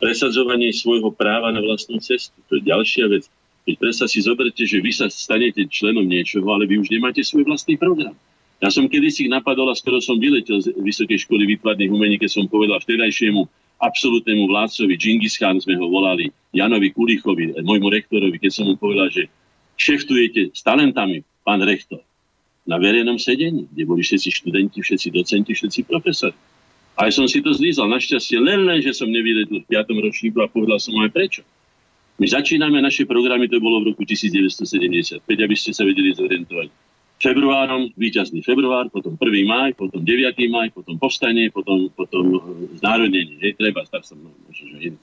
Presadzovanie svojho práva na vlastnú cestu. To je ďalšia vec Veď predsa si zoberte, že vy sa stanete členom niečoho, ale vy už nemáte svoj vlastný program. Ja som kedysi napadol a skoro som vyletel z Vysokej školy výtvarných umení, keď som povedal vtedajšiemu absolútnemu vládcovi, Džingis Khan sme ho volali, Janovi Kulichovi, môjmu rektorovi, keď som mu povedal, že šeftujete s talentami, pán rektor, na verejnom sedení, kde boli všetci študenti, všetci docenti, všetci profesori. Aj som si to zlízal. Našťastie len len, že som nevyletil v 5. ročníku a povedal som aj prečo. My začíname naše programy, to bolo v roku 1975, aby ste sa vedeli zorientovať. Februárom, víťazný február, potom 1. maj, potom 9. maj, potom povstanie, potom, potom eh, znárodnenie. Hej, treba, tak som že.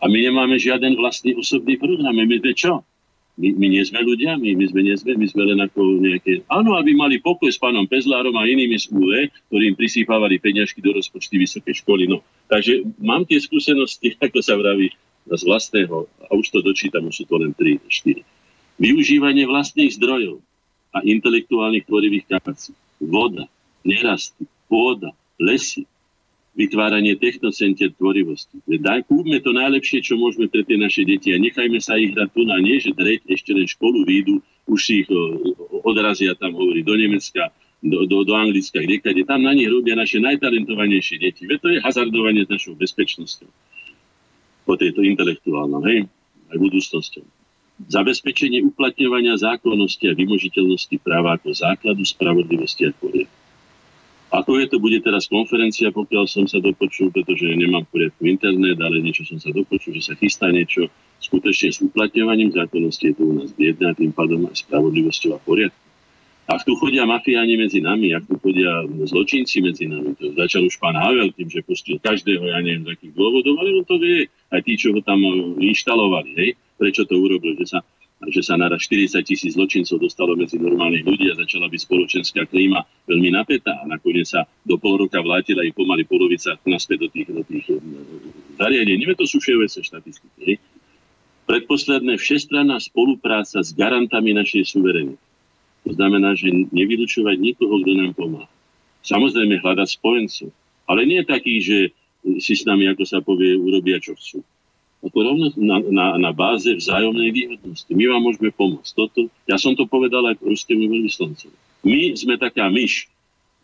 A my nemáme žiaden vlastný osobný program. My sme čo? My, my nie sme ľudia, my, my sme nie sme, my sme len ako nejaké... Áno, aby mali pokoj s pánom Pezlárom a inými z UV, ktorým prisýpávali peňažky do rozpočty vysokej školy. No, takže mám tie skúsenosti, ako sa vraví, z vlastného, a už to dočítam, už sú to len 3, 4. Využívanie vlastných zdrojov a intelektuálnych tvorivých kapacít. Voda, nerasty, pôda, lesy, vytváranie technocentier tvorivosti. Daj, kúpme to najlepšie, čo môžeme pre tie naše deti a nechajme sa ich hrať tu na nie, že dreť ešte len školu výjdu, už si ich odrazia tam, hovorí, do Nemecka, do, do, do Anglicka, kde tam na nich robia naše najtalentovanejšie deti. Veď to je hazardovanie s našou bezpečnosťou. Po tejto intelektuálnom, hej, aj budúcnosťou. Zabezpečenie uplatňovania zákonnosti a vymožiteľnosti práva ako základu spravodlivosti a poriadku. Ako je to, bude teraz konferencia, pokiaľ som sa dopočul, pretože nemám poriadku internet, ale niečo som sa dopočul, že sa chystá niečo skutočne s uplatňovaním zákonnosti, je to u nás biedne a tým pádom aj spravodlivosťou a poriadku. Ak tu chodia mafiáni medzi nami, ak tu chodia zločinci medzi nami, to začal už pán Havel tým, že pustil každého, ja neviem, z akých dôvodov, ale on to vie, aj tí, čo ho tam inštalovali, hej, prečo to urobil, že sa, že sa naraz 40 tisíc zločincov dostalo medzi normálnych ľudí a začala byť spoločenská klíma veľmi napätá a nakoniec sa do pol roka vlátila i pomaly polovica naspäť do tých, do tých zariadení. To sú všeobecné štatistiky. Hej. Predposledné všestranná spolupráca s garantami našej suverenity to znamená, že nevylučovať nikoho, kto nám pomáha. Samozrejme hľadať spojencov, ale nie takých, že si s nami, ako sa povie, urobia, čo chcú. Ako rovno na, na, na báze vzájomnej výhodnosti. My vám môžeme pomôcť. Toto, ja som to povedal aj ruskému veľvyslancovi. My sme taká myš,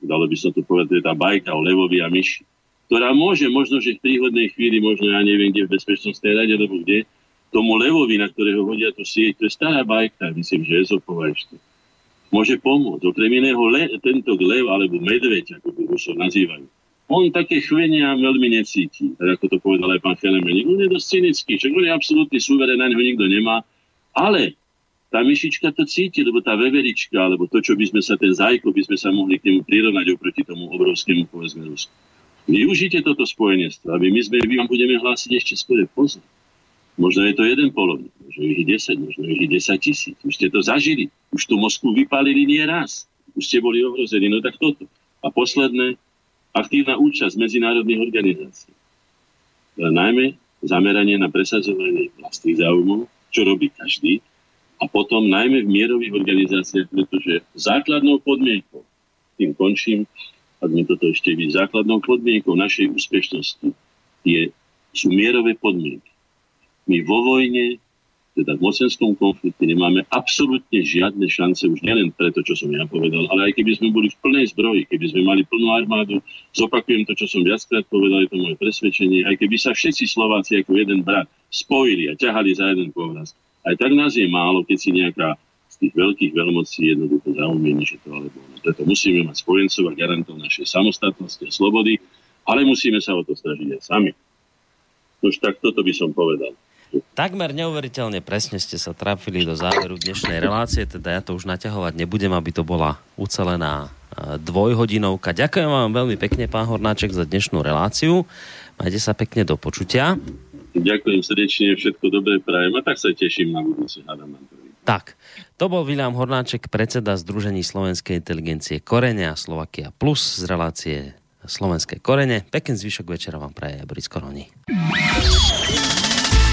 dalo by som to povedať, tá bajka o levovi a myši, ktorá môže možno, že v príhodnej chvíli, možno ja neviem, kde v bezpečnostnej rade, alebo kde, tomu levovi, na ktorého hodia to sieť, to je stará bajka, myslím, že Ezopova ešte môže pomôcť. Okrem iného le, tento lev alebo medveď, ako by Rusov nazývajú, on také chvenia veľmi necíti, tak ako to povedal aj pán Chelemenik. On je dosť cynický, čo on je absolútny suverén, na neho nikto nemá. Ale tá myšička to cíti, lebo tá veverička, alebo to, čo by sme sa, ten zajko, by sme sa mohli k nemu prirovnať oproti tomu obrovskému, povedzme, Rusku. Využite toto spojenectvo, aby my sme, my vám budeme hlásiť ešte skôr pozor. Možno je to jeden polovník, možno ich je 10, možno ich je 10 tisíc. Už ste to zažili. Už tú Moskvu vypálili nie raz. Už ste boli ohrození. No tak toto. A posledné, aktívna účasť medzinárodných organizácií. A najmä zameranie na presadzovanie vlastných záujmov, čo robí každý. A potom najmä v mierových organizáciách, pretože základnou podmienkou, tým končím, ak mi toto ešte byť, základnou podmienkou našej úspešnosti je, sú mierové podmienky my vo vojne, teda v mocenskom konflikte nemáme absolútne žiadne šance, už nielen preto, čo som ja povedal, ale aj keby sme boli v plnej zbroji, keby sme mali plnú armádu, zopakujem to, čo som viackrát povedal, je to moje presvedčenie, aj keby sa všetci Slováci ako jeden brat spojili a ťahali za jeden povraz, aj tak nás je málo, keď si nejaká z tých veľkých veľmocí jednoducho zaumieni, že to alebo ono. Preto musíme mať spojencov a garantov našej samostatnosti a slobody, ale musíme sa o to snažiť aj sami. Už tak toto by som povedal. Takmer neuveriteľne presne ste sa trafili do záveru dnešnej relácie, teda ja to už naťahovať nebudem, aby to bola ucelená e, dvojhodinovka. Ďakujem vám veľmi pekne, pán Hornáček, za dnešnú reláciu. Majte sa pekne do počutia. Ďakujem srdečne, všetko dobré prajem a tak sa teším na budúce. Tak, to bol William Hornáček, predseda Združení slovenskej inteligencie Korene a Slovakia Plus z relácie Slovenské korene. Pekný zvyšok večera vám praje Boris Koroni.